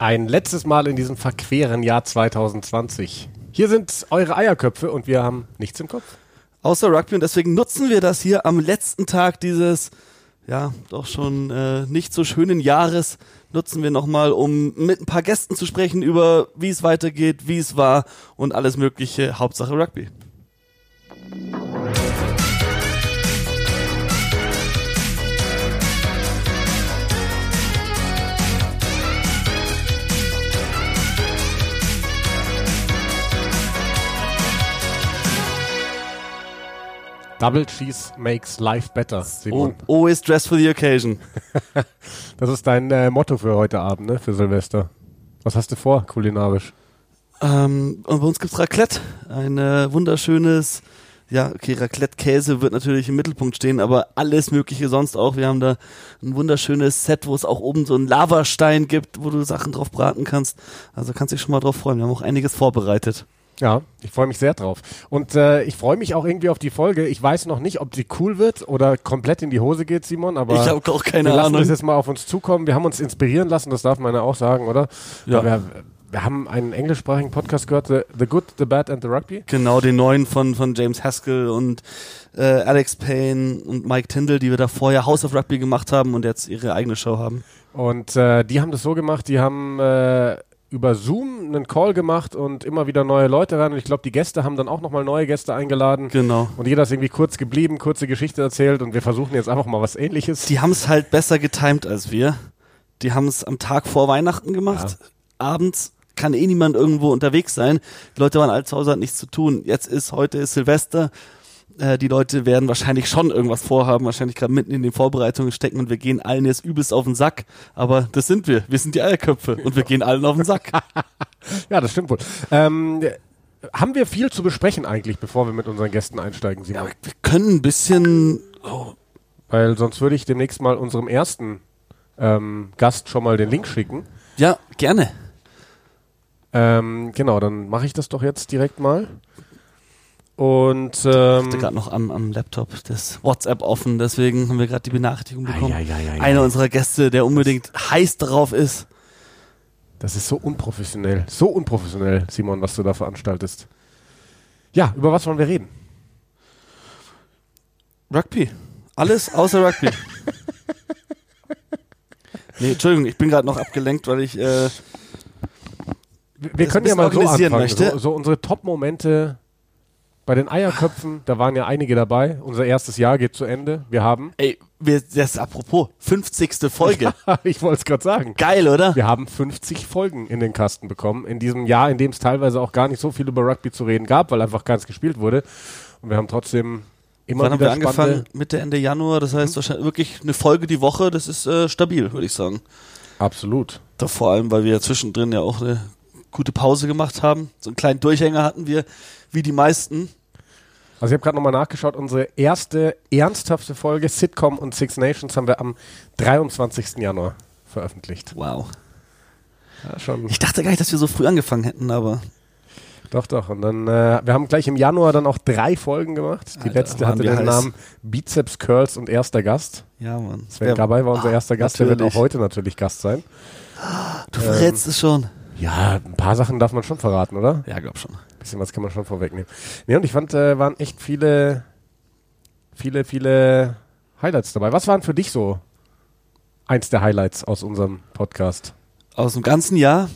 Ein letztes Mal in diesem verqueren Jahr 2020. Hier sind eure Eierköpfe und wir haben nichts im Kopf. Außer Rugby und deswegen nutzen wir das hier am letzten Tag dieses, ja, doch schon äh, nicht so schönen Jahres, nutzen wir nochmal, um mit ein paar Gästen zu sprechen über, wie es weitergeht, wie es war und alles mögliche, Hauptsache Rugby. Double Cheese makes life better, Simon. Oh, always dress for the occasion. Das ist dein äh, Motto für heute Abend, ne? Für Silvester. Was hast du vor, kulinarisch? Ähm, und bei uns gibt's Raclette. Ein äh, wunderschönes, ja, okay, Raclette-Käse wird natürlich im Mittelpunkt stehen, aber alles Mögliche sonst auch. Wir haben da ein wunderschönes Set, wo es auch oben so einen Lavastein gibt, wo du Sachen drauf braten kannst. Also kannst dich schon mal drauf freuen. Wir haben auch einiges vorbereitet. Ja, ich freue mich sehr drauf. Und äh, ich freue mich auch irgendwie auf die Folge. Ich weiß noch nicht, ob sie cool wird oder komplett in die Hose geht, Simon, aber Ich habe auch keine wir lassen Ahnung. das jetzt mal auf uns zukommen. Wir haben uns inspirieren lassen, das darf man ja auch sagen, oder? Ja. Wir, wir haben einen englischsprachigen Podcast gehört, The, the Good, The Bad and The Rugby. Genau, den neuen von, von James Haskell und äh, Alex Payne und Mike Tyndall, die wir da vorher House of Rugby gemacht haben und jetzt ihre eigene Show haben. Und äh, die haben das so gemacht, die haben äh, über Zoom einen Call gemacht und immer wieder neue Leute rein. Und ich glaube, die Gäste haben dann auch nochmal neue Gäste eingeladen. Genau. Und jeder ist irgendwie kurz geblieben, kurze Geschichte erzählt und wir versuchen jetzt einfach mal was ähnliches. Die haben es halt besser getimed als wir. Die haben es am Tag vor Weihnachten gemacht. Abends kann eh niemand irgendwo unterwegs sein. Die Leute waren alle zu Hause, hat nichts zu tun. Jetzt ist, heute ist Silvester. Äh, die Leute werden wahrscheinlich schon irgendwas vorhaben, wahrscheinlich gerade mitten in den Vorbereitungen stecken und wir gehen allen jetzt übelst auf den Sack. Aber das sind wir. Wir sind die Eierköpfe und wir gehen allen auf den Sack. Ja, das stimmt wohl. Ähm, haben wir viel zu besprechen eigentlich, bevor wir mit unseren Gästen einsteigen, Simon? Ja, wir können ein bisschen, oh, Weil sonst würde ich demnächst mal unserem ersten ähm, Gast schon mal den Link schicken. ja, gerne. Ähm, genau, dann mache ich das doch jetzt direkt mal. Und Ich hatte ähm, gerade noch am, am Laptop das WhatsApp offen, deswegen haben wir gerade die Benachrichtigung bekommen. Ei, ei, ei, ei, Einer ei. unserer Gäste, der unbedingt heiß darauf ist. das ist so unprofessionell. So unprofessionell, Simon, was du da veranstaltest. Ja, über was wollen wir reden? Rugby. Alles außer Rugby. nee, Entschuldigung, ich bin gerade noch abgelenkt, weil ich äh, Wir, wir Das können ja mal so anfangen. möchte. So, so unsere Top-Momente bei den Eierköpfen, da waren ja einige dabei. Unser erstes Jahr geht zu Ende. Wir haben, ey, wir, das apropos 50. Folge. ich wollte es gerade sagen, Geil, oder? wir haben 50 Folgen in den Kasten bekommen. In diesem Jahr, in dem es teilweise auch gar nicht so viel über Rugby zu reden gab, weil einfach keins gespielt wurde. Und wir haben trotzdem immer Wann haben wieder wir angefangen? Mitte, Ende Januar. Das heißt wahrscheinlich wirklich eine Folge die Woche. Das ist äh, stabil, würde ich sagen. Absolut. Da vor allem, weil wir zwischendrin ja auch eine gute Pause gemacht haben. So einen kleinen Durchhänger hatten wir, wie die meisten. Also ich habe gerade nochmal nachgeschaut, unsere erste ernsthafte Folge Sitcom und Six Nations haben wir am 23. Januar veröffentlicht. Wow. Ja, schon. Ich dachte gar nicht, dass wir so früh angefangen hätten, aber Doch, doch. Und dann, äh, wir haben gleich im Januar dann auch drei Folgen gemacht. Die Alter, letzte hatte den heiß. Namen Bizeps Curls und erster Gast. ja, Mann. Sven Gabay war unser Ah, erster Gast, der wird auch natürlich. heute natürlich Gast sein. Du verrätst es schon. Ja, ein paar Sachen darf man schon verraten, oder? Ja, glaub schon. Ein bisschen was kann man schon vorwegnehmen. Nee, und ich fand, äh, waren echt viele, viele, viele Highlights dabei. Was waren für dich so eins der Highlights aus unserem Podcast? Aus dem ganzen Jahr?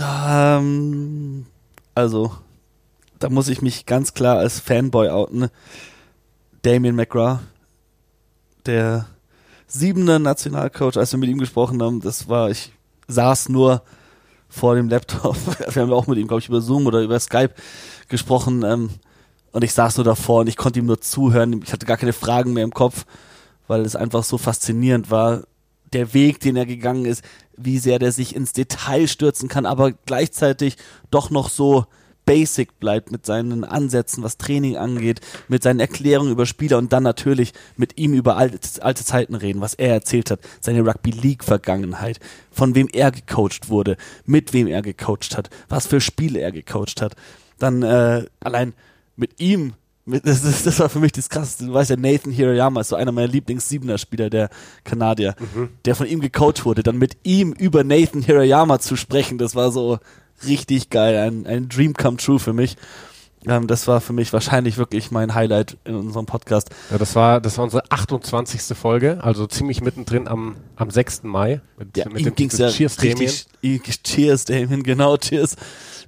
Ähm, also, da muss ich mich ganz klar als Fanboy outen. Damien McGrath, der siebender Nationalcoach, als wir mit ihm gesprochen haben, das war, ich saß nur vor dem Laptop. Wir haben ja auch mit ihm, glaube ich, über Zoom oder über Skype gesprochen. Ähm, und ich saß nur davor und ich konnte ihm nur zuhören. Ich hatte gar keine Fragen mehr im Kopf, weil es einfach so faszinierend war, der Weg, den er gegangen ist, wie sehr der sich ins Detail stürzen kann, aber gleichzeitig doch noch so basic bleibt mit seinen Ansätzen, was Training angeht, mit seinen Erklärungen über Spieler und dann natürlich mit ihm über alte, alte Zeiten reden, was er erzählt hat, seine Rugby League Vergangenheit, von wem er gecoacht wurde, mit wem er gecoacht hat, was für Spiele er gecoacht hat. Dann äh, allein mit ihm Das, das, das war für mich das Krasseste. Du weißt ja, Nathan Hirayama ist so einer meiner Lieblings-Siebener-Spieler, der Kanadier, der von ihm gecoacht wurde. Dann mit ihm über Nathan Hirayama zu sprechen, das war so richtig geil. Ein, ein Dream come true für mich. Ähm, das war für mich wahrscheinlich wirklich mein Highlight in unserem Podcast. Ja, das war, das war unsere 28. Folge, also ziemlich mittendrin am, am 6. Mai. Mit, Ja, mit ihm dem ging's ja Cheers, Damien. richtig. Cheers, Damien, genau. Cheers.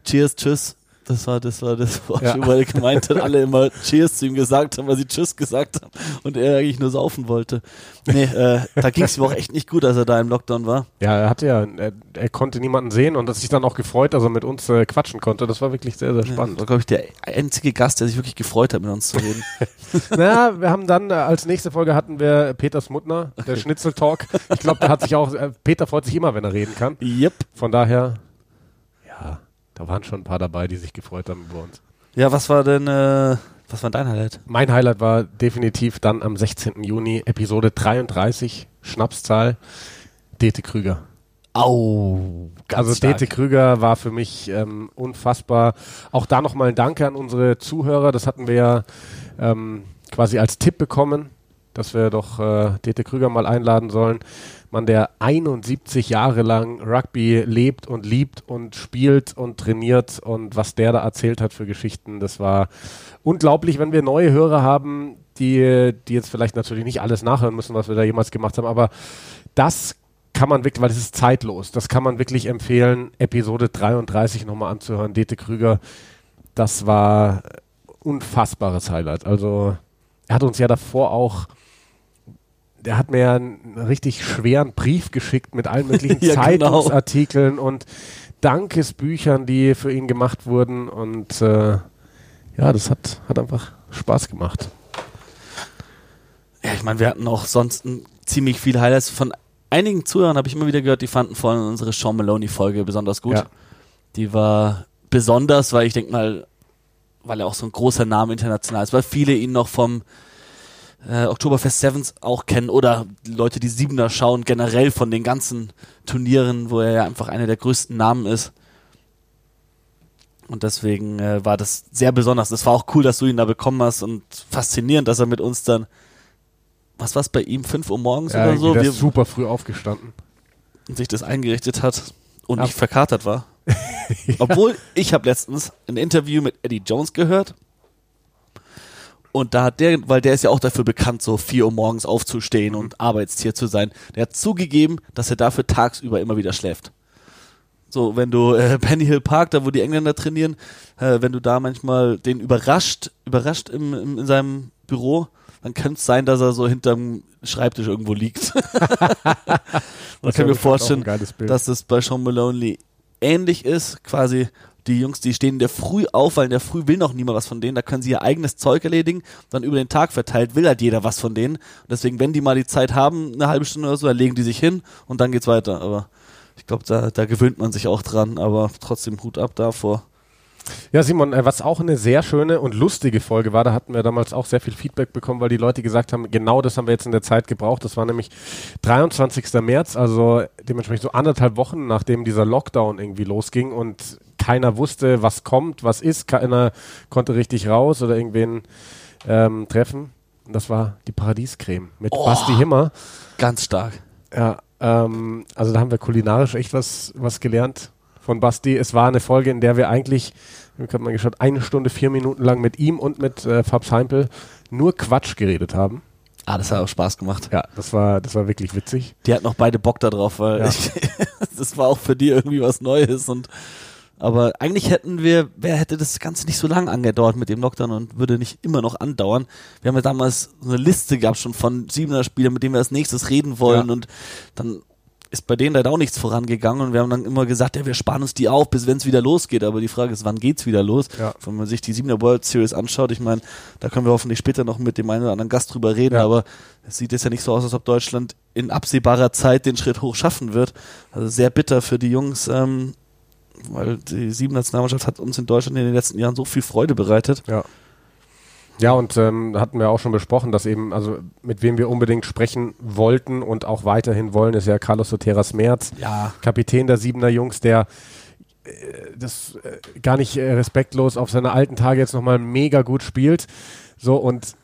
Cheers, tschüss. Das war, das war das, wo Ja. ja. weil er gemeint hat, alle immer Cheers zu ihm gesagt haben, weil sie Tschüss gesagt haben und er eigentlich nur saufen wollte. Nee, äh, da ging es ihm auch echt nicht gut, als er da im Lockdown war. Ja, er hatte ja, er, er konnte niemanden sehen und hat sich dann auch gefreut, dass er mit uns äh, quatschen konnte. Das war wirklich sehr, sehr Das spannend. war, glaube ich, der einzige Gast, der sich wirklich gefreut hat, mit uns zu reden. Na, wir haben dann äh, als nächste Folge hatten wir Peter Smutner, der Schnitzel-Talk. Ich glaube, der hat sich auch, äh, Peter freut sich immer, wenn er reden kann. yep. Von daher, ja, da waren schon ein paar dabei, die sich gefreut haben über uns. Ja, was war denn, äh, was war dein Highlight? Mein Highlight war definitiv dann am 16. Juni, Episode 33, Schnapszahl, Dete Krüger. Au, ganz also stark. Dete Krüger war für mich ähm, unfassbar. Auch da nochmal ein Danke an unsere Zuhörer. Das hatten wir ja ähm, quasi als Tipp bekommen, dass wir doch äh, Dete Krüger mal einladen sollen. Man, der 71 Jahre lang Rugby lebt und liebt und spielt und trainiert und was der da erzählt hat für Geschichten, das war unglaublich, wenn wir neue Hörer haben, die, die jetzt vielleicht natürlich nicht alles nachhören müssen, was wir da jemals gemacht haben, aber das kann man wirklich, weil es ist zeitlos, das kann man wirklich empfehlen, Episode 33 nochmal anzuhören. Dete Krüger, das war unfassbares Highlight. Also er hat uns ja davor auch, der hat mir ja einen richtig schweren Brief geschickt mit allen möglichen Ja, genau. Zeitungsartikeln und Dankesbüchern, die für ihn gemacht wurden. Und äh, ja, das hat, hat einfach Spaß gemacht. Ja, ich meine, wir hatten auch sonst ziemlich viele Highlights. Von einigen Zuhörern habe ich immer wieder gehört, die fanden vor allem unsere Sean Maloney-Folge besonders gut. Ja. Die war besonders, weil ich denke mal, weil er auch so ein großer Name international ist, weil viele ihn noch vom äh, Oktoberfest Sevens auch kennen oder Leute, die Siebener schauen, generell von den ganzen Turnieren, wo er ja einfach einer der größten Namen ist. Und deswegen äh, war das sehr besonders. Es war auch cool, dass du ihn da bekommen hast und faszinierend, dass er mit uns dann, was war's bei ihm, 5 Uhr morgens Ja, oder so, wir, super früh aufgestanden. sich das eingerichtet hat und Ja. nicht verkatert war. Obwohl, ich habe letztens ein Interview mit Eddie Jones gehört. Und da hat der, weil der ist ja auch dafür bekannt, so 4 Uhr morgens aufzustehen und Arbeitstier zu sein, der hat zugegeben, dass er dafür tagsüber immer wieder schläft. So, wenn du äh, Penny Hill Park, da wo die Engländer trainieren, äh, wenn du da manchmal den überrascht, überrascht im, im, in seinem Büro, dann könnte es sein, dass er so hinterm Schreibtisch irgendwo liegt. Man kann mir vorstellen, dass es bei Sean Maloney ähnlich ist. Quasi die Jungs, die stehen in der Früh auf, weil in der Früh will noch niemand was von denen. Da können sie ihr eigenes Zeug erledigen. Dann über den Tag verteilt will halt jeder was von denen. Und deswegen, wenn die mal die Zeit haben, eine halbe Stunde oder so, dann legen die sich hin und dann geht's weiter. Aber ich glaube, da, da gewöhnt man sich auch dran. Aber trotzdem Hut ab davor. Ja, Simon, äh, was auch eine sehr schöne und lustige Folge war, da hatten wir damals auch sehr viel Feedback bekommen, weil die Leute gesagt haben, genau das haben wir jetzt in der Zeit gebraucht. Das war nämlich 23. März, also dementsprechend so anderthalb Wochen, nachdem dieser Lockdown irgendwie losging und keiner wusste, was kommt, was ist, keiner konnte richtig raus oder irgendwen ähm, treffen. Und das war die Paradiescreme mit Oh. Basti Himmer. Ganz stark. Ja, ähm, also da haben wir kulinarisch echt was, was gelernt von Basti. Es war eine Folge, in der wir eigentlich, ich habe mal geschaut, eine Stunde, vier Minuten lang mit ihm und mit äh, Fabs Heimpel nur Quatsch geredet haben. Ah, das hat auch Spaß gemacht. Ja, das war, das war wirklich witzig. Die hatten noch beide Bock da drauf, weil Ja. ich, das war auch für die irgendwie was Neues und aber eigentlich hätten wir, wer hätte das Ganze nicht so lange angedauert mit dem Lockdown und würde nicht immer noch andauern. Wir haben ja damals eine Liste gehabt schon von siebener Spielern, mit denen wir als nächstes reden wollen Ja. und dann ist bei denen leider auch nichts vorangegangen und wir haben dann immer gesagt, ja, wir sparen uns die auf, bis wenn es wieder losgeht. Aber die Frage ist, wann geht's wieder los? Ja. Wenn man sich die Siebener World Series anschaut, ich meine, da können wir hoffentlich später noch mit dem einen oder anderen Gast drüber reden, Ja. aber es sieht jetzt ja nicht so aus, als ob Deutschland in absehbarer Zeit den Schritt hoch schaffen wird. Also sehr bitter für die Jungs, ähm, weil die Sieben-Nationalmannschaft hat uns in Deutschland in den letzten Jahren so viel Freude bereitet. Ja. Ja, und ähm, hatten wir auch schon besprochen, dass eben, also mit wem wir unbedingt sprechen wollten und auch weiterhin wollen, ist ja Carlos Soteras Merz. Ja. Kapitän der Siebener Jungs, der das äh, gar nicht äh, respektlos auf seine alten Tage jetzt nochmal mega gut spielt. So, und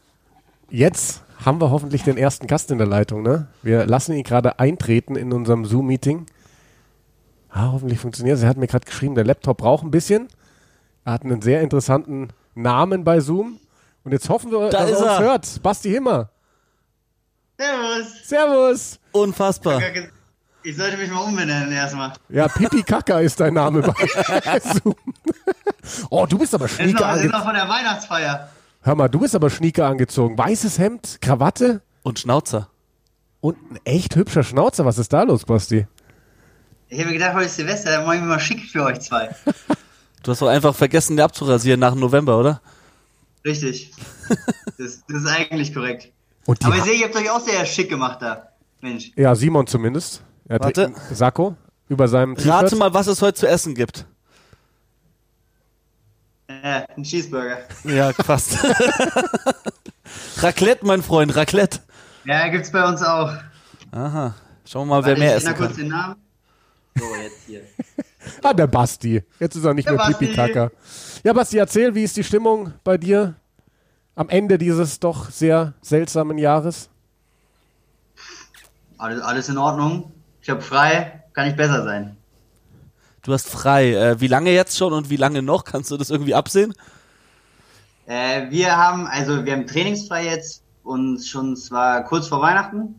jetzt haben wir hoffentlich den ersten Gast in der Leitung, ne? Wir lassen ihn gerade eintreten in unserem Zoom-Meeting. Ah, hoffentlich funktioniert es. Er hat mir gerade geschrieben, der Laptop braucht ein bisschen. Er hat einen sehr interessanten Namen bei Zoom. Und jetzt hoffen wir, Da dass ist er uns er. hört. Basti Himmer. Servus. Servus. Unfassbar. Ich sollte mich mal umbenennen erstmal. Ja, Pipi Kaka ist dein Name bei Zoom. oh, du bist aber schnieke noch, ist angezogen. noch von der Weihnachtsfeier. Hör mal, du bist aber schnieke angezogen. Weißes Hemd, Krawatte Und Schnauzer. und ein echt hübscher Schnauzer. Was ist da los, Basti? Ich habe mir gedacht, heute ist Silvester, dann mache ich mir mal schick für euch zwei. Du hast doch einfach vergessen, die abzurasieren nach dem November, oder? Richtig. Das, das ist eigentlich korrekt. Aber ich sehe, ihr habt euch auch sehr schick gemacht da. Mensch. ja, Simon zumindest. Er hat Warte. Sakko über seinem Rate T-Shirt. mal, was es heute zu essen gibt. Äh, ein Cheeseburger. Ja, fast. Raclette, mein Freund, Raclette. Ja, gibt's bei uns auch. Aha. Schauen wir mal, wer Warte, mehr ich essen ändere kurz kann. den Namen. So, jetzt hier. Ah, der Basti. Jetzt ist er nicht Der mehr Pipi Basti. Kaka. Ja, Basti, erzähl, wie ist die Stimmung bei dir am Ende dieses doch sehr seltsamen Jahres? Alles, alles in Ordnung. Ich habe frei. Kann nicht besser sein. Du hast frei. Äh, wie lange jetzt schon und wie lange noch? Kannst du das irgendwie absehen? Äh, wir haben, also wir haben trainingsfrei jetzt und schon zwar kurz vor Weihnachten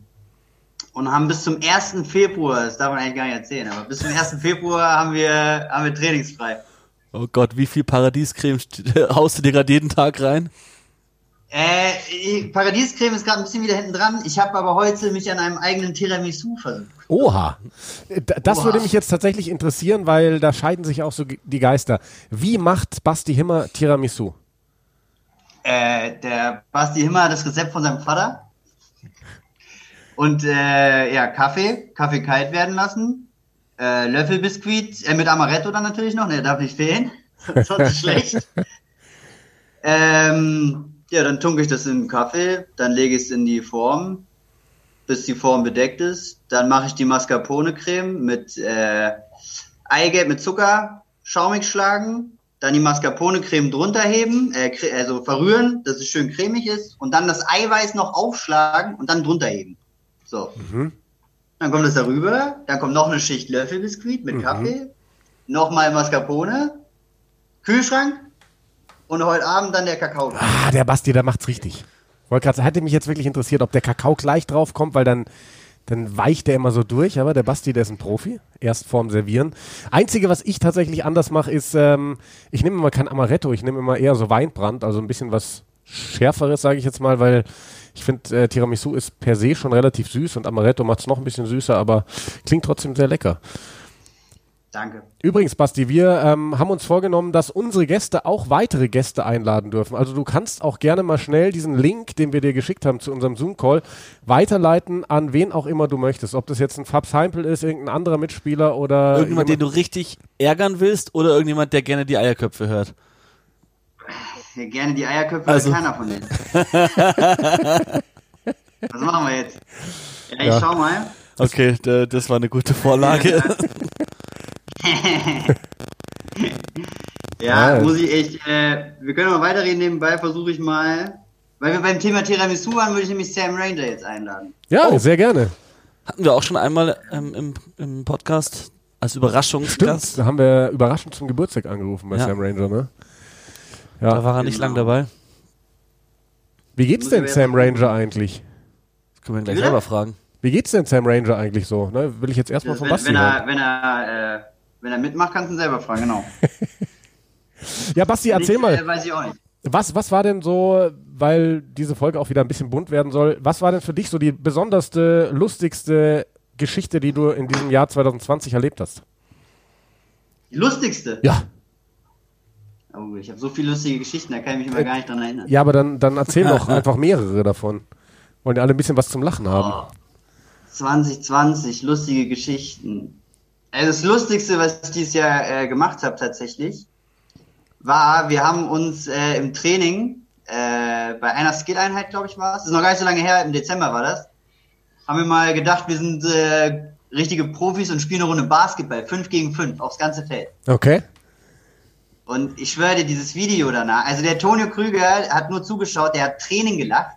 und haben bis zum 1. Februar, das darf man eigentlich gar nicht erzählen, aber bis zum 1. Februar haben wir, haben wir trainingsfrei. Oh Gott, wie viel Paradiescreme st- haust du dir gerade jeden Tag rein? Äh, Paradiescreme ist gerade ein bisschen wieder hinten dran. Ich habe aber heute mich an einem eigenen Tiramisu versucht. Oha. Äh, Das Oha. würde mich jetzt tatsächlich interessieren, weil da scheiden sich auch so die Geister. Wie macht Basti Himmer Tiramisu? Äh, der Basti Himmer hat das Rezept von seinem Vater. Und äh, ja, Kaffee, Kaffee kalt werden lassen. Äh, Löffelbiskuit, äh, mit Amaretto dann natürlich noch, ne, der darf nicht fehlen. Sonst schlecht. Ähm, ja, dann tunke ich das in den Kaffee, dann lege ich es in die Form, bis die Form bedeckt ist. Dann mache ich die Mascarpone-Creme mit äh, Eigelb mit Zucker schaumig schlagen, dann die Mascarpone-Creme drunter heben, äh, also verrühren, dass es schön cremig ist und dann das Eiweiß noch aufschlagen und dann drunter heben. So. Dann kommt es darüber, dann kommt noch eine Schicht Löffelbiskuit mit Kaffee, nochmal Mascarpone, Kühlschrank und heute Abend dann der Kakao. Ah, der Basti, der macht's richtig. Wollte gerade, hätte mich jetzt wirklich interessiert, ob der Kakao gleich drauf kommt, weil dann, dann weicht der immer so durch. Aber der Basti, der ist ein Profi. Erst vorm Servieren. Einzige, was ich tatsächlich anders mache, ist, ähm, ich nehme immer kein Amaretto, ich nehme immer eher so Weinbrand, also ein bisschen was Schärferes, sage ich jetzt mal, weil ich finde, äh, Tiramisu ist per se schon relativ süß und Amaretto macht's noch ein bisschen süßer, aber klingt trotzdem sehr lecker. Danke. Übrigens, Basti, wir ähm, haben uns vorgenommen, dass unsere Gäste auch weitere Gäste einladen dürfen. Also du kannst auch gerne mal schnell diesen Link, den wir dir geschickt haben zu unserem Zoom-Call, weiterleiten an wen auch immer du möchtest. Ob das jetzt ein Fabs Heimpel ist, irgendein anderer Mitspieler oder Irgendjemand, den du richtig ärgern willst oder irgendjemand, der gerne die Eierköpfe hört? Gerne die Eierköpfe, Also- keiner von denen. Was machen wir jetzt? Ja, ich Ja. schau mal. Okay, d- das war eine gute Vorlage. Ja, Ja. muss ich echt, äh, wir können mal weiterreden, nebenbei versuche ich mal, weil wir beim Thema Tiramisu waren, würde ich nämlich Sam Ranger jetzt einladen. Ja, Oh. sehr gerne. Hatten wir auch schon einmal ähm, im, im Podcast als Stimmt, Überraschungsgast. da haben wir überraschend zum Geburtstag angerufen bei Ja. Sam Ranger, ne? Da war er nicht Genau. lang dabei. Wie geht's denn ich Sam Ranger eigentlich? Das können wir ihn gleich selber fragen. Wie geht's denn Sam Ranger eigentlich so? Ne? Will ich jetzt erstmal Also von Basti wenn, er, wenn, er, äh, wenn er mitmacht, kannst du ihn selber fragen, genau. Ja, Basti, erzähl Nicht, mal. Äh, weiß ich auch nicht. Was, was war denn so, weil diese Folge auch wieder ein bisschen bunt werden soll, was war denn für dich so die besonderste, lustigste Geschichte, die du in diesem Jahr 2020 erlebt hast? Die lustigste. Ja. Oh, ich habe so viele lustige Geschichten, da kann ich mich immer gar nicht dran erinnern. Ja, aber dann, dann erzähl doch einfach mehrere davon. Wollen ja alle ein bisschen was zum Lachen haben. 2020, lustige Geschichten. Also das Lustigste, was ich dieses Jahr äh, gemacht habe tatsächlich, war, wir haben uns äh, im Training, äh, bei einer Skill-Einheit, glaube ich, war es, das ist noch gar nicht so lange her, im Dezember war das, haben wir mal gedacht, wir sind äh, richtige Profis und spielen eine Runde Basketball, 5 gegen 5, aufs ganze Feld. Okay. Und ich schwöre dir, dieses Video danach, also der Tonio Krüger hat nur zugeschaut, der hat Tränen gelacht.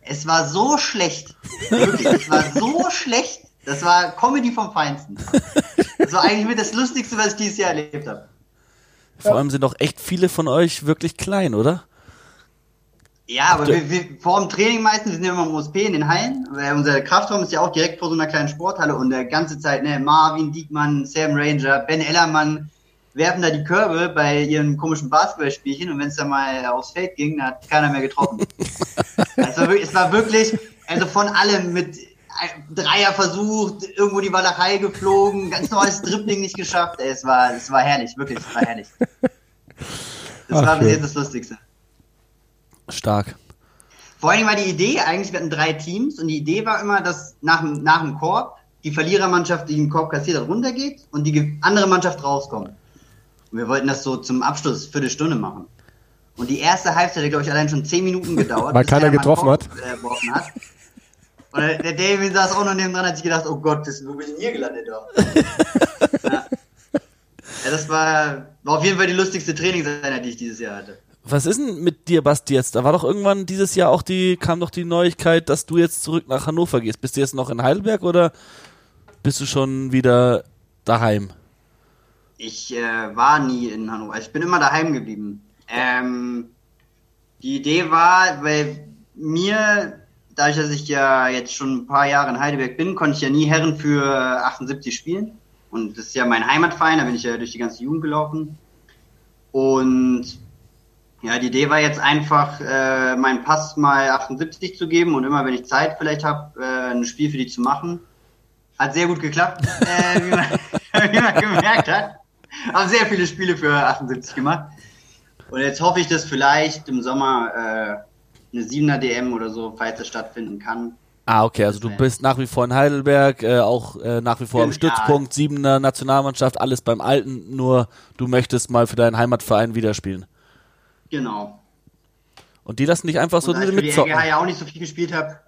Es war so schlecht. Wirklich, es war so schlecht. Das war Comedy vom Feinsten. Das war eigentlich mit das Lustigste, was ich dieses Jahr erlebt habe. Vor allem sind auch echt viele von euch wirklich klein, oder? Ja, aber wir, wir, vor dem Training meistens, wir sind ja immer im OSP in den Hallen, weil unser Kraftraum ist ja auch direkt vor so einer kleinen Sporthalle und der ganze Zeit, ne, Marvin Diekmann, Sam Ranger, Ben Ellermann werfen da die Körbe bei ihren komischen Basketballspielchen und wenn es dann mal aufs Feld ging, dann hat keiner mehr getroffen. also es war wirklich, also von allem mit Dreier versucht, irgendwo die Walachei geflogen, ganz neues Dribbling nicht geschafft. Ey, es war, es war herrlich, wirklich, es war herrlich. Das Ach, war bis jetzt das Lustigste. Stark. Vor allem war die Idee, eigentlich, wir hatten drei Teams und die Idee war immer, dass nach, dem- nach dem Korb die Verlierermannschaft, die den Korb kassiert hat, runtergeht und die andere Mannschaft rauskommt. Und wir wollten das so zum Abschluss Viertelstunde machen. Und die erste Halbzeit hat, glaube ich, allein schon zehn Minuten gedauert. Weil keiner getroffen Korb, Äh, hat. Und der David saß auch noch neben dran, hat sich gedacht, oh Gott, das, wo bin ich denn hier gelandet? Doch? ja. ja, das war, war auf jeden Fall die lustigste Trainingseinheit, die ich dieses Jahr hatte. Was ist denn mit dir, Basti, jetzt? Da war doch irgendwann dieses Jahr auch die, kam doch die Neuigkeit, dass du jetzt zurück nach Hannover gehst. Bist du jetzt noch in Heidelberg oder bist du schon wieder daheim? Ich äh, war nie in Hannover. Ich bin immer daheim geblieben. Ähm, die Idee war, weil mir, dadurch, dass ich ja jetzt schon ein paar Jahre in Heidelberg bin, konnte ich ja nie Herren für 78 spielen. Und das ist ja mein Heimatverein, da bin ich ja durch die ganze Jugend gelaufen. Und ja, die Idee war jetzt einfach, äh, meinen Pass mal 78 zu geben und immer, wenn ich Zeit vielleicht habe, äh, ein Spiel für die zu machen. Hat sehr gut geklappt, äh, wie, man, wie man gemerkt hat. Haben sehr viele Spiele für 78 gemacht. Und jetzt hoffe ich, dass vielleicht im Sommer äh, eine 7er DM oder so, falls es stattfinden kann. Ah, okay, also du wär- bist nach wie vor in Heidelberg, äh, auch äh, nach wie vor am. Stützpunkt, siebener Nationalmannschaft, alles beim Alten, nur du möchtest mal für deinen Heimatverein wieder spielen. Genau. Und die lassen dich einfach so Und da ich für die mitzocken. LGH ja auch nicht so viel gespielt habe.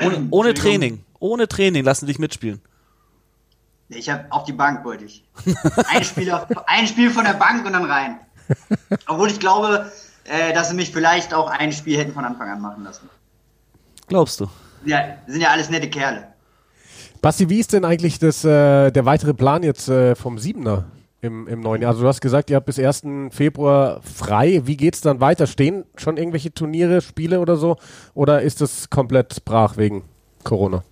Ohne, ohne Training. Ohne Training lassen dich mitspielen. Ich habe auf die Bank wollte ich. Ein Spiel, auf, ein Spiel von der Bank und dann rein. Obwohl ich glaube, äh, dass sie mich vielleicht auch ein Spiel hätten von Anfang an machen lassen. Glaubst du? Ja, sind ja alles nette Kerle. Basti, wie ist denn eigentlich das, äh, der weitere Plan jetzt äh, vom Siebener im, im neuen Jahr? Also du hast gesagt, ihr habt bis 1. Februar frei. Wie geht's dann weiter? Stehen schon irgendwelche Turniere, Spiele oder so? Oder ist das komplett brach wegen Corona?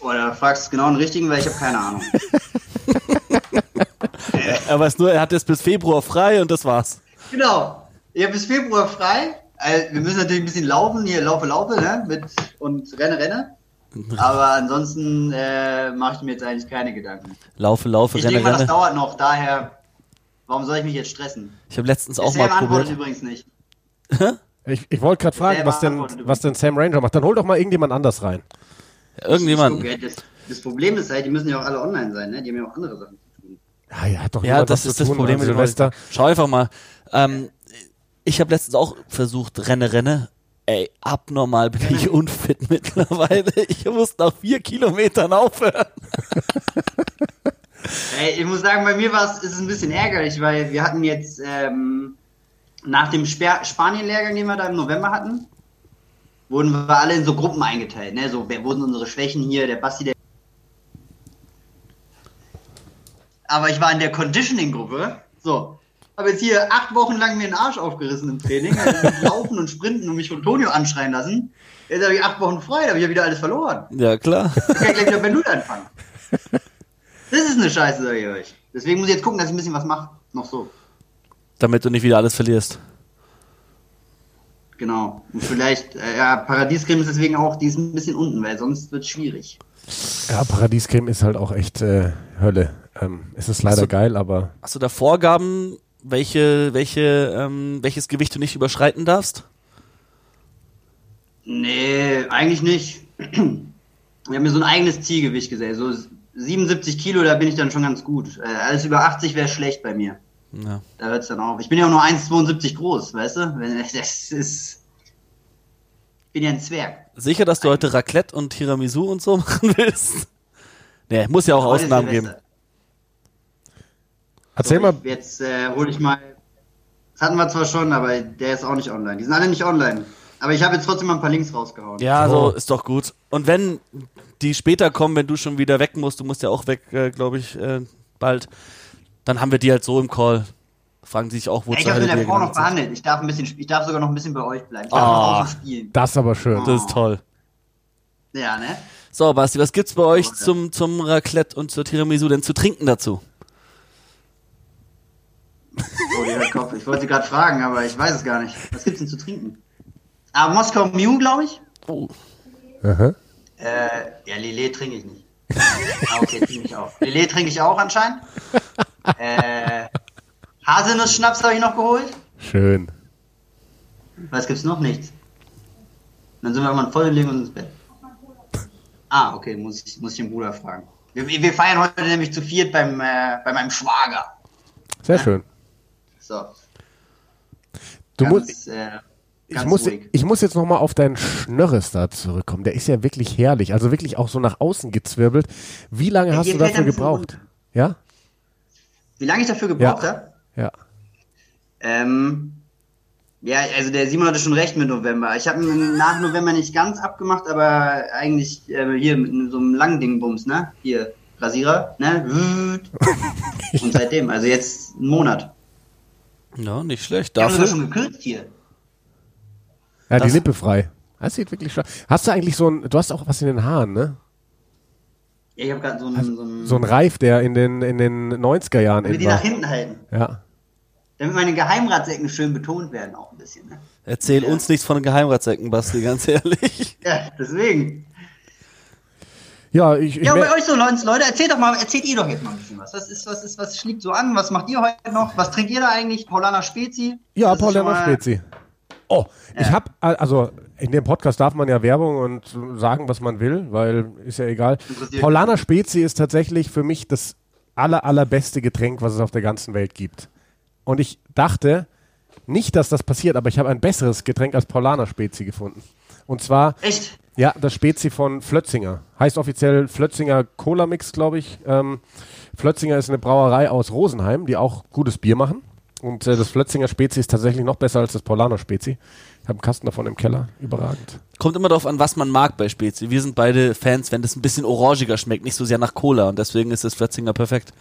Oder fragst du genau den richtigen, weil ich habe keine Ahnung. Er weiß nur, er hat jetzt bis Februar frei und das war's. Genau. Ich habe bis Februar frei. Also, wir müssen natürlich ein bisschen laufen, hier laufe, laufe, ne? Mit, und renne, renne. Aber ansonsten äh, mache ich mir jetzt eigentlich keine Gedanken. Laufe, laufe, Ich renne, denke mal, das dauert noch, daher, warum soll ich mich jetzt stressen? Ich habe letztens auch Sam mal antwortet probiert. übrigens nicht. Ich, ich wollte gerade fragen, was denn, was denn Sam Ranger macht. Dann hol doch mal irgendjemand anders rein. Irgendjemand. Das, das Problem ist halt, die müssen ja auch alle online sein, ne? Die haben ja auch andere Sachen zu tun. Ja, ja, hat doch Ja, das ist das tun Problem an mit dem Silvester. Schau einfach mal. Ähm, ich habe letztens auch versucht, renne, renne. Ey, abnormal bin ich unfit mittlerweile. Ich muss nach vier Kilometern aufhören. Ey, ich muss sagen, bei mir war es ist es ein bisschen ärgerlich, weil wir hatten jetzt ähm, nach dem Spanien-Lehrgang, den wir da im November hatten, wurden wir alle in so Gruppen eingeteilt. Ne? So, wer wurden unsere Schwächen hier, der Basti, der. Aber ich war in der Conditioning-Gruppe. So. Habe jetzt hier acht Wochen lang mir den Arsch aufgerissen im Training, also Laufen und Sprinten und mich von Tonio anschreien lassen. Jetzt habe ich acht Wochen frei, da habe ich ja wieder alles verloren. Ja, klar. Ich kann gleich wieder bei Null anfangen. Das ist eine Scheiße, sag ich euch. Deswegen muss ich jetzt gucken, dass ich ein bisschen was mache. Noch so. Damit du nicht wieder alles verlierst. Genau. Und vielleicht, äh, ja, Paradiescreme ist deswegen auch, die ist ein bisschen unten, weil sonst wird es schwierig. Ja, Paradiescreme ist halt auch echt äh, Hölle. Ähm, es ist leider Hast du- geil, aber Hast du da Vorgaben, welche, welche, ähm, welches Gewicht du nicht überschreiten darfst? Nee, eigentlich nicht. Wir haben mir so ein eigenes Zielgewicht gesetzt. So 77 Kilo, da bin ich dann schon ganz gut. Äh, alles über 80 wäre schlecht bei mir. Ja. Da hört es dann auf. Ich bin ja auch nur 1,72 groß, weißt du? Wenn- Das ist. Ich bin ja ein Zwerg. Sicher, dass du heute Raclette und Tiramisu und so machen willst? Nee, muss ja auch Heute Ausnahmen geben. Erzähl So, mal, ich- Jetzt äh, hole ich mal. Das hatten wir zwar schon, aber der ist auch nicht online. Die sind alle nicht online. Aber ich habe jetzt trotzdem mal ein paar Links rausgehauen. Ja, Oh. so ist doch gut. Und wenn die später kommen, wenn du schon wieder weg musst, du musst ja auch weg, äh, glaube ich, äh, bald, dann haben wir die halt so im Call. Fragen sie sich auch, wo Ja, ich habe mit der Frau noch behandelt. Ich darf, ein bisschen, ich darf sogar noch ein bisschen bei euch bleiben. Ich darf Ah. noch spielen. das ist aber schön. Das ist toll. Ja, ne? So, Basti, was gibt's bei euch zum, zum Raclette und zur Tiramisu denn zu trinken dazu? Oh, der Kopf. Ich wollte gerade fragen, aber ich weiß es gar nicht. Was gibt's denn zu trinken? Ah, Moskau Mew, glaube ich. Oh. Aha. Äh, ja, Lillet trinke ich nicht. Ah, okay, trinke ich auch. Lillet trinke ich auch anscheinend. Äh, Haselnuss-Schnaps habe ich noch geholt. Schön. Was gibt's noch? Nichts. Dann sind wir irgendwann voll und legen uns ins Bett. Ah, okay, muss ich, muss ich den Bruder fragen. Wir, wir feiern heute nämlich zu viert beim, äh, bei meinem Schwager. Sehr schön. So. Du ganz, musst, äh, ich muss, ruhig. ich muss jetzt noch mal auf deinen Schnörres da zurückkommen. Der ist ja wirklich herrlich. Also wirklich auch so nach außen gezwirbelt. Wie lange Ja, hast du dafür gebraucht? Ja? Wie lange ich dafür gebraucht Ja. habe? Ja. Ähm, ja, also der Simon hatte schon recht mit November. Ich habe nach November nicht ganz abgemacht, aber eigentlich äh, hier mit so einem langen Dingbums, ne? Hier, Rasierer, ne? Wüt. Und seitdem, also jetzt einen Monat. Ja, nicht schlecht. Ich Dafür, schon gekürzt hier. Ja, die Das- Lippe frei. Das sieht wirklich schön. Hast du eigentlich so ein, du hast auch was in den Haaren, ne? Ja, ich habe gerade so einen, so einen So ein Reif, der in den, in den 90er Jahren damit in die war. nach hinten halten. Ja. Damit meine Geheimratsecken schön betont werden auch ein bisschen, ne? erzähl Ja. uns nichts von den Geheimratsecken, Basti, ganz ehrlich. Ja, deswegen. Ja, ich, ich Ja, bei euch so, Leute, erzählt doch mal, erzählt ihr doch jetzt mal ein bisschen was. Was ist, was ist, was schlägt so an? Was macht ihr heute noch? Was trinkt ihr da eigentlich? Paulaner Spezi? Ja, Das ist schon Paulaner Spezi. Oh, ich habe also in dem Podcast darf man ja Werbung und sagen, was man will, weil ist ja egal. Paulaner Spezi ist tatsächlich für mich das aller allerbeste Getränk, was es auf der ganzen Welt gibt. Und ich dachte nicht, dass das passiert, aber ich habe ein besseres Getränk als Paulaner Spezi gefunden. Und zwar Echt? ja, das Spezi von Flötzinger. Heißt offiziell Flötzinger Cola Mix, glaube ich. Ähm, Flötzinger ist eine Brauerei aus Rosenheim, die auch gutes Bier machen. Und äh, das Flötzinger Spezi ist tatsächlich noch besser als das Paulaner Spezi. Ich habe einen Kasten davon im Keller. Überragend. Kommt immer darauf an, was man mag bei Spezi. Wir sind beide Fans, wenn das ein bisschen orangiger schmeckt, nicht so sehr nach Cola. Und deswegen ist das Flötzinger perfekt.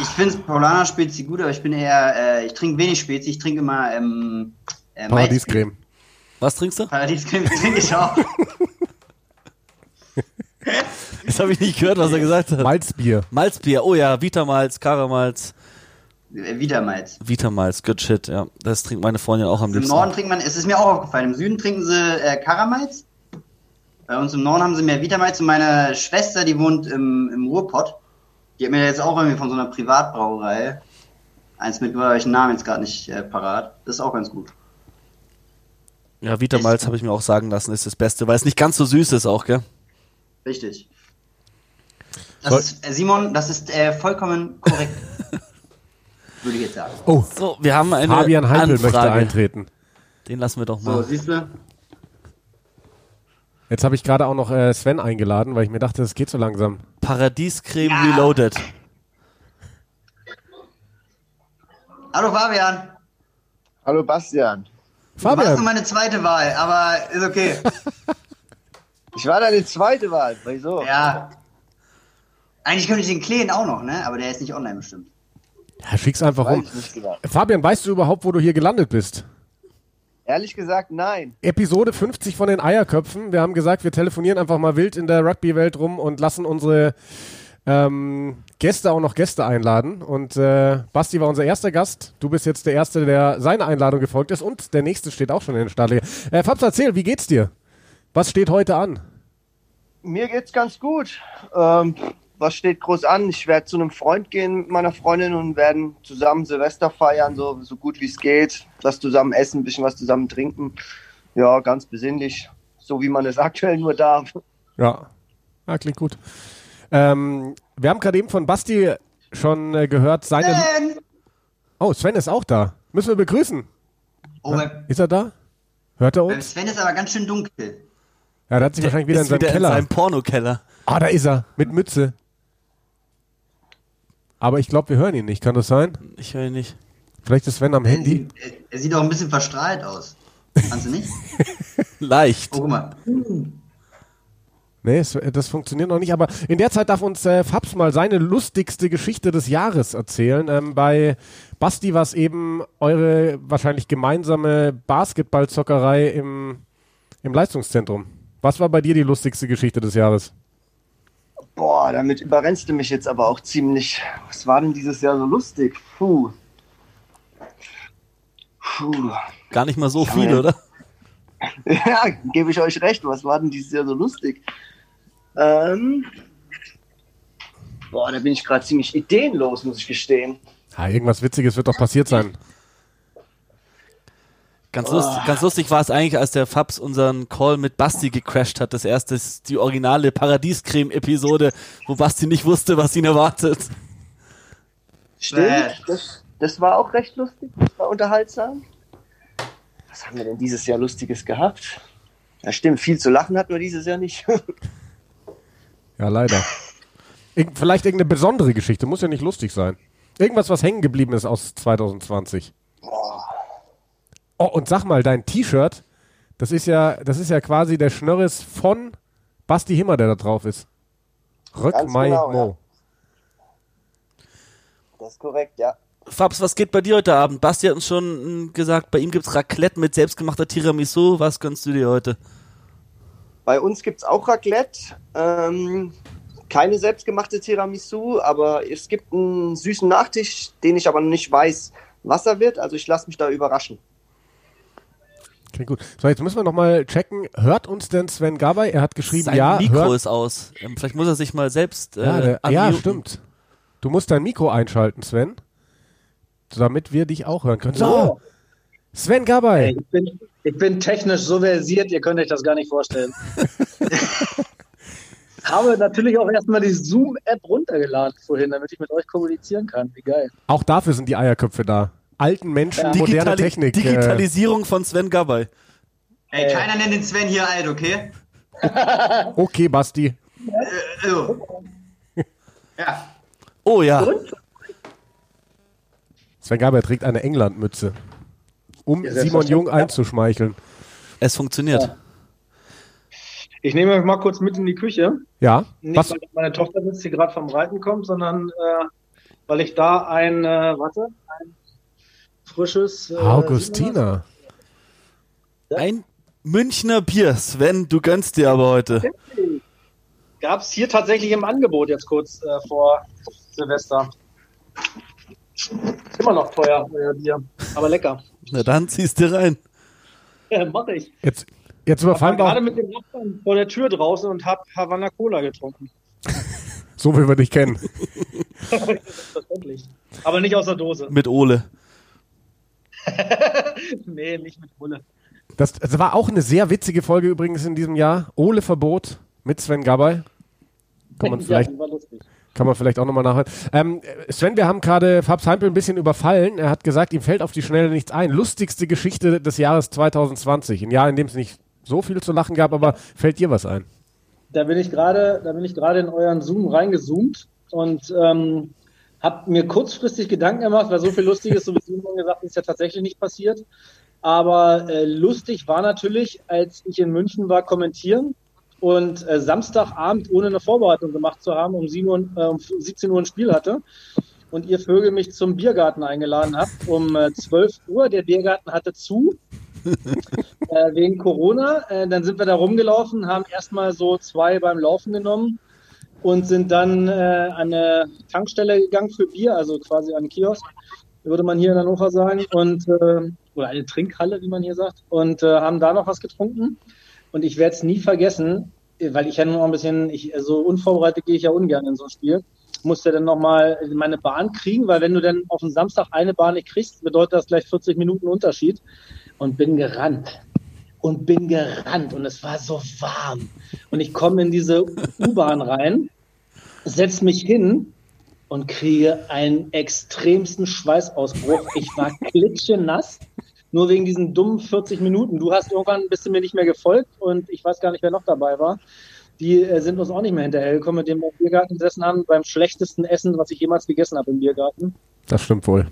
Ich finde Paulaner Spezi gut, aber ich bin eher, äh, ich trinke wenig Spezi, ich trinke immer ähm, äh, Paradiescreme. Was trinkst du? Paradiescreme trinke ich auch. Das habe ich nicht gehört, was er gesagt hat. Malzbier. Malzbier, oh ja, Vitamalz, Karamalz, Wiedermalz. Vitamalz, good shit, ja. Das trinkt meine Freundin auch am Im liebsten. Norden trinkt man, es ist mir auch aufgefallen, im Süden trinken sie äh, Karamalz. Bei uns im Norden haben sie mehr Vitamalz und meine Schwester, die wohnt im, im Ruhrpott, die hat mir jetzt auch irgendwie von so einer Privatbrauerei eins mit, aber ich den Namen jetzt gerade nicht äh, parat. Das ist auch ganz gut. Ja, Vitamalz habe ich mir auch sagen lassen, ist das Beste, weil es nicht ganz so süß ist auch, gell? Richtig. Das ist, äh, Simon, das ist äh, vollkommen korrekt. Würde ich jetzt sagen. Oh, So, wir haben eine Fabian Heipel Anfrage. möchte eintreten. Den lassen wir doch So, mal. siehst du? Jetzt habe ich gerade auch noch äh, Sven eingeladen, weil ich mir dachte, das geht so langsam. Paradiescreme Ja. Reloaded. Hallo Fabian. Hallo Bastian. Du warst nur Fabian, meine zweite Wahl, aber ist okay. Ich war deine zweite Wahl. Wieso? ja. Eigentlich könnte ich den klären auch noch, ne? Aber der ist nicht online bestimmt. Ja, schick's einfach Weiß rum. genau. Fabian, weißt du überhaupt, wo du hier gelandet bist? Ehrlich gesagt, nein. Episode 50 von den Eierköpfen. Wir haben gesagt, wir telefonieren einfach mal wild in der Rugby-Welt rum und lassen unsere ähm, Gäste auch noch Gäste einladen. Und äh, Basti war unser erster Gast. Du bist jetzt der Erste, der seiner Einladung gefolgt ist. Und der Nächste steht auch schon in den Startlöchern. Äh, Fabs, erzähl, wie geht's dir? Was steht heute an? Mir geht's ganz gut. Ähm, was steht groß an? Ich werde zu einem Freund gehen mit meiner Freundin und werden zusammen Silvester feiern, so, so gut wie es geht. Was zusammen essen, ein bisschen was zusammen trinken. Ja, ganz besinnlich. So wie man es aktuell nur darf. Ja, ja klingt gut. Ähm, wir haben gerade eben von Basti schon äh, gehört, seine... Sven! Oh, Sven ist auch da. Müssen wir begrüßen. Oh, bei, Ist er da? Hört er uns? Sven ist aber ganz schön dunkel. Ja, der hat sich wahrscheinlich wieder in seinem wieder Keller. in seinem Pornokeller. Ah, da ist er. Mit Mütze. Aber ich glaube, wir hören ihn nicht. Kann das sein? Ich höre ihn nicht. Vielleicht ist Sven am Er Handy. er, er sieht auch ein bisschen verstrahlt aus. Kannst du nicht? Leicht. Oh, guck mal. Nee, das funktioniert noch nicht, aber in der Zeit darf uns äh, Fabs mal seine lustigste Geschichte des Jahres erzählen. Ähm, bei Basti war es eben eure wahrscheinlich gemeinsame Basketballzockerei im, im Leistungszentrum. Was war bei dir die lustigste Geschichte des Jahres? Boah, damit überrennst du mich jetzt aber auch ziemlich. Was war denn dieses Jahr so lustig? Puh. Puh. Gar nicht mal so viel, Ja. oder? Ja, gebe ich euch recht. Was war denn dieses Jahr so lustig? Ähm, boah, da bin ich gerade ziemlich ideenlos, muss ich gestehen. Ja, irgendwas Witziges wird doch passiert sein. Ganz, lustig, ganz lustig war es eigentlich, als der Fabs unseren Call mit Basti gecrashed hat. Das erste ist die originale Paradiescreme-Episode, wo Basti nicht wusste, was ihn erwartet. Stimmt, das, das war auch recht lustig. Das war unterhaltsam. Was haben wir denn dieses Jahr Lustiges gehabt? Ja, stimmt, viel zu lachen hatten wir dieses Jahr nicht. Ja, leider. Irg vielleicht irgendeine besondere Geschichte, muss ja nicht lustig sein. Irgendwas, was hängen geblieben ist aus 2020. Oh, und sag mal, dein T-Shirt, das ist ja, das ist ja quasi der Schnörres von Basti Himmer, der da drauf ist. Rück Ganz mai genau, Mo. Das ist korrekt, ja. Fabs, was geht bei dir heute Abend? Basti hat uns schon mm, gesagt, bei ihm gibt's Raclette mit selbstgemachter Tiramisu. Was gönnst du dir heute? Bei uns gibt es auch Raclette. Ähm, keine selbstgemachte Tiramisu, aber es gibt einen süßen Nachtisch, den ich aber noch nicht weiß, was er wird. Also ich lasse mich da überraschen. Klingt gut. So, jetzt müssen wir nochmal checken. Hört uns denn Sven Gabay? Er hat geschrieben, Sein ja. Mikro hört, ist aus. Ähm, vielleicht muss er sich mal selbst äh, ja, der, ja, stimmt. Du musst dein Mikro einschalten, Sven. Damit wir dich auch hören können. So, So. Sven Gabay. Ich, bin, ich bin technisch so versiert, ihr könnt euch das gar nicht vorstellen. Habe natürlich auch erstmal die Zoom-App runtergeladen vorhin, damit ich mit euch kommunizieren kann. Wie geil. Auch dafür sind die Eierköpfe da. Alten Menschen, Ja. moderne Digitali- Technik. äh, Digitalisierung von Sven Gabay. Ey, keiner nennt den Sven hier alt, okay? Äh, okay, Basti. Äh, oh. Ja. Oh ja. Sven Gabay trägt eine Englandmütze. Um Ja, Simon Jung einzuschmeicheln. Es funktioniert. Ja. Ich nehme euch mal kurz mit in die Küche. Ja? Nicht, Was? weil meine Tochter jetzt hier gerade vom Reiten kommt, sondern äh, weil ich da ein, äh, warte, ein frisches. Äh, Augustina. Ein Münchner Bier. Sven, du gönnst dir aber heute. Gab es hier tatsächlich im Angebot jetzt kurz äh, vor Silvester. Immer noch teuer, euer Bier, aber lecker. Na dann ziehst du rein. Ja, mach ich. Jetzt, jetzt Ich war überfallen wir gerade mit dem Nachbarn vor der Tür draußen und habe Havana Cola getrunken. so wie wir dich kennen. Selbstverständlich. Aber nicht aus der Dose. Mit Ole. nee, nicht mit Bulle. Das, das war auch eine sehr witzige Folge übrigens in diesem Jahr. Ole Verbot mit Sven Gabay. Kann man vielleicht, Ja, kann man vielleicht auch nochmal nachhören. Ähm, Sven, wir haben gerade Fabs Heimpel ein bisschen überfallen. Er hat gesagt, ihm fällt auf die Schnelle nichts ein. Lustigste Geschichte des Jahres 2020. Ein Jahr, in dem es nicht so viel zu lachen gab, aber fällt dir was ein? Da bin ich gerade, da bin ich gerade in euren Zoom reingezoomt und ähm, habe mir kurzfristig Gedanken gemacht, weil so viel Lustiges, so wie Simon gesagt, ist ja tatsächlich nicht passiert. Aber äh, lustig war natürlich, als ich in München war, kommentieren und äh, Samstagabend ohne eine Vorbereitung gemacht zu haben, um, 7 Uhr, äh, um 17 Uhr ein Spiel hatte und ihr Vögel mich zum Biergarten eingeladen habt um äh, 12 Uhr. Der Biergarten hatte zu äh, wegen Corona. Äh, dann sind wir da rumgelaufen, haben erstmal so zwei beim Laufen genommen und sind dann äh, an eine Tankstelle gegangen für Bier, also quasi an einen Kiosk, würde man hier in Hannover sagen, und äh, oder eine Trinkhalle, wie man hier sagt, und äh, haben da noch was getrunken. Und ich werde es nie vergessen, weil ich ja nur noch ein bisschen, ich, so unvorbereitet gehe ich ja ungern in so ein Spiel. Musste dann nochmal meine Bahn kriegen, weil wenn du dann auf dem Samstag eine Bahn nicht kriegst, bedeutet das gleich 40 Minuten Unterschied. Und bin gerannt. Und bin gerannt. Und es war so warm. Und ich komme in diese U-Bahn rein, setz mich hin und kriege einen extremsten Schweißausbruch. Ich war klitschenass, nur wegen diesen dummen 40 Minuten. Du hast irgendwann bist du mir nicht mehr gefolgt und ich weiß gar nicht, wer noch dabei war. die äh, sind uns auch nicht mehr hinterhergekommen, mit dem wir im Biergarten gesessen haben, beim schlechtesten Essen, was ich jemals gegessen habe im Biergarten. Das stimmt wohl.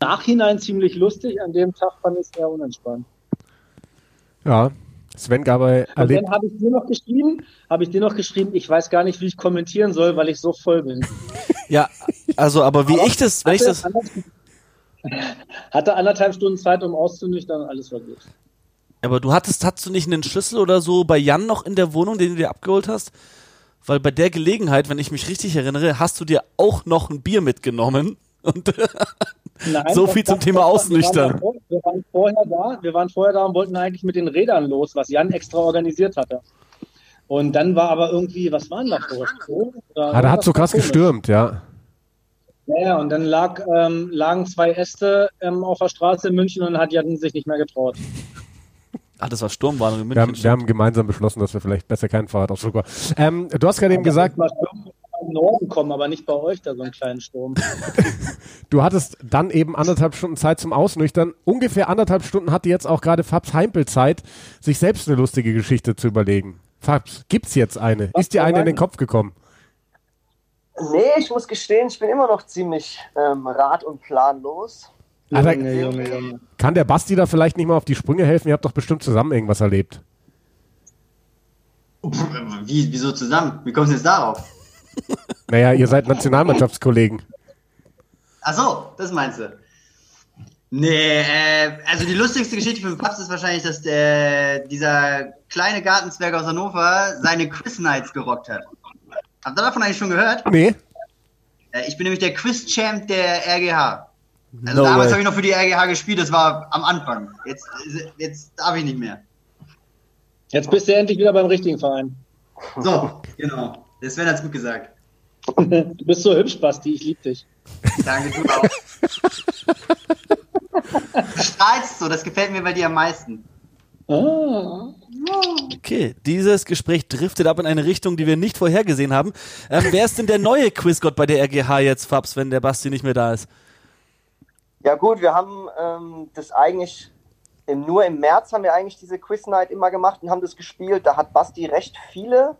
Nachhinein ziemlich lustig, an dem Tag fand ich es eher unentspannt. Ja. Sven Gabay Und erlebt. dann habe ich dir noch geschrieben, habe ich dir noch geschrieben, ich weiß gar nicht, wie ich kommentieren soll, weil ich so voll bin. Ja, also, aber wie ich das, wenn ich das, Hatte anderthalb Stunden Zeit, um auszunüchtern, alles war gut. aber du hattest, hattest du nicht einen Schlüssel oder so bei Jan noch in der Wohnung, den du dir abgeholt hast? Weil bei der Gelegenheit, wenn ich mich richtig erinnere, hast du dir auch noch ein Bier mitgenommen. Und Nein, So viel zum Thema Ausnüchtern. Wir waren, wir waren vorher da, wir waren vorher da und wollten eigentlich mit den Rädern los, was Jan extra organisiert hatte. Und dann war aber irgendwie, was war denn da? Oder Ah, da hat so krass komisch. gestürmt, ja. Ja, und dann lag, ähm, lagen zwei Äste ähm, auf der Straße in München und hat Jan sich nicht mehr getraut. ah, das war Sturmwarnung in Wir haben, München. wir haben gemeinsam beschlossen, dass wir vielleicht besser keinen Fahrradausflug machen. Ähm, du hast gerade eben gesagt, im Norden kommen, aber nicht bei euch da so einen kleinen Sturm. du hattest dann eben anderthalb Stunden Zeit zum Ausnüchtern. Ungefähr anderthalb Stunden hatte jetzt auch gerade Fabs Heimpel Zeit, sich selbst eine lustige Geschichte zu überlegen. Fabs, gibt's jetzt eine? Was Ist dir eine in den? Kopf gekommen? Nee, ich muss gestehen, ich bin immer noch ziemlich ähm, rat- und planlos. Alter, Junge, Junge, Junge. Kann der Basti da vielleicht nicht mal auf die Sprünge helfen? Ihr habt doch bestimmt zusammen irgendwas erlebt. Wie, wieso zusammen? Wie kommst du jetzt darauf? Naja, ihr seid Nationalmannschaftskollegen. Ach so, das meinst du. Nee, äh, also die lustigste Geschichte für den Papst ist wahrscheinlich, dass der, dieser kleine Gartenzwerg aus Hannover seine Quiz Nights gerockt hat. Habt ihr davon eigentlich schon gehört? Nee? Äh, ich bin nämlich der Quiz-Champ der RGH. Also No damals habe ich noch für die RGH gespielt, das war am Anfang. Jetzt, jetzt darf ich nicht mehr. Jetzt bist du endlich wieder beim richtigen Verein. So, genau. Der Sven hat's gut gesagt. Du bist so hübsch, Basti, ich liebe dich. Danke, du auch. Du strahlst so, das gefällt mir bei dir am meisten. Ah. Okay, dieses Gespräch driftet ab in eine Richtung, die wir nicht vorhergesehen haben. Ähm, wer ist denn der neue Quizgott bei der RGH jetzt, Fabs, wenn der Basti nicht mehr da ist? Ja gut, wir haben ähm, das eigentlich im, nur im März haben wir eigentlich diese Quiz Night immer gemacht und haben das gespielt. Da hat Basti recht viele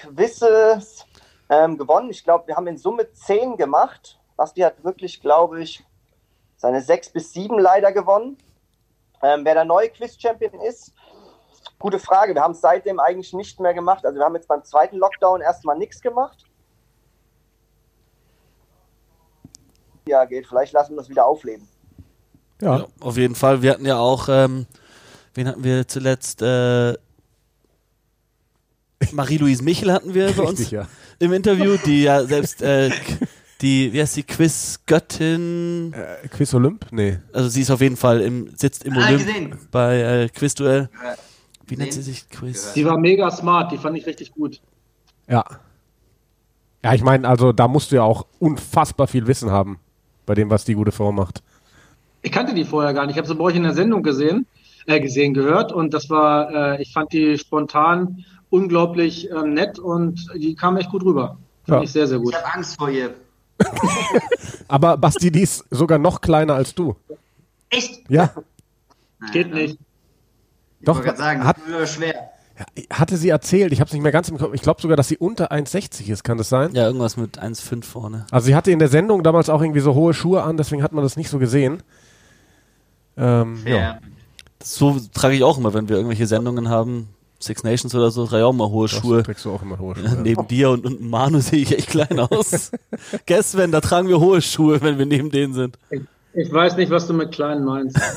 Quizzes ähm, gewonnen. Ich glaube, wir haben in Summe zehn gemacht. Basti hat wirklich, glaube ich, seine sechs bis sieben leider gewonnen. Ähm, wer der neue Quiz-Champion ist, gute Frage. Wir haben es seitdem eigentlich nicht mehr gemacht. Also wir haben jetzt beim zweiten Lockdown erstmal nichts gemacht. Ja, geht. Vielleicht lassen wir das wieder aufleben. Ja. Ja, auf jeden Fall. Wir hatten ja auch, ähm, wen hatten wir zuletzt? Äh, Marie-Louise Michel hatten wir bei uns Richtig, ja. im Interview, die ja selbst äh, die, wie heißt die, Quizgöttin, Äh, Quiz Olymp? Nee. also sie ist auf jeden Fall im, sitzt im Ah, Olymp gesehen. bei äh, Quizduell. Wie nennt sie sich? Quiz? Die war mega smart, die fand ich richtig gut. Ja. Ja, ich meine, also da musst du ja auch unfassbar viel Wissen haben bei dem, was die gute Frau macht. Ich kannte die vorher gar nicht. Ich habe sie bei euch in der Sendung gesehen, äh, gesehen, gehört und das war, äh, ich fand die spontan unglaublich ähm, nett und die kam echt gut rüber. Fand Ja. ich sehr, sehr gut. Ich habe Angst vor ihr. Aber Basti, die ist sogar noch kleiner als du. Echt? Ja. Geht nicht. Ich Doch, wollte gerade sagen, hat- das schwer. Hatte sie erzählt, ich habe es nicht mehr ganz im Kopf. Ich glaube sogar, dass sie unter 1,60 ist, kann das sein? Ja, irgendwas mit 1,5 vorne. Also sie hatte in der Sendung damals auch irgendwie so hohe Schuhe an, deswegen hat man das nicht so gesehen. Ähm. Ja. So trage ich auch immer, wenn wir irgendwelche Sendungen haben. Six Nations oder so, trage ich auch immer hohe Das Schuhe. trägst du auch immer hohe Ja, Schuhe. neben dir und, und Manu sehe ich echt klein aus. Guess, Sven, da tragen wir hohe Schuhe, wenn wir neben denen sind. Ich weiß nicht, was du mit Kleinen meinst.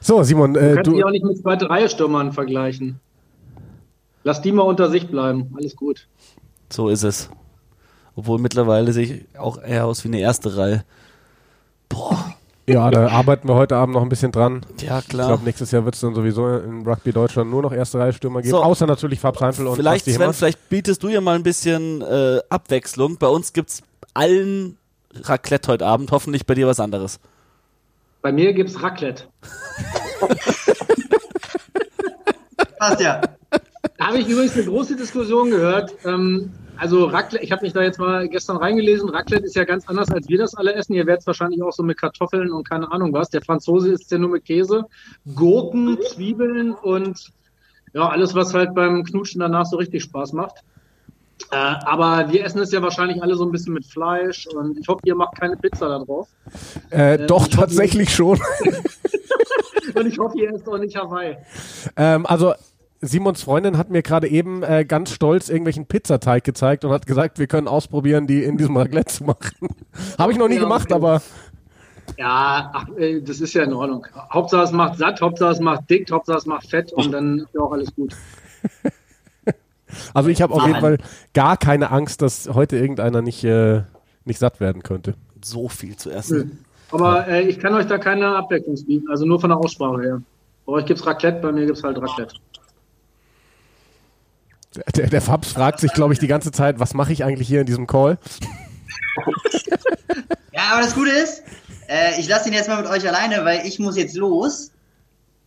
So, Simon, Du äh, kannst die du, auch nicht mit zweite Reihe Stürmern vergleichen. Lass die mal unter sich bleiben. Alles gut. So ist es. Obwohl mittlerweile sehe ich auch eher aus wie eine erste Reihe. Boah, ja, da arbeiten wir heute Abend noch ein bisschen dran. ja Ich klar. glaube, nächstes Jahr wird es dann sowieso in Rugby Deutschland nur noch erste Reihe Stürmer geben, So. außer natürlich Fab Seinfeld und Vielleicht, Sven, vielleicht bietest du ja mal ein bisschen äh, Abwechslung. Bei uns gibt's allen Raclette heute Abend. Hoffentlich bei dir was anderes. Bei mir gibt's Raclette. Passt ja. Da habe ich übrigens eine große Diskussion gehört. Ähm, also Raclette, ich habe mich da jetzt mal gestern reingelesen. Raclette ist ja ganz anders, als wir das alle essen. Ihr werdet es wahrscheinlich auch so mit Kartoffeln und keine Ahnung was. Der Franzose isst ja nur mit Käse, Gurken, Zwiebeln und ja, alles, was halt beim Knutschen danach so richtig Spaß macht. Äh, aber wir essen es ja wahrscheinlich alle so ein bisschen mit Fleisch und ich hoffe, ihr macht keine Pizza da drauf. Äh, doch, ich hoffe- tatsächlich schon. Und ich hoffe, ihr esst auch nicht Hawaii. ähm, also, Simons Freundin hat mir gerade eben äh, ganz stolz irgendwelchen Pizzateig gezeigt und hat gesagt, wir können ausprobieren, die in diesem Raclette zu machen. Habe ich noch nie Ja, gemacht, aber Ja, ach, äh, das ist ja in Ordnung. Hauptsache es macht satt, Hauptsache es macht dick, Hauptsache es macht fett und dann ist ja auch alles gut. also ich habe auf jeden Fall gar keine Angst, dass heute irgendeiner nicht, äh, nicht satt werden könnte. So viel zu essen. Aber äh, ich kann euch da keine Abwechslung bieten, also nur von der Aussprache her. Bei euch gibt's Raclette, bei mir gibt's halt Raclette. Der, der Fabs fragt sich, glaube ich, die ganze Zeit, was mache ich eigentlich hier in diesem Call? Ja, aber das Gute ist, äh, ich lasse ihn jetzt mal mit euch alleine, weil ich muss jetzt los.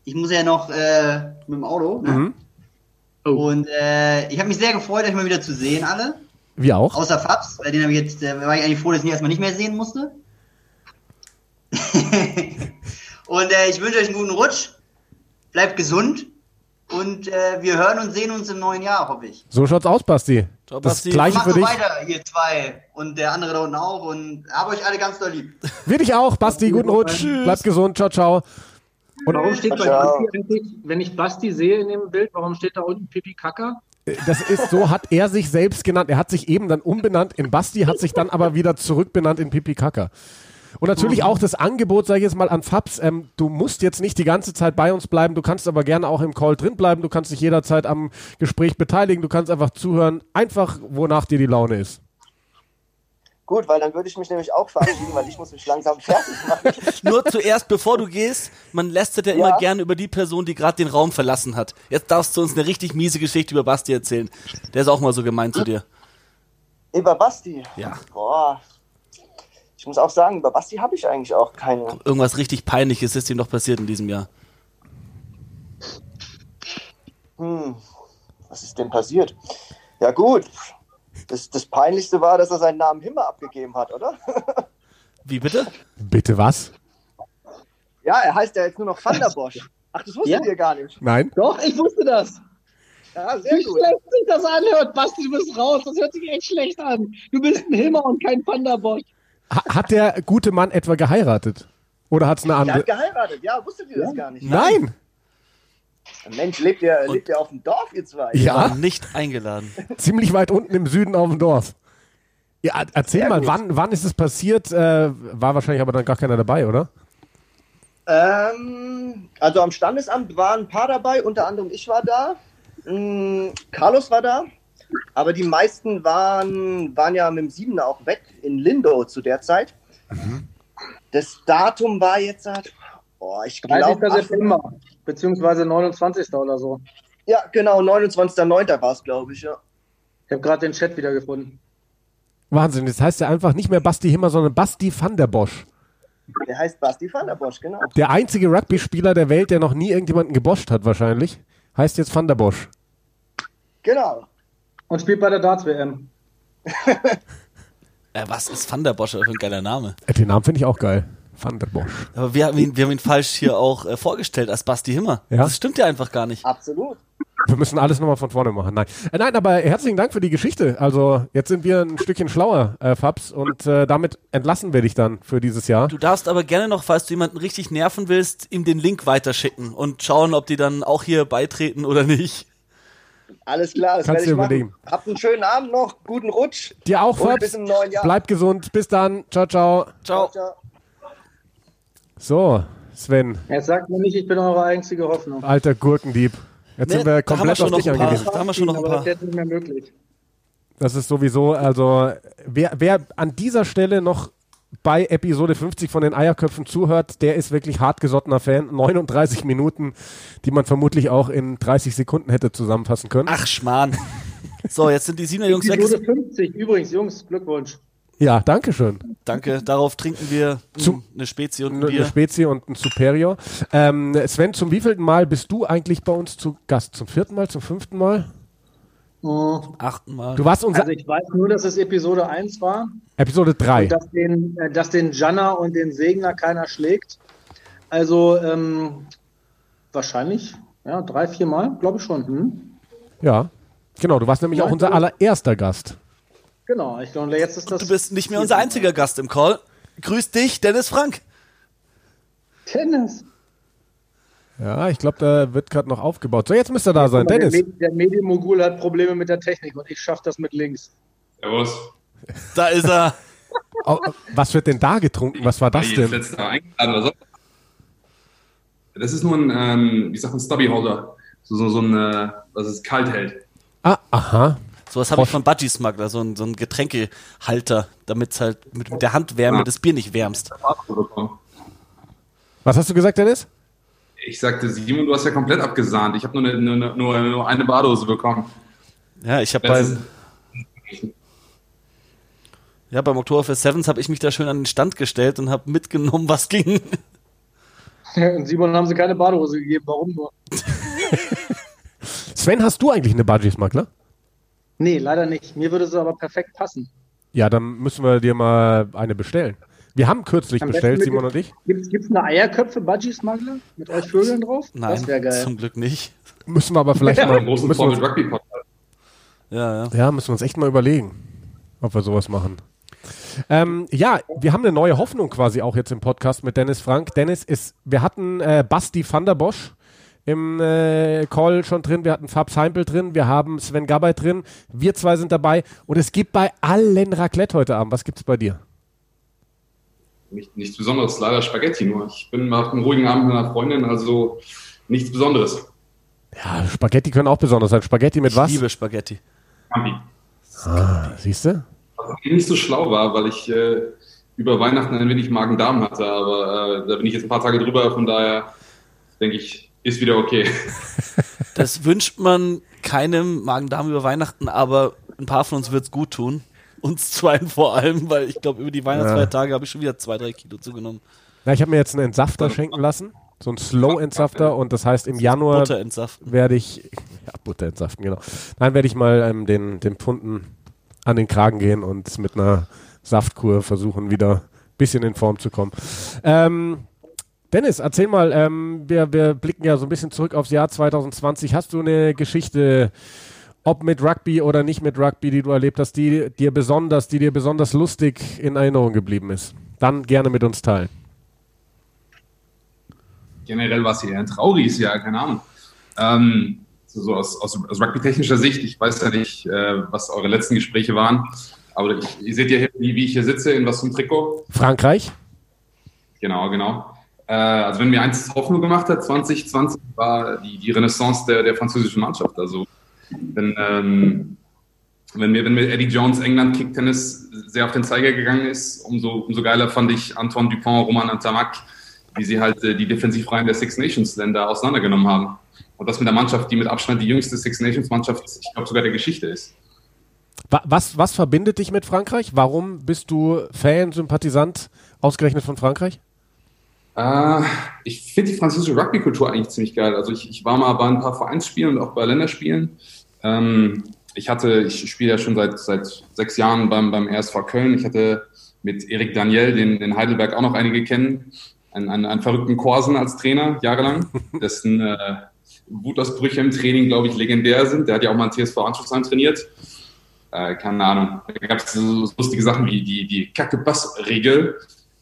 Ich muss ja noch äh, mit dem Auto. Ne? Mhm. Oh. Und äh, ich habe mich sehr gefreut, euch mal wieder zu sehen, alle. Wir auch. Außer Fabs, weil den habe ich jetzt, äh, war ich eigentlich froh, dass ich ihn erstmal nicht mehr sehen musste. und äh, ich wünsche euch einen guten Rutsch. Bleibt gesund. Und äh, wir hören und sehen uns im neuen Jahr, hoffe ich. So schaut's aus, Basti. Ciao, Das Basti. gleiche für so dich. weiter, ihr zwei. Und der andere da unten auch. Und hab euch alle ganz doll lieb. Wir dich auch, Basti. Guten Rutsch. Bleib gesund. Ciao, ciao. Und warum steht bei. Basti eigentlich, wenn ich Basti sehe in dem Bild, warum steht da unten Pipi Kaka? Äh, Das ist so, hat er sich selbst genannt. Er hat sich eben dann umbenannt in Basti, hat sich dann aber wieder zurückbenannt in Pipi Kaka. Und natürlich auch das Angebot, sage ich jetzt mal an Fabs, ähm, du musst jetzt nicht die ganze Zeit bei uns bleiben, du kannst aber gerne auch im Call drin bleiben, du kannst dich jederzeit am Gespräch beteiligen, du kannst einfach zuhören, einfach wonach dir die Laune ist. Gut, weil dann würde ich mich nämlich auch verabschieden, weil ich muss mich langsam fertig machen. Nur zuerst, bevor du gehst, man lästert ja immer Ja. gerne über die Person, die gerade den Raum verlassen hat. Jetzt darfst du uns eine richtig miese Geschichte über Basti erzählen. Der ist auch mal so gemein zu dir. Über Basti. Ja. Boah. Ich muss auch sagen, über Basti habe ich eigentlich auch keine. Irgendwas richtig Peinliches ist ihm doch passiert in diesem Jahr. Hm, was ist denn passiert? Ja gut, das, das Peinlichste war, dass er seinen Namen Himmel abgegeben hat, oder? Wie bitte? Bitte was? Ja, er heißt ja jetzt nur noch Van der Bosch. Ach, das wusstet Ja. ihr gar nicht. Nein? Doch, ich wusste das. Ja, sehr Wie gut. schlecht sich das anhört, Basti, du bist raus. Das hört sich echt schlecht an. Du bist ein Hilmer und kein Pandabosch. Ha hat der gute Mann etwa geheiratet? Oder hat's eine Er andere? hat geheiratet, ja, wusstet ihr das gar nicht? Nein! Mensch, lebt ihr, Und- lebt ihr auf dem Dorf, ihr zwei? Ja. War nicht eingeladen. Ziemlich weit unten im Süden auf dem Dorf. Ja, erzähl Sehr mal, gut. wann, wann ist es passiert? Äh, war wahrscheinlich aber dann gar keiner dabei, oder? Ähm, also am Standesamt waren ein paar dabei, unter anderem ich war da, mm, Carlos war da, aber die meisten waren, waren ja mit dem Siebener auch weg in Lindow zu der Zeit. Das Datum war jetzt, halt- oh, ich 30. glaube, September, beziehungsweise 29. oder so. ja genau, 29.09. war es, glaube ich, ja. Ich habe gerade den Chat wieder gefunden. Wahnsinn, das heißt ja einfach nicht mehr Basti Himmer, sondern Basti van der Bosch. Der heißt Basti van der Bosch, genau. Der einzige Rugby-Spieler der Welt, der noch nie irgendjemanden geboscht hat wahrscheinlich, heißt jetzt van der Bosch. Genau. Und spielt bei der Darts-WM. Äh, was ist Van der Bosch für ein geiler Name? Äh, Den Namen finde ich auch geil. Van der Bosch. Aber wir haben ihn, wir haben ihn falsch hier auch äh, vorgestellt als Basti Himmer. Ja? Das stimmt ja einfach gar nicht. Absolut. Wir müssen alles nochmal von vorne machen. Nein. Äh, nein, aber herzlichen Dank für die Geschichte. Also jetzt sind wir ein Stückchen schlauer, äh, Fabs, und äh, damit entlassen wir dich dann für dieses Jahr. Du darfst aber gerne noch, falls du jemanden richtig nerven willst, ihm den Link weiterschicken und schauen, ob die dann auch hier beitreten oder nicht. Alles klar, das Kannst werde ich dir machen. überlegen. Habt einen schönen Abend noch, guten Rutsch. Dir auch, Fabs. bis im neuen Jahr. Bleib gesund. Bis dann. Ciao, ciao. Ciao. ciao. So, Sven, Jetzt sagt mir nicht, ich bin eure einzige Hoffnung. alter Gurkendieb. Jetzt Nee, sind wir komplett auf dich angewiesen. Da haben wir schon noch ein Aber paar. Das ist jetzt nicht mehr möglich. Das ist sowieso, also wer, wer an dieser Stelle noch bei Episode 50 von den Eierköpfen zuhört, der ist wirklich hartgesottener Fan. 39 Minuten, die man vermutlich auch in 30 Sekunden hätte zusammenfassen können. Ach, Schmarrn. So, jetzt sind die Siebener Jungs weg. Episode 50, übrigens, Jungs, Glückwunsch. Ja, danke schön. Danke. Darauf trinken wir Zum- eine Spezie und ein Eine Bier. Spezie und ein Superior. Ähm, Sven, zum wievielten Mal bist du eigentlich bei uns zu Gast? Zum vierten Mal, zum fünften Mal? Achten Mal. Du warst unser Also ich weiß nur, dass es Episode 1 war Episode 3. und dass den, äh, dass den Janna und den Segner keiner schlägt. Also ähm, wahrscheinlich, ja, drei, vier Mal, glaube ich schon. Hm? Ja. Genau, du warst nämlich Ja, auch unser allererster Gast. Genau, ich glaube, jetzt ist das. Du bist nicht mehr unser einziger Gast im Call. Grüß dich, Dennis Frank. Tennis. Ja, ich glaube, da wird gerade noch aufgebaut. So, jetzt müsste er da sein. Der, Dennis. Med der Medienmogul hat Probleme mit der Technik und ich schaffe das mit links. Servus. Da ist er. Oh, was wird denn da getrunken? Was war das denn? Mal. Das ist nur ein, ähm, wie sagt man, Stubby-Holder. So, so, so ein, äh, was es kalt hält. Ah, aha. Sowas habe ich von Budgie Smuggler, so ein, so ein Getränkehalter, damit es halt mit, mit der Handwärme Ah. das Bier nicht wärmst. Was hast du gesagt, Dennis? Ich sagte, Simon, du hast ja komplett abgesahnt. Ich habe nur, eine- nur, nur, nur eine Badehose bekommen. Ja, ich habe beim, ja, beim Oktoberfest Sevens habe ich mich da schön an den Stand gestellt und habe mitgenommen, was ging. Und Simon haben sie keine Badehose gegeben. Warum nur? Sven, hast du eigentlich eine Budgie-Smuggler? Nee, leider nicht. Mir würde sie aber perfekt passen. Ja, dann müssen wir dir mal eine bestellen. Wir haben kürzlich Am bestellt, Simon und ich. Gibt es eine Eierköpfe Budgie Smuggler mit euch Vögeln drauf? Nein, Das wäre geil. zum Glück nicht. Müssen wir aber vielleicht mal. Großen Müssen wir uns, Rugby-Podcast. Ja, ja. ja, müssen wir uns echt mal überlegen, ob wir sowas machen. Ähm, ja, wir haben eine neue Hoffnung quasi auch jetzt im Podcast mit Dennis Frank. Dennis ist, wir hatten äh, Basti van der Bosch im äh, Call schon drin, wir hatten Fabs Heimpel drin, wir haben Sven Gabay drin, wir zwei sind dabei und es gibt bei allen Raclette heute Abend. Was gibt's bei dir? Nicht, nichts Besonderes, leider Spaghetti nur. Ich bin auf einem ruhigen Abend mit einer Freundin, also nichts Besonderes. Ja, Spaghetti können auch besonders sein. Spaghetti mit Ich was? liebe Spaghetti. Campi. Ah, siehst du? Was nicht so schlau war, weil ich äh, über Weihnachten ein wenig Magen-Darm hatte, aber äh, da bin ich jetzt ein paar Tage drüber, von daher denke ich, ist wieder okay. Das wünscht man keinem Magen-Darm über Weihnachten, aber ein paar von uns wird's gut tun. Uns zwei vor allem, weil ich glaube, über die Weihnachtsfeiertage habe ich schon wieder zwei, drei Kilo zugenommen. Na, ich habe mir jetzt einen Entsafter schenken lassen. So einen Slow-Entsafter und das heißt im Januar werde ich, ja, Butter entsaften, genau. Dann werde ich mal ähm, den, den Pfunden an den Kragen gehen und mit einer Saftkur versuchen, wieder ein bisschen in Form zu kommen. Ähm, Dennis, erzähl mal, ähm, wir, wir blicken ja so ein bisschen zurück aufs Jahr 2020. Hast du eine Geschichte, ob mit Rugby oder nicht mit Rugby, die du erlebt hast, die dir besonders, die dir besonders lustig in Erinnerung geblieben ist? Dann gerne mit uns teilen. Generell war es hier ein trauriges Jahr, keine Ahnung. Ähm, so, aus, aus, aus rugby-technischer Sicht, ich weiß ja nicht, äh, was eure letzten Gespräche waren, aber ich, ihr seht ja hier, wie, wie ich hier sitze, in was einem Trikot. Frankreich? Genau, genau. Äh, also wenn mir eins Hoffnung gemacht hat, 2020 war die, die Renaissance der, der französischen Mannschaft. Also wenn, ähm, wenn, mir, wenn mir Eddie Jones England Kicktennis sehr auf den Zeiger gegangen ist, umso, umso geiler fand ich Antoine Dupont, Roman Antamac, wie sie halt äh, die Defensivreihen der Six Nations Länder auseinandergenommen haben. Und das mit der Mannschaft, die mit Abstand die jüngste Six Nations Mannschaft, ich glaube sogar der Geschichte ist. Wa- Was, was verbindet dich mit Frankreich? Warum bist du Fan, Sympathisant ausgerechnet von Frankreich? Äh, ich finde die französische Rugby-Kultur eigentlich ziemlich geil. Also ich, ich war mal bei ein paar Vereinsspielen und auch bei Länderspielen. Ähm, ich hatte, ich spiele ja schon seit, seit sechs Jahren beim, beim RSV Köln. Ich hatte mit Erik Daniel, den in Heidelberg auch noch einige kennen, einen, einen, einen verrückten Korsen als Trainer, jahrelang, dessen äh, Wutausbrüche im Training, glaube ich, legendär sind. Der hat ja auch mal ein TSV Anschlussheim trainiert. Äh, keine Ahnung. Da gab es so so lustige Sachen wie die, die Kacke-Pass-Regel.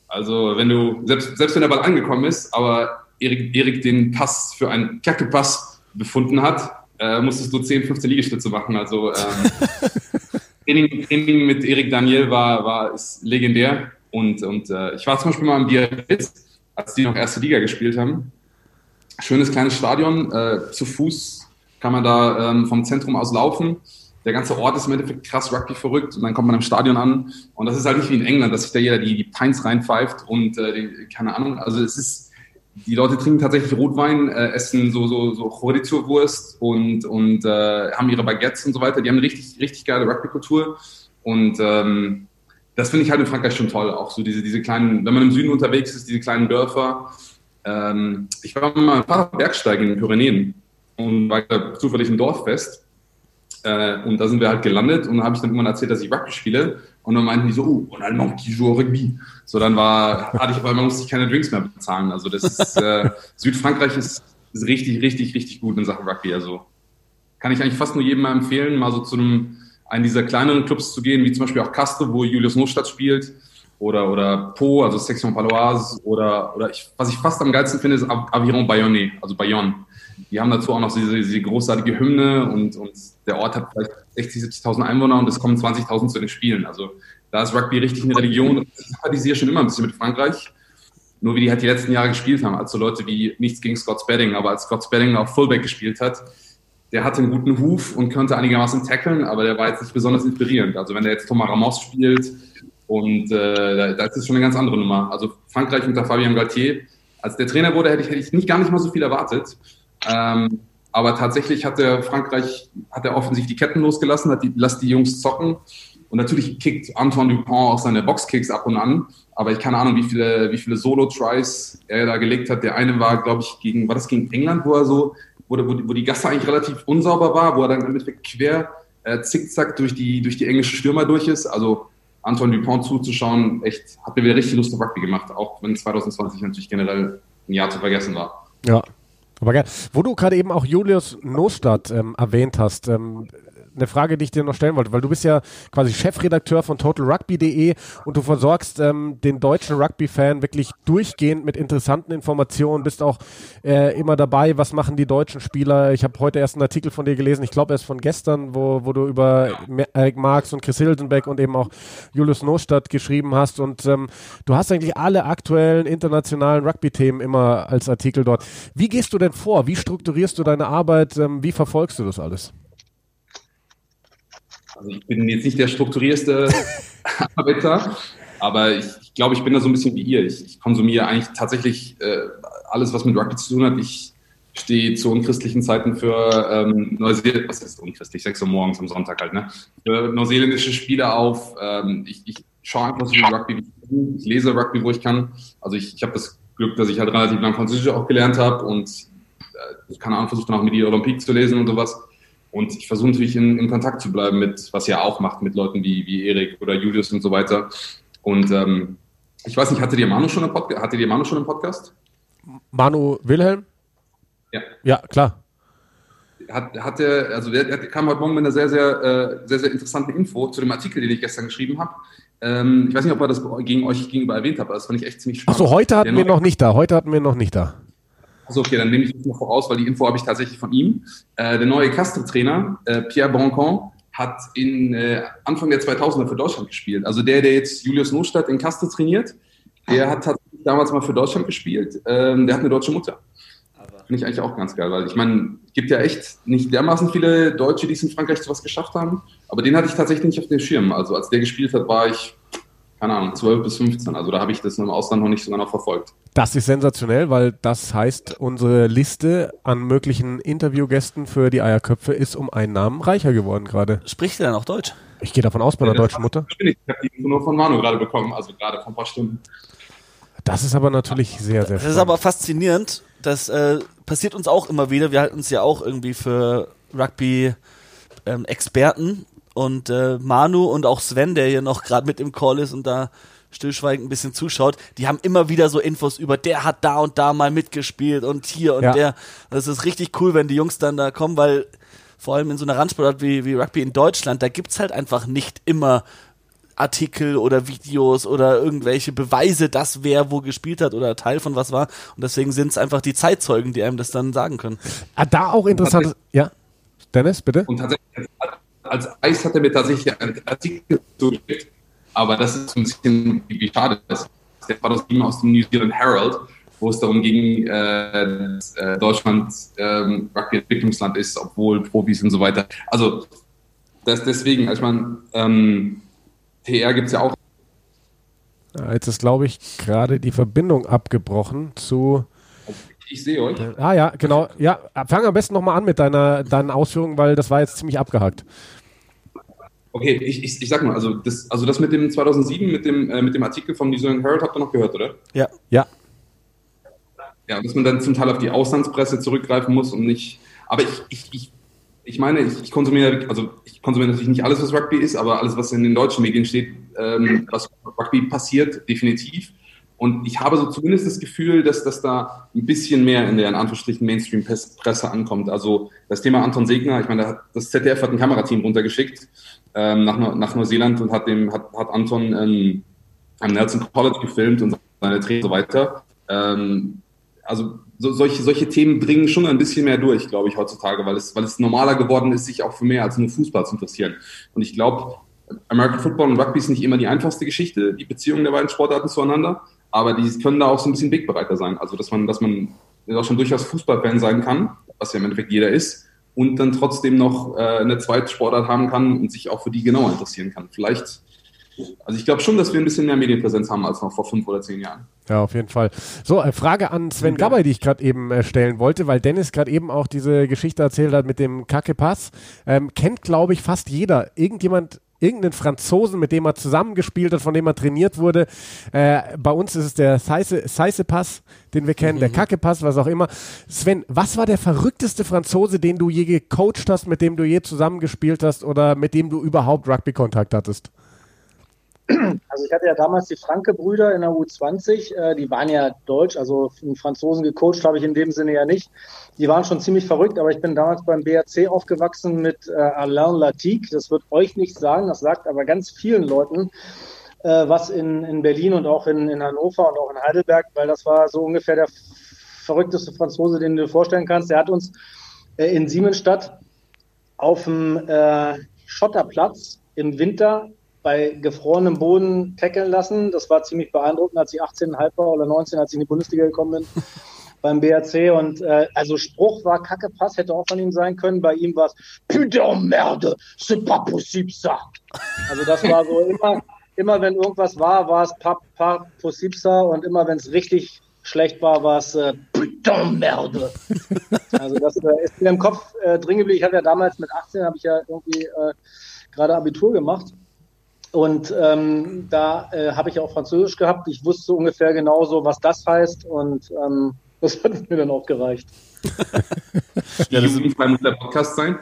Also wenn du, selbst, selbst wenn der Ball angekommen ist, aber Erik, Erik den Pass für einen Kacke-Pass befunden hat, äh, musstest du 10, 15 Liegestütze machen. Also ähm, Training, Training mit Erik Daniel war, war ist legendär. Und, und äh, ich war zum Beispiel mal im Biarritz, als die noch erste Liga gespielt haben. Schönes kleines Stadion, äh, zu Fuß kann man da ähm, vom Zentrum aus laufen. Der ganze Ort ist im Endeffekt krass Rugby verrückt und dann kommt man im Stadion an und das ist halt nicht wie in England, dass sich da jeder die, die Pints reinpfeift und äh, den, keine Ahnung, also es ist, die Leute trinken tatsächlich Rotwein, äh, essen so, so, so Chorizo-Wurst und, und äh, haben ihre Baguettes und so weiter. Die haben eine richtig, richtig geile Rugby-Kultur und ähm, das finde ich halt in Frankreich schon toll. Auch so diese, diese kleinen, wenn man im Süden unterwegs ist, diese kleinen Dörfer. Ähm, ich war mal ein paar Bergsteigen in den Pyrenäen und war zufällig im Dorffest. Äh, und da sind wir halt gelandet und habe ich dann irgendwann erzählt, dass ich Rugby spiele. Und dann meinten die so, oh, und Allemand qui joue Rugby. So, dann war, hatte ich, aber man musste ich keine Drinks mehr bezahlen. Also das ist, äh, Südfrankreich ist, ist richtig, richtig, richtig gut in Sachen Rugby. Also kann ich eigentlich fast nur jedem mal empfehlen, mal so zu einem, einen dieser kleineren Clubs zu gehen, wie zum Beispiel auch Castres, wo Julius Nostadt spielt. Oder, oder Po, also Section Paloise. Oder, oder ich, was ich fast am geilsten finde, ist Aviron Bayonnais, also Bayonne. Die haben dazu auch noch diese, diese großartige Hymne und, und der Ort hat vielleicht 60, 70.000 Einwohner und es kommen 20.000 zu den Spielen. Also da ist Rugby richtig eine Religion. Ich sympathisiere schon immer ein bisschen mit Frankreich. Nur wie die halt die letzten Jahre gespielt haben. Also Leute wie, nichts gegen Scott Spedding, aber als Scott Spedding auf Fullback gespielt hat, der hatte einen guten Huf und könnte einigermaßen tackeln, aber der war jetzt nicht besonders inspirierend. Also wenn der jetzt Thomas Ramos spielt und äh, da ist schon eine ganz andere Nummer. Also Frankreich unter Fabien Galtier, als der Trainer wurde, hätte ich, hätte ich nicht gar nicht mal so viel erwartet. Ähm, aber tatsächlich hat der Frankreich, hat er offensiv die Ketten losgelassen, hat die, lasst die Jungs zocken. Und natürlich kickt Antoine Dupont auch seine Boxkicks ab und an. Aber ich keine Ahnung, wie viele, wie viele Solo-Tries er da gelegt hat. Der eine war, glaube ich, gegen, war das gegen England, wo er so, wo, wo, die Gasse eigentlich relativ unsauber war, wo er dann im Endeffekt quer äh, zickzack durch die, durch die englische Stürmer durch ist. Also Antoine Dupont zuzuschauen, echt, hat mir wieder richtig Lust auf Rugby gemacht, auch wenn 2020 natürlich generell ein Jahr zu vergessen war. Ja, aber geil. Wo du gerade eben auch Julius Nostadt ähm, erwähnt hast, ähm, eine Frage, die ich dir noch stellen wollte, weil du bist ja quasi Chefredakteur von totalrugby.de und du versorgst ähm, den deutschen Rugby-Fan wirklich durchgehend mit interessanten Informationen, bist auch äh, immer dabei, was machen die deutschen Spieler. Ich habe heute erst einen Artikel von dir gelesen, ich glaube, er ist von gestern, wo, wo du über Eric Marx und Chris Hildenbeck und eben auch Julius Nostadt geschrieben hast und ähm, du hast eigentlich alle aktuellen internationalen Rugby-Themen immer als Artikel dort. Wie gehst du denn vor? Wie strukturierst du deine Arbeit? Ähm, wie verfolgst du das alles? Also ich bin jetzt nicht der strukturierste Arbeiter, aber ich, ich glaube, ich bin da so ein bisschen wie ihr. Ich, ich konsumiere eigentlich tatsächlich äh, alles, was mit Rugby zu tun hat. Ich stehe zu unchristlichen Zeiten für ähm, Neuseeland, was ist unchristlich, 6 Uhr morgens am Sonntag halt, ne? Für neuseeländische Spiele auf. Ähm, ich, ich schaue einfach so viel Rugby, wie ich kann. Ich lese Rugby, wo ich kann. Also ich, ich habe das Glück, dass ich halt relativ lang Französisch auch gelernt habe und äh, keine Ahnung, versuche dann auch mit die Olympique zu lesen und sowas. Und ich versuche natürlich in, in, Kontakt zu bleiben mit, was ihr auch macht, mit Leuten wie, wie Erik oder Julius und so weiter. Und ähm, ich weiß nicht, hattet ihr Manu schon im Podcast? Hattet ihr Manu schon im Podcast? Manu Wilhelm? Ja. Ja, klar. Hat, hat der, also der, der kam heute Morgen mit einer sehr, sehr, äh, sehr, sehr interessanten Info zu dem Artikel, den ich gestern geschrieben habe. Ähm, ich weiß nicht, ob er das gegen euch gegenüber erwähnt hat, aber das fand ich echt ziemlich spannend. Achso, heute hatten wir noch nicht da. Heute hatten wir noch nicht da. Also okay, dann nehme ich das noch voraus, weil die Info habe ich tatsächlich von ihm. Äh, der neue Castre-Trainer, äh, Pierre Broncon, hat in äh, Anfang der 2000er für Deutschland gespielt. Also der, der jetzt Julius Nostadt in Castre trainiert, der hat tatsächlich damals mal für Deutschland gespielt. Ähm, der hat eine deutsche Mutter. Finde ich eigentlich auch ganz geil, weil ich meine, es gibt ja echt nicht dermaßen viele Deutsche, die es in Frankreich zu was geschafft haben, aber den hatte ich tatsächlich nicht auf dem Schirm. Also als der gespielt hat, war ich keine Ahnung, 12 bis 15. Also da habe ich das im Ausland noch nicht so genau verfolgt. Das ist sensationell, weil das heißt, unsere Liste an möglichen Interviewgästen für die Eierköpfe ist um einen Namen reicher geworden gerade. Spricht er dann auch Deutsch? Ich gehe davon aus, bei ja, einer deutschen Mutter. Ich habe die nur von Manu gerade bekommen, also gerade vor ein paar Stunden. Das ist aber natürlich sehr, sehr spannend. Das ist aber faszinierend. Das äh, passiert uns auch immer wieder. Wir halten uns ja auch irgendwie für Rugby-Experten. Ähm, und äh, Manu und auch Sven, der hier noch gerade mit im Call ist und da stillschweigend ein bisschen zuschaut, die haben immer wieder so Infos über, der hat da und da mal mitgespielt und hier und ja. der. Das ist richtig cool, wenn die Jungs dann da kommen, weil vor allem in so einer Randsportart wie, wie Rugby in Deutschland, da gibt's halt einfach nicht immer Artikel oder Videos oder irgendwelche Beweise, dass wer wo gespielt hat oder Teil von was war. Und deswegen sind es einfach die Zeitzeugen, die einem das dann sagen können. Ah, da auch interessant. Ja, Dennis, bitte. Und tatsächlich als Eis hat er mir tatsächlich einen Artikel zugeschickt, aber das ist ein bisschen wie schade. Das war das Ding aus dem New Zealand Herald, wo es darum ging, äh, dass äh, Deutschland ähm, Rugby-Entwicklungsland ist, obwohl Profis und so weiter. Also das deswegen, also ich meine, ähm, TR gibt es ja auch. Jetzt ist, glaube ich, gerade die Verbindung abgebrochen zu. Ich sehe euch. Ah ja, genau. Ja, fang am besten nochmal an mit deiner, deinen Ausführungen, weil das war jetzt ziemlich abgehakt. Okay, ich, ich, ich sag mal, also das, also das mit dem 2007, mit dem, äh, mit dem Artikel vom New Herald habt ihr noch gehört, oder? Ja. Ja. Ja, dass man dann zum Teil auf die Auslandspresse zurückgreifen muss und nicht. Aber ich, ich, ich, ich meine, ich, ich konsumiere, also ich konsumiere natürlich nicht alles, was Rugby ist, aber alles, was in den deutschen Medien steht, ähm, was Rugby passiert, definitiv. Und ich habe so zumindest das Gefühl, dass das da ein bisschen mehr in der in Anführungsstrichen Mainstream-Presse ankommt. Also das Thema Anton Segner, ich meine, das ZDF hat ein Kamerateam runtergeschickt ähm, nach, nach Neuseeland und hat dem hat, hat Anton ähm, am Nelson College gefilmt und seine Trainer und so weiter. Ähm, also so, solche, solche Themen dringen schon ein bisschen mehr durch, glaube ich, heutzutage, weil es, weil es normaler geworden ist, sich auch für mehr als nur Fußball zu interessieren. Und ich glaube, American Football und Rugby ist nicht immer die einfachste Geschichte, die Beziehung der beiden Sportarten zueinander, aber die können da auch so ein bisschen wegbereiter sein. Also, dass man, dass man auch schon durchaus Fußballfan sein kann, was ja im Endeffekt jeder ist, und dann trotzdem noch äh, eine zweite Sportart haben kann und sich auch für die genauer interessieren kann. Vielleicht also ich glaube schon, dass wir ein bisschen mehr Medienpräsenz haben als noch vor fünf oder zehn Jahren. Ja, auf jeden Fall. So, eine Frage an Sven ja. Gabay, die ich gerade eben äh, stellen wollte, weil Dennis gerade eben auch diese Geschichte erzählt hat mit dem Kacke-Pass. Ähm, kennt, glaube ich, fast jeder. Irgendjemand irgendeinen Franzosen, mit dem er zusammengespielt hat, von dem er trainiert wurde. Äh, bei uns ist es der Seise-Pass, den wir kennen, mhm. der Kacke-Pass, was auch immer. Sven, was war der verrückteste Franzose, den du je gecoacht hast, mit dem du je zusammengespielt hast oder mit dem du überhaupt Rugby-Kontakt hattest? Also ich hatte ja damals die Franke-Brüder in der U20, äh, die waren ja deutsch, also einen Franzosen gecoacht habe ich in dem Sinne ja nicht. Die waren schon ziemlich verrückt, aber ich bin damals beim BRC aufgewachsen mit äh, Alain Latique. Das wird euch nicht sagen, das sagt aber ganz vielen Leuten äh, was in, in Berlin und auch in, in Hannover und auch in Heidelberg, weil das war so ungefähr der verrückteste Franzose, den du dir vorstellen kannst. Der hat uns äh, in Siemensstadt auf dem äh, Schotterplatz im Winter bei gefrorenem Boden tackeln lassen. Das war ziemlich beeindruckend, als ich 18,5 war oder 19, als ich in die Bundesliga gekommen bin beim BRC. Und äh, also Spruch war Kacke Pass, hätte auch von ihm sein können. Bei ihm war es Putain merde, c'est pas possible ça. Also das war so immer, immer wenn irgendwas war, war es pas, pas possible ça und immer wenn es richtig schlecht war, war es äh, Putain merde. Also das äh, ist mir im Kopf äh, drin geblieben. Ich habe ja damals mit 18 habe ich ja irgendwie äh, gerade Abitur gemacht und ähm, da äh, habe ich auch Französisch gehabt. Ich wusste ungefähr genauso, was das heißt. Und ähm, das hat mir dann auch gereicht. Wie jugendfrei muss der Podcast sein?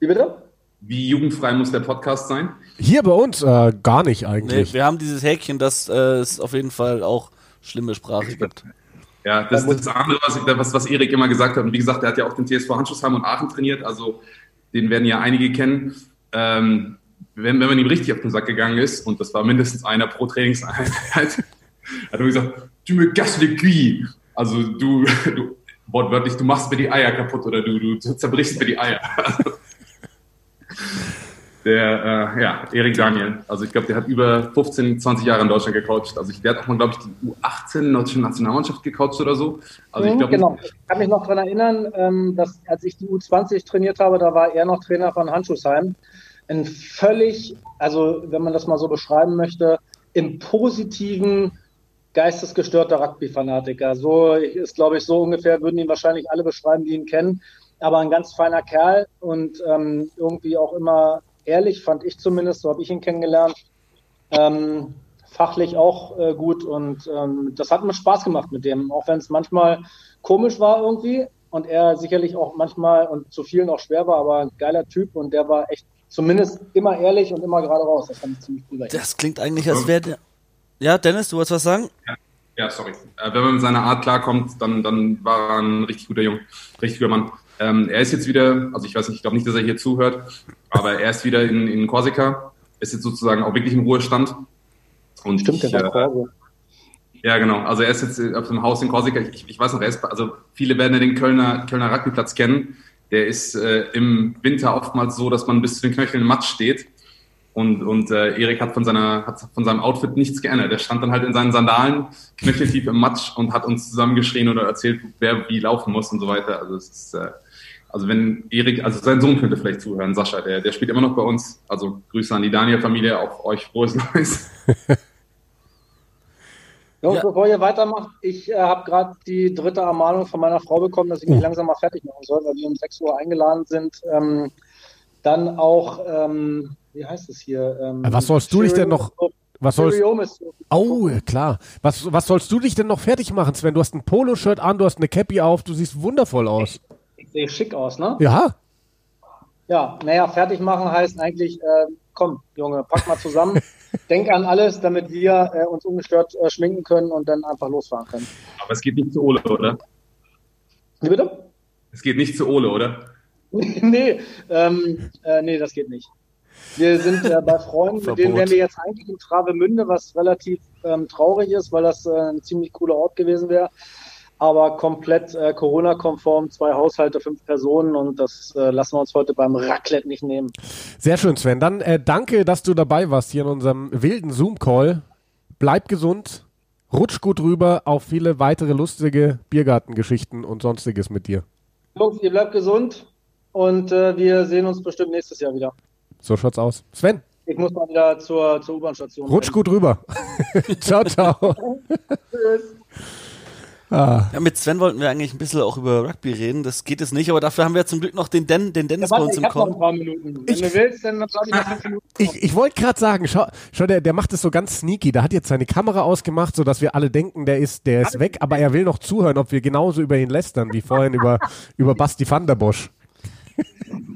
Wie bitte? Wie jugendfrei muss der Podcast sein? Hier bei uns äh, gar nicht eigentlich. Nee, wir haben dieses Häkchen, dass äh, es auf jeden Fall auch schlimme Sprache gibt. Ja, das ist das andere, was, was, was Erik immer gesagt hat. Und wie gesagt, er hat ja auch den TSV Handschussheim und Aachen trainiert. Also den werden ja einige kennen. Ähm, wenn, wenn man ihm richtig auf den Sack gegangen ist, und das war mindestens einer pro Trainingseinheit, hat er gesagt, du me casses le cuit. Also du, du, wortwörtlich, du machst mir die Eier kaputt oder du, du zerbrichst mir die Eier. der, äh, ja, Erik Daniel. Also ich glaube, der hat über 15, 20 Jahre in Deutschland gecoacht. Also ich, der hat auch mal, glaube ich, die U18 deutsche Nationalmannschaft gecoacht oder so. Also ich mhm, glaub, genau. Ich kann mich noch daran erinnern, ähm, dass als ich die U20 trainiert habe, da war er noch Trainer von Handschuhsheim ein völlig, also wenn man das mal so beschreiben möchte, im positiven geistesgestörter Rugby-Fanatiker. So ist, glaube ich, so ungefähr, würden ihn wahrscheinlich alle beschreiben, die ihn kennen. Aber ein ganz feiner Kerl und ähm, irgendwie auch immer ehrlich, fand ich zumindest, so habe ich ihn kennengelernt. Ähm, fachlich auch äh, gut und ähm, das hat mir Spaß gemacht mit dem, auch wenn es manchmal komisch war irgendwie und er sicherlich auch manchmal und zu vielen auch schwer war, aber ein geiler Typ und der war echt zumindest immer ehrlich und immer gerade raus. Das fand ich ziemlich cool. Das klingt eigentlich, als wäre der. Ja, Dennis, du wolltest was sagen? Ja, ja sorry. Äh, wenn man mit seiner Art klarkommt, dann, dann war er ein richtig guter Junge, richtig guter Mann. Ähm, er ist jetzt wieder, also ich weiß nicht, ich glaube nicht, dass er hier zuhört, aber er ist wieder in, in Korsika, ist jetzt sozusagen auch wirklich im Ruhestand. Und Stimmt, ich, äh, ja, genau. Also er ist jetzt auf dem Haus in Korsika. Ich, ich weiß noch, er ist, also viele werden ja den Kölner, Kölner Rugbyplatz kennen der ist äh, im Winter oftmals so, dass man bis zu den Knöcheln im Matsch steht. Und, und äh, Erik hat von, seiner, hat von seinem Outfit nichts geändert. Er stand dann halt in seinen Sandalen, knöcheltief im Matsch und hat uns zusammengeschrien oder erzählt, wer wie laufen muss und so weiter. Also es ist, äh, also wenn Erik, also sein Sohn könnte vielleicht zuhören, Sascha, der, der spielt immer noch bei uns. Also Grüße an die Daniel-Familie, auch euch frohes Neues. Jungs, ja. bevor ihr weitermacht, ich äh, habe gerade die dritte Ermahnung von meiner Frau bekommen, dass ich mich langsam mal fertig machen soll, weil wir um 6 Uhr eingeladen sind. Ähm, Dann auch, ähm, wie heißt es hier? Ähm, was sollst du dich denn noch? Was sollst, oh, klar. Was, was sollst du dich denn noch fertig machen, Sven? Du hast ein Poloshirt an, du hast eine Cappy auf, du siehst wundervoll aus. Ich sehe schick aus, ne? Ja, Ja, naja, fertig machen heißt eigentlich, äh, komm, Junge, pack mal zusammen, denk an alles, damit wir äh, uns ungestört äh, schminken können und dann einfach losfahren können. Aber es geht nicht zu Ole, oder? Wie bitte? Es geht nicht zu Ole, oder? nee, ähm, äh, nee, das geht nicht. Wir sind äh, bei Freunden, mit denen wären wir jetzt eigentlich in Travemünde, was relativ ähm, traurig ist, weil das äh, ein ziemlich cooler Ort gewesen wäre. Aber komplett äh, Corona-konform, zwei Haushalte, fünf Personen und das äh, lassen wir uns heute beim Raclette nicht nehmen. sehr schön, Sven. Dann äh, danke, dass du dabei warst hier in unserem wilden Zoom-Call. Bleib gesund, rutsch gut rüber auf viele weitere lustige Biergartengeschichten und sonstiges mit dir. Jungs, ihr bleibt gesund und äh, wir sehen uns bestimmt nächstes Jahr wieder. So schaut's aus. Sven, Ich muss mal wieder zur, zur U-Bahn-Station. rutsch gut rüber. ciao, ciao. Tschüss. Ja, mit Sven wollten wir eigentlich ein bisschen auch über Rugby reden. Das geht jetzt nicht, aber dafür haben wir zum Glück noch den, Den, den Dennis Ja, bei uns ich im. Wenn du willst, ich noch fünf Minuten. Ich, ich wollte gerade sagen, schau, schau der, der macht es so ganz sneaky. Der hat jetzt seine Kamera ausgemacht, sodass wir alle denken, der ist, der ist weg, aber er will noch zuhören, ob wir genauso über ihn lästern, wie vorhin über, über Basti van der Bosch.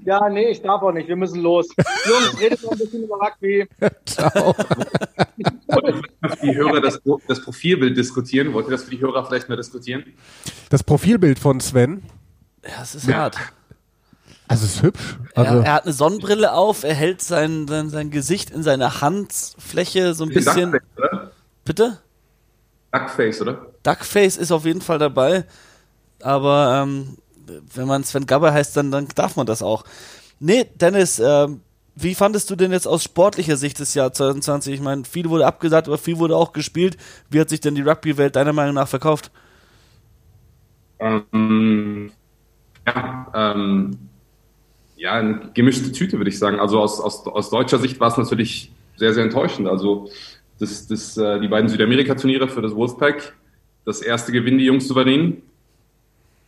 Ja, nee, ich darf auch nicht. Wir müssen los. Jungs, redet noch ein bisschen über Rugby. Ciao. Für die Hörer das, das Profilbild diskutieren. Wollt ihr das für die Hörer vielleicht mal diskutieren? Das Profilbild von Sven, Ja, es ist hart. also ist hübsch. Also, er, er hat eine Sonnenbrille auf, er hält sein, sein, sein Gesicht in seiner Handfläche so ein bisschen. Duckface, oder? Bitte? Duckface, oder? Duckface ist auf jeden Fall dabei. Aber ähm, wenn man Sven Gabber heißt, dann, dann darf man das auch. Nee, Dennis, ähm, wie fandest du denn jetzt aus sportlicher Sicht das Jahr 2020? Ich meine, viel wurde abgesagt, aber viel wurde auch gespielt. Wie hat sich denn die Rugby-Welt deiner Meinung nach verkauft? Ähm, ja, ähm, ja, eine gemischte Tüte, würde ich sagen. Also aus, aus, aus deutscher Sicht war es natürlich sehr, sehr enttäuschend. Also das, das, äh, die beiden Südamerika-Turniere für das Wolfpack, das erste gewinnen die Jungs souverän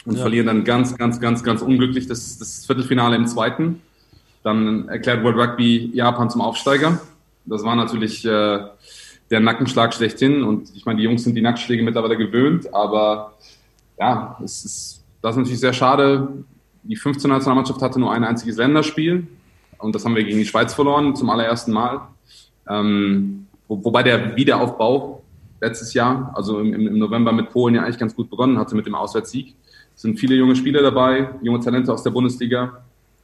und Ja. verlieren dann ganz, ganz, ganz, ganz unglücklich das, das Viertelfinale im zweiten. Dann erklärt World Rugby Japan zum Aufsteiger. Das war natürlich äh, der Nackenschlag schlechthin. Und ich meine, die Jungs sind die Nackenschläge mittlerweile gewöhnt, aber ja, es ist, das ist natürlich sehr schade. Die 15 Nationalmannschaft hatte nur ein einziges Länderspiel und das haben wir gegen die Schweiz verloren zum allerersten Mal. Ähm, wo, wobei der Wiederaufbau letztes Jahr, also im, im November mit Polen ja eigentlich ganz gut begonnen hatte mit dem Auswärtssieg. Sind viele junge Spieler dabei, junge Talente aus der Bundesliga.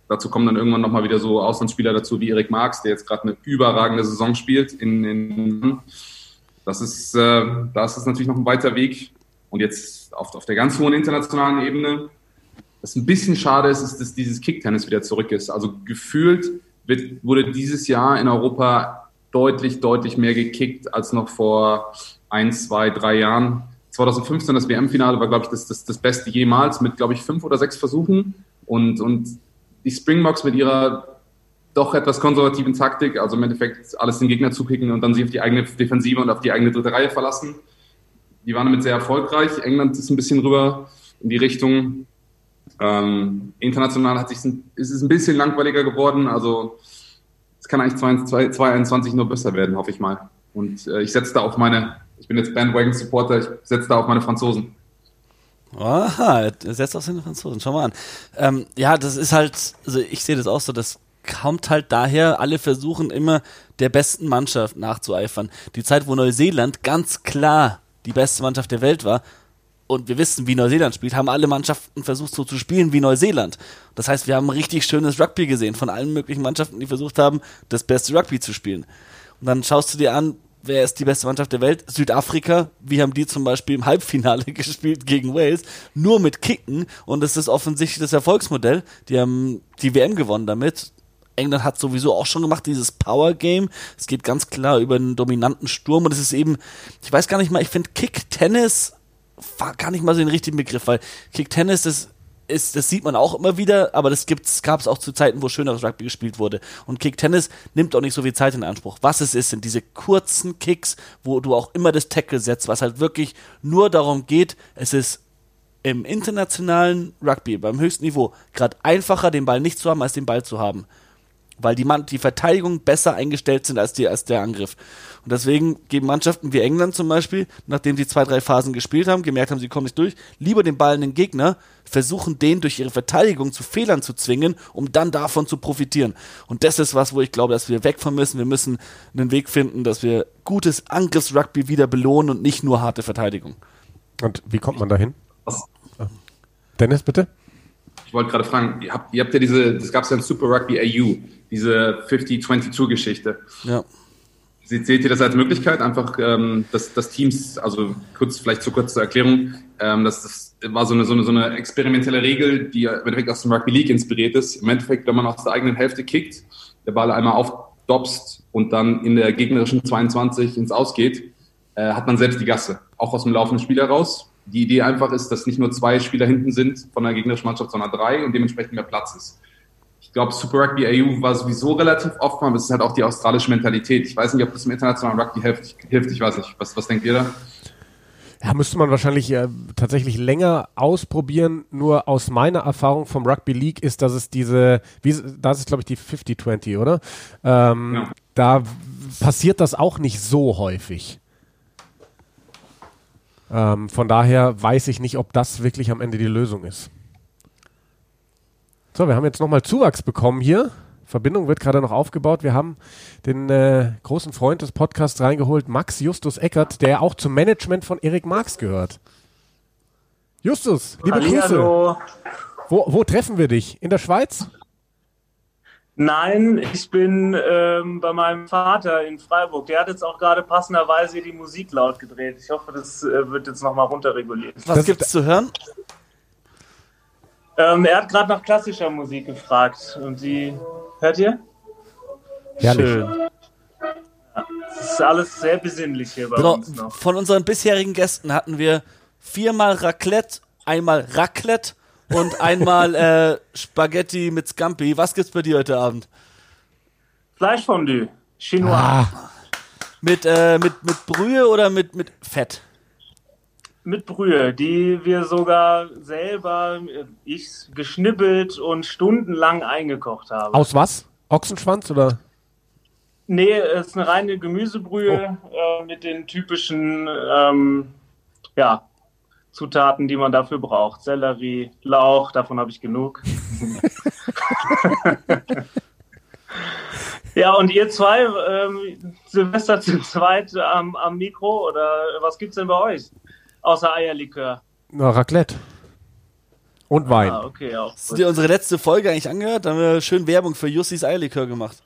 Dazu kommen dann irgendwann nochmal wieder so Auslandsspieler dazu wie Erik Marx, der jetzt gerade eine überragende Saison spielt. In, in, das ist, äh, da ist es natürlich noch ein weiter Weg. Und jetzt auf, auf der ganz hohen internationalen Ebene, was ein bisschen schade ist, ist, dass dieses Kicktennis wieder zurück ist. Also gefühlt wird, wurde dieses Jahr in Europa deutlich, deutlich mehr gekickt als noch vor ein, zwei, drei Jahren. 2015 das WM-Finale war, glaube ich, das, das, das Beste jemals mit, glaube ich, fünf oder sechs Versuchen. Und, und die Springboks mit ihrer doch etwas konservativen Taktik, also im Endeffekt alles den Gegner zukicken und dann sich auf die eigene Defensive und auf die eigene dritte Reihe verlassen. Die waren damit sehr erfolgreich. England ist ein bisschen rüber in die Richtung. Ähm, international hat sich ist es ein bisschen langweiliger geworden. Also es kann eigentlich 2021 nur besser werden, hoffe ich mal. Und äh, ich setze da auf meine, bin jetzt Bandwagon-Supporter, ich setze da auf meine Franzosen. Aha, setzt auf seine Franzosen. Schau mal an. Ähm, ja, das ist halt, also ich sehe das auch so, das kommt halt daher, alle versuchen immer der besten Mannschaft nachzueifern. Die Zeit, wo Neuseeland ganz klar die beste Mannschaft der Welt war, und wir wissen, wie Neuseeland spielt, haben alle Mannschaften versucht, so zu spielen wie Neuseeland. Das heißt, wir haben richtig schönes Rugby gesehen von allen möglichen Mannschaften, die versucht haben, das beste Rugby zu spielen. Und dann schaust du dir an, wer ist die beste Mannschaft der Welt? Südafrika. Wie haben die zum Beispiel im Halbfinale gespielt gegen Wales? Nur mit Kicken. Und es ist offensichtlich das Erfolgsmodell. Die haben die WM gewonnen damit. England hat sowieso auch schon gemacht, dieses Power Game. Es geht ganz klar über einen dominanten Sturm und es ist eben, ich weiß gar nicht mal, ich finde Kick-Tennis gar nicht mal so den richtigen Begriff, weil Kick-Tennis, das ist, das sieht man auch immer wieder, aber das gab es auch zu Zeiten, wo schöneres Rugby gespielt wurde. Und Kick-Tennis nimmt auch nicht so viel Zeit in Anspruch. Was es ist, sind diese kurzen Kicks, wo du auch immer das Tackle setzt, was halt wirklich nur darum geht, es ist im internationalen Rugby, beim höchsten Niveau, gerade einfacher, den Ball nicht zu haben, als den Ball zu haben. weil die, Mann, die Verteidigung besser eingestellt sind als, die, als der Angriff. Und deswegen geben Mannschaften wie England zum Beispiel, nachdem sie zwei, drei Phasen gespielt haben, gemerkt haben, sie kommen nicht durch, lieber den Ball in den Gegner, versuchen den durch ihre Verteidigung zu Fehlern zu zwingen, um dann davon zu profitieren. Und das ist was, wo ich glaube, dass wir weg von müssen. Wir müssen einen Weg finden, dass wir gutes Angriffsrugby wieder belohnen und nicht nur harte Verteidigung. Und wie kommt man dahin? Was? Dennis, bitte? Ich wollte gerade fragen, ihr habt, ihr habt ja diese, das gab es ja in Super Rugby AU, diese 50-22-Geschichte. Ja. Seht, ihr das als Möglichkeit, einfach, ähm, dass, dass Teams, also kurz, vielleicht zu kurz zur Erklärung, ähm, dass das war so eine, so, eine, so eine experimentelle Regel, die im Endeffekt aus dem Rugby League inspiriert ist. Im Endeffekt, wenn man aus der eigenen Hälfte kickt, der Ball einmal aufdopst und dann in der gegnerischen 22 ins Ausgeht, äh, hat man selbst die Gasse, auch aus dem laufenden Spiel heraus. Die Idee einfach ist, dass nicht nur zwei Spieler hinten sind von der gegnerischen Mannschaft, sondern drei und dementsprechend mehr Platz ist. Ich glaube, Super Rugby AU war sowieso relativ oft, aber es ist halt auch die australische Mentalität. Ich weiß nicht, ob das im internationalen Rugby hilft. hilft ich weiß nicht. Was, was denkt ihr da? Ja, müsste man wahrscheinlich äh, tatsächlich länger ausprobieren. Nur aus meiner Erfahrung vom Rugby League ist, dass es diese, wie, das ist glaube ich die 50-20, oder? Ähm, Ja. Da passiert das auch nicht so häufig. Ähm, von daher weiß ich nicht, ob das wirklich am Ende die Lösung ist. So, wir haben jetzt nochmal Zuwachs bekommen hier. Verbindung wird gerade noch aufgebaut. Wir haben den äh, großen Freund des Podcasts reingeholt, Max Justus Eckert, der auch zum Management von Erik Marx gehört. Justus, liebe Grüße. Hallihallo. Wo, wo treffen wir dich? In der Schweiz? Nein, ich bin ähm, bei meinem Vater in Freiburg. Der hat jetzt auch gerade passenderweise die Musik laut gedreht. Ich hoffe, das äh, wird jetzt nochmal runterreguliert. Was Das- gibt's zu hören? Ähm, er hat gerade nach klassischer Musik gefragt. Und die hört ihr? Herrlich. Schön. Es ist alles sehr besinnlich hier bei So, uns noch. von unseren bisherigen Gästen hatten wir viermal Raclette, einmal Raclette und einmal äh, Spaghetti mit Scampi. Was gibt's bei dir heute Abend? Fleischfondue. Chinois. Ah, Mit, äh, mit, mit Brühe oder mit, mit Fett? Mit Brühe, die wir sogar selber, äh, ich, geschnippelt und stundenlang eingekocht haben. aus was? Ochsenschwanz oder? Nee, es ist eine reine Gemüsebrühe äh, mit den typischen ähm, ja, Zutaten, die man dafür braucht. Sellerie, Lauch, davon habe ich genug. ja, und ihr zwei, ähm, Silvester zu zweit am, am Mikro oder was gibt's denn bei euch? Außer Eierlikör. Na, Raclette. Und Wein. Ah, okay, auch. Hast du dir unsere letzte Folge eigentlich angehört? Da haben wir schön Werbung für Jussis Eierlikör gemacht.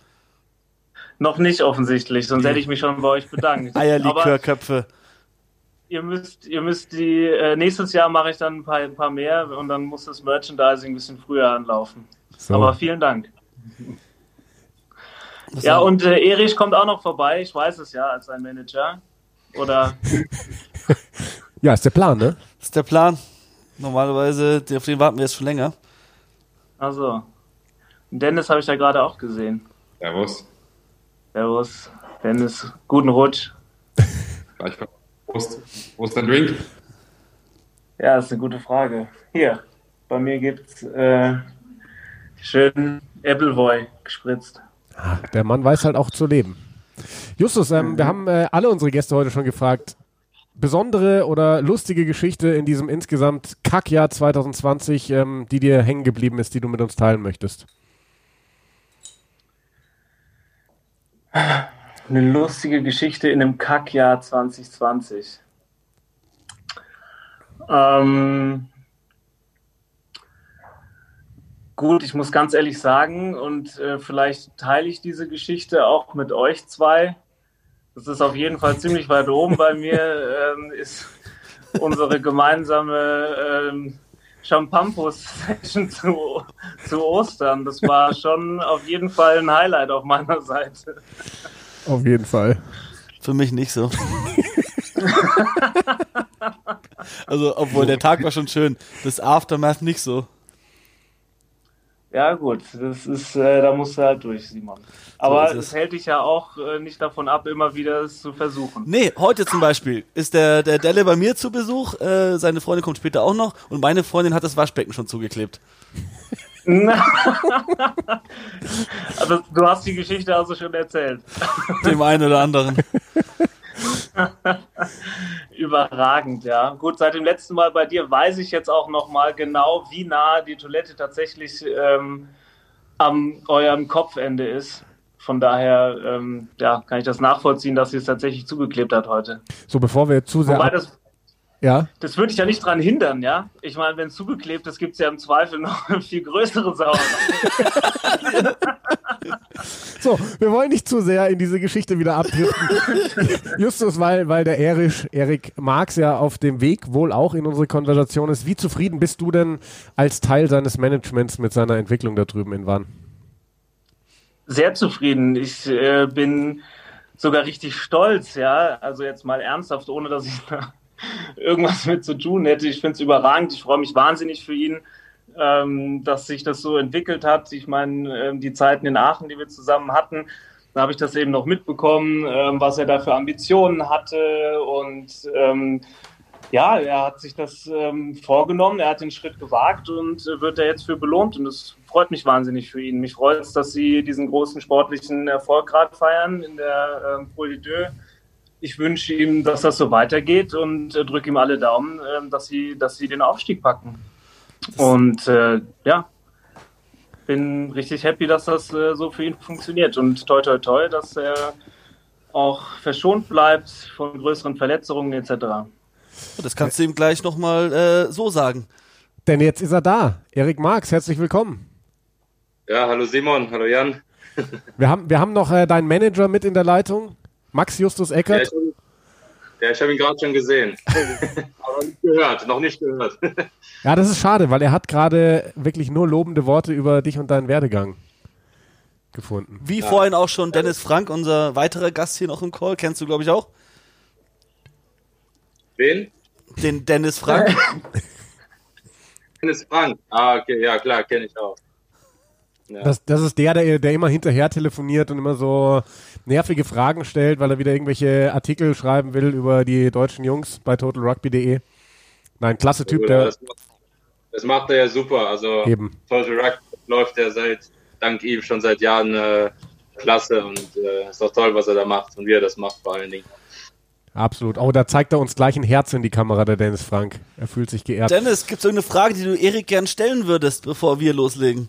Noch nicht offensichtlich, sonst hätte ich mich schon bei euch bedankt. Eierlikörköpfe. ihr müsst, ihr müsst die, äh, nächstes Jahr mache ich dann ein paar, ein paar mehr und dann muss das Merchandising ein bisschen früher anlaufen. So. Aber vielen Dank. Was Ja, und äh, Erich kommt auch noch vorbei, ich weiß es ja, als sein Manager. Oder, Ja, ist der Plan, ne? Das ist der Plan. Normalerweise, auf den warten wir jetzt schon länger. also. Dennis habe ich da gerade auch gesehen. Servus. Servus, Dennis, guten Rutsch. Gleich Prost. Prost, dein Drink. Ja, das ist eine gute Frage. Hier, bei mir gibt's äh, schön Appleboy gespritzt. Ah, Der Mann weiß halt auch zu leben. Justus, ähm, wir haben äh, alle unsere Gäste heute schon gefragt, besondere oder lustige Geschichte in diesem insgesamt Kackjahr 2020, ähm, die dir hängen geblieben ist, die du mit uns teilen möchtest. Eine lustige Geschichte in einem Kackjahr 2020. Ähm, gut, ich muss ganz ehrlich sagen, und äh, vielleicht teile ich diese Geschichte auch mit euch zwei. Das ist auf jeden Fall ziemlich weit oben bei mir, ähm, ist unsere gemeinsame ähm, Champampus-Session zu, zu Ostern. Das war schon auf jeden Fall ein Highlight auf meiner Seite. Auf jeden Fall. Für mich nicht so. also, obwohl der Tag war schon schön. Das Aftermath nicht so. Ja, gut, das ist, äh, da musst du halt durch, Simon. Aber es. es hält dich ja auch äh, nicht davon ab, immer wieder es zu versuchen. Nee, heute zum Beispiel ist der, der Delle bei mir zu Besuch. Äh, seine Freundin kommt später auch noch. Und meine Freundin hat das Waschbecken schon zugeklebt. also, du hast die Geschichte also schon erzählt. Dem einen oder anderen. Überragend, ja. Gut, seit dem letzten Mal bei dir weiß ich jetzt auch noch mal genau, wie nah die Toilette tatsächlich ähm, am eurem Kopfende ist. Von daher ähm, ja, kann ich das nachvollziehen, dass sie es tatsächlich zugeklebt hat heute. So, bevor wir zu sehr. Wobei das, ja. das würde ich ja nicht dran hindern, ja. Ich meine, wenn es zugeklebt ist, gibt es ja im Zweifel noch eine viel größere Sauerei. So, wir wollen nicht zu sehr in diese Geschichte wieder abdriften. Justus, weil, weil der Erich, Erik Marx ja auf dem Weg wohl auch in unsere Konversation ist. Wie zufrieden bist du denn als Teil seines Managements mit seiner Entwicklung da drüben in Wann? Sehr zufrieden. Ich äh, bin sogar richtig stolz, ja. Also jetzt mal ernsthaft, ohne dass ich da irgendwas mit zu tun hätte. Ich finde es überragend. Ich freue mich wahnsinnig für ihn ähm, dass sich das so entwickelt hat. Ich meine, ähm, die Zeiten in Aachen, die wir zusammen hatten, da habe ich das eben noch mitbekommen, ähm, was er da für Ambitionen hatte. Und ähm, ja, er hat sich das ähm, vorgenommen, er hat den Schritt gewagt und äh, wird er jetzt für belohnt. Und das freut mich wahnsinnig für ihn. Mich freut es, dass sie diesen großen sportlichen Erfolg gerade feiern in der ähm, Pro ich wünsche ihm, dass das so weitergeht und äh, drücke ihm alle Daumen, äh, dass, sie, dass sie den Aufstieg packen. Und äh, ja, bin richtig happy, dass das äh, so für ihn funktioniert. Und toi, toi, toi, dass er auch verschont bleibt von größeren Verletzungen etc. Das kannst du ihm gleich nochmal äh, so sagen. Denn jetzt ist er da. Erik Marx, herzlich willkommen. Ja, hallo Simon, hallo Jan. wir, haben, wir haben noch äh, deinen Manager mit in der Leitung, Max Justus Eckert. Ja, ja, ich habe ihn gerade schon gesehen. Aber nicht gehört, noch nicht gehört. ja, das ist schade, weil er hat gerade wirklich nur lobende Worte über dich und deinen Werdegang gefunden. Wie ja. vorhin auch schon Dennis Frank, unser weiterer Gast hier noch im Call, kennst du, glaube ich, auch? Wen? Den Dennis Frank. Dennis Frank, ah, okay, ja klar, kenne ich auch. Ja. Das, das ist der, der, der immer hinterher telefoniert und immer so nervige Fragen stellt, weil er wieder irgendwelche Artikel schreiben will über die deutschen Jungs bei totalrugby.de. Nein, klasse Typ, der. Das, das, macht er ja super. Also eben. Total Rugby läuft ja seit, dank ihm schon seit Jahren äh, klasse und äh, ist auch toll, was er da macht und wie er das macht vor allen Dingen. Absolut. Oh, da zeigt er uns gleich ein Herz in die Kamera, der Dennis Frank. Er fühlt sich geehrt. Dennis, gibt es irgendeine Frage, die du Erik gern stellen würdest, bevor wir loslegen?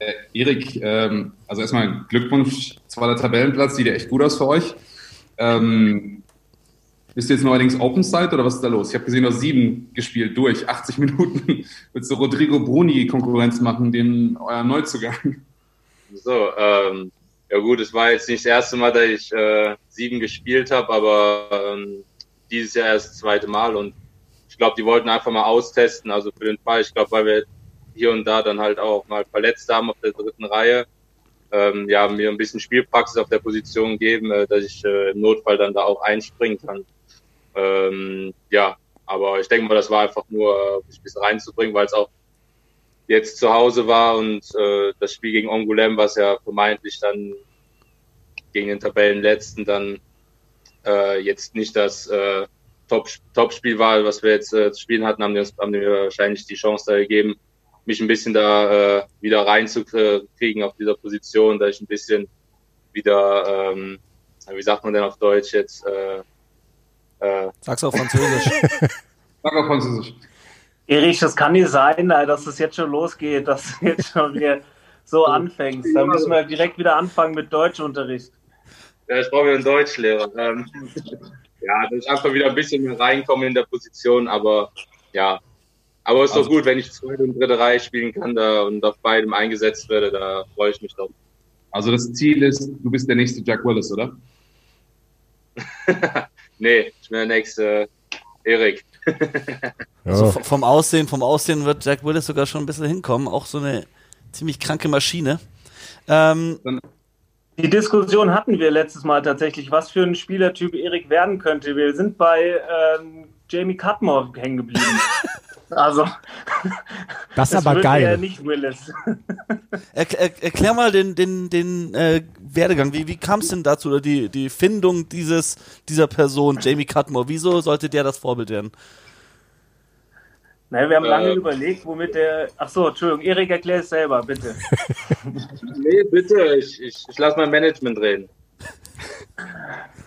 Äh, Erik, ähm, also erstmal Glückwunsch, zweiter Tabellenplatz, sieht ja echt gut aus für euch. Ähm, bist du jetzt neuerdings Open Side oder was ist da los? Ich habe gesehen, du hast sieben gespielt durch, 80 Minuten. Willst du Rodrigo Bruni Konkurrenz machen, den euer Neuzugang? So, ähm, ja gut, es war jetzt nicht das erste Mal, dass ich äh, sieben gespielt habe, aber ähm, dieses Jahr erst das zweite Mal und ich glaube, die wollten einfach mal austesten, also für den Fall, ich glaube, weil wir hier und da dann halt auch mal verletzt haben auf der dritten Reihe. Ähm, ja, mir ein bisschen Spielpraxis auf der Position geben, äh, dass ich äh, im Notfall dann da auch einspringen kann. Ähm, ja, aber ich denke mal, das war einfach nur, äh, mich ein bisschen reinzubringen, weil es auch jetzt zu Hause war und äh, das Spiel gegen Angoulême, was ja vermeintlich dann gegen den Tabellenletzten dann äh, jetzt nicht das äh, Top-Spiel war, was wir jetzt äh, zu spielen hatten, haben die uns haben die wahrscheinlich die Chance da gegeben, mich ein bisschen da äh, wieder reinzukriegen auf dieser Position, da ich ein bisschen wieder, ähm, wie sagt man denn auf Deutsch jetzt? Äh, äh, Sag's auf Französisch. Sag auf Französisch. Erich, das kann nicht sein, dass es jetzt schon losgeht, dass du jetzt schon wieder so anfängst. Da müssen wir direkt wieder anfangen mit Deutschunterricht. Ja, ich brauche wieder einen Deutschlehrer. Ähm, ja, dass ich einfach wieder ein bisschen mehr reinkomme in der Position, aber ja, aber es ist also, doch gut, wenn ich zweite und dritte Reihe spielen kann da und auf beidem eingesetzt werde, da freue ich mich drauf. Also das Ziel ist, du bist der nächste Jack Willis, oder? nee, ich bin der nächste Erik. also vom Aussehen, vom Aussehen wird Jack Willis sogar schon ein bisschen hinkommen. Auch so eine ziemlich kranke Maschine. Ähm, die Diskussion hatten wir letztes Mal tatsächlich, was für ein Spielertyp Erik werden könnte. Wir sind bei ähm, Jamie Cutmore hängen geblieben. Also, das ist aber geil. Er nicht Willis. Er, er, erklär mal den, den, den äh, Werdegang. Wie, wie kam es denn dazu, oder die, die Findung dieses, dieser Person, Jamie Cutmore? Wieso sollte der das Vorbild werden? Naja, wir haben lange Äh. überlegt, womit der. Ach so, Entschuldigung, Erik, erklär es selber, bitte. Nee, bitte, ich, ich, ich lasse mein Management reden.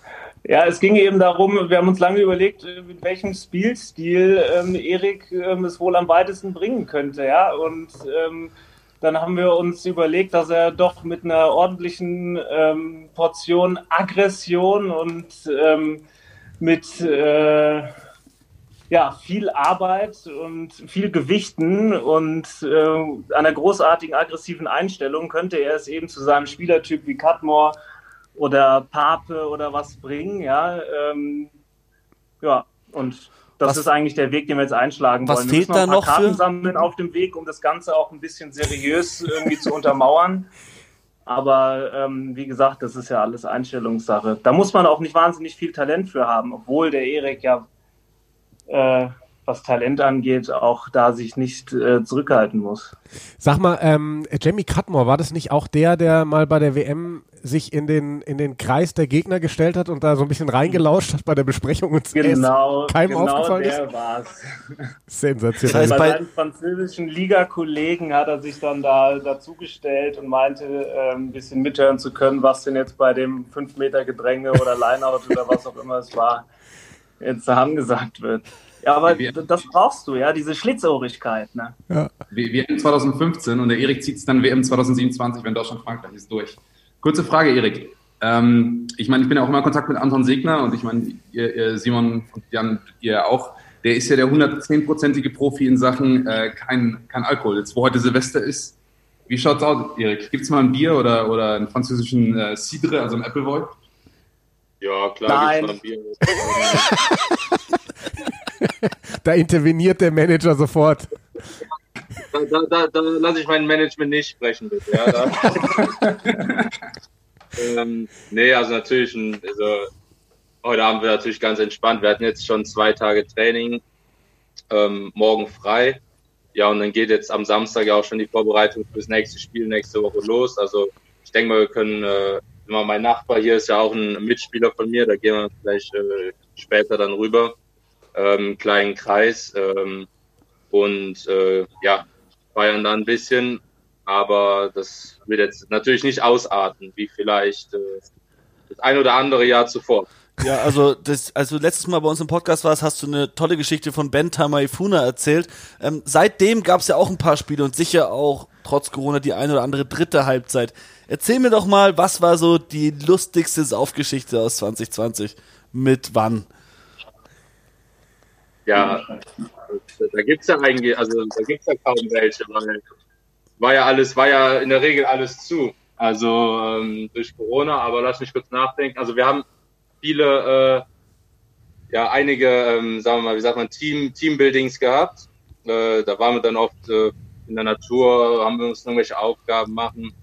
Ja, es ging eben darum, wir haben uns lange überlegt, äh, mit welchem Spielstil ähm, Erik ähm, es wohl am weitesten bringen könnte, ja. Und ähm, dann haben wir uns überlegt, dass er doch mit einer ordentlichen ähm, Portion Aggression und ähm, mit äh, ja, viel Arbeit und viel Gewichten und äh, einer großartigen aggressiven Einstellung könnte er es eben zu seinem Spielertyp wie Cutmore oder Pape oder was bringen, ja. Ähm, ja, und das Was- ist eigentlich der Weg, den wir jetzt einschlagen was wollen. fehlt wir müssen da noch ein paar noch für- Karten sammeln auf dem Weg, um das Ganze auch ein bisschen seriös irgendwie zu untermauern. Aber ähm, wie gesagt, das ist ja alles Einstellungssache. Da muss man auch nicht wahnsinnig viel Talent für haben, obwohl der Erik ja, äh, was Talent angeht, auch da sich nicht äh, zurückhalten muss. Sag mal, ähm, Jamie Cutmore, war das nicht auch der, der mal bei der WM sich in den, in den Kreis der Gegner gestellt hat und da so ein bisschen reingelauscht hat bei der Besprechung und Genau, keinem genau aufgefallen der war's. ist? Sensationell. Das heißt, bei, bei- seinen französischen Ligakollegen hat er sich dann da dazugestellt und meinte, äh, ein bisschen mithören zu können, was denn jetzt bei dem 5 Meter Gedränge oder Lineout oder was auch immer es war, jetzt angesagt wird. Ja, aber Wir- das brauchst du, ja, diese Schlitzohrigkeit. Ne? W- WM 2015 und der Erik zieht es dann WM 2027, wenn Deutschland-Frankreich ist, durch. Kurze Frage, Erik. Ähm, ich meine, ich bin ja auch immer in Kontakt mit Anton Segner und ich meine, ihr, ihr Simon und Jan, ihr auch. Der ist ja der 110-prozentige Profi in Sachen äh, kein, kein Alkohol. Jetzt, wo heute Silvester ist, wie schaut's aus, Erik? Gibt's mal ein Bier oder, oder einen französischen äh, Cidre, also ein Appleboy? Ja, klar, Nein. gibt's mal ein Bier. Da interveniert der Manager sofort. Da, da, da, da lasse ich mein Management nicht sprechen, bitte. Ja, ähm, nee, also natürlich, also, heute Abend wird natürlich ganz entspannt. Wir hatten jetzt schon zwei Tage Training, ähm, morgen frei. Ja, und dann geht jetzt am Samstag ja auch schon die Vorbereitung fürs nächste Spiel nächste Woche los. Also ich denke mal, wir können, äh, immer mein Nachbar hier ist ja auch ein Mitspieler von mir, da gehen wir vielleicht äh, später dann rüber. Ähm, kleinen Kreis. Ähm, und äh, ja, feiern da ein bisschen, aber das wird jetzt natürlich nicht ausarten, wie vielleicht äh, das ein oder andere Jahr zuvor. Ja, also das, als letztes Mal bei uns im Podcast warst, hast du eine tolle Geschichte von Ben Tamaifuna erzählt. Ähm, seitdem gab es ja auch ein paar Spiele und sicher auch trotz Corona die eine oder andere dritte Halbzeit. Erzähl mir doch mal, was war so die lustigste Saufgeschichte aus 2020? Mit wann? Ja, da gibt's ja eigentlich, also da gibt's ja kaum welche, weil war ja alles, war ja in der Regel alles zu. Also ähm, durch Corona, aber lass mich kurz nachdenken. Also wir haben viele, äh, ja, einige, ähm, sagen wir mal, wie sagt man, Team, Teambuildings gehabt. Äh, da waren wir dann oft äh, in der Natur, haben wir uns irgendwelche Aufgaben machen,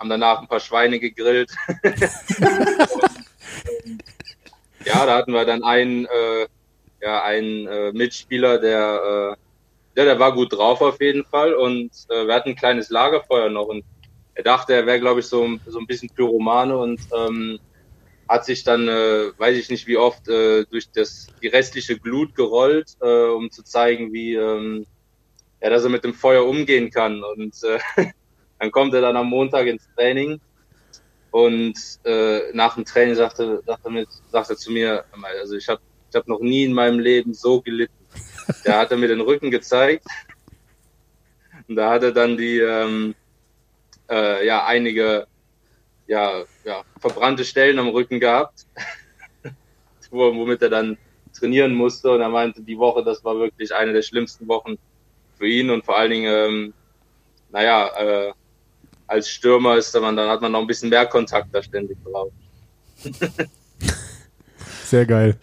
haben danach ein paar Schweine gegrillt. ja, da hatten wir dann einen, äh, ja, einen äh, Mitspieler, der, äh, ja, der war gut drauf auf jeden Fall und äh, wir hatten ein kleines Lagerfeuer noch und er dachte, er wäre, glaube ich, so, so ein bisschen Pyromane und ähm, hat sich dann, äh, weiß ich nicht wie oft, äh, durch das, die restliche Glut gerollt, äh, um zu zeigen, wie, ähm, ja, dass er mit dem Feuer umgehen kann. Und äh, dann kommt er dann am Montag ins Training und äh, nach dem Training sagte, sagte, mir, sagte zu mir, also ich habe ich hab noch nie in meinem Leben so gelitten. Da hat er mir den Rücken gezeigt und da hat er dann die, ähm, äh, ja, einige ja, ja, verbrannte Stellen am Rücken gehabt, wo- womit er dann trainieren musste. Und er meinte, die Woche, das war wirklich eine der schlimmsten Wochen für ihn und vor allen Dingen, ähm, naja, äh, als Stürmer ist man, dann hat man noch ein bisschen mehr Kontakt da ständig drauf. Sehr geil.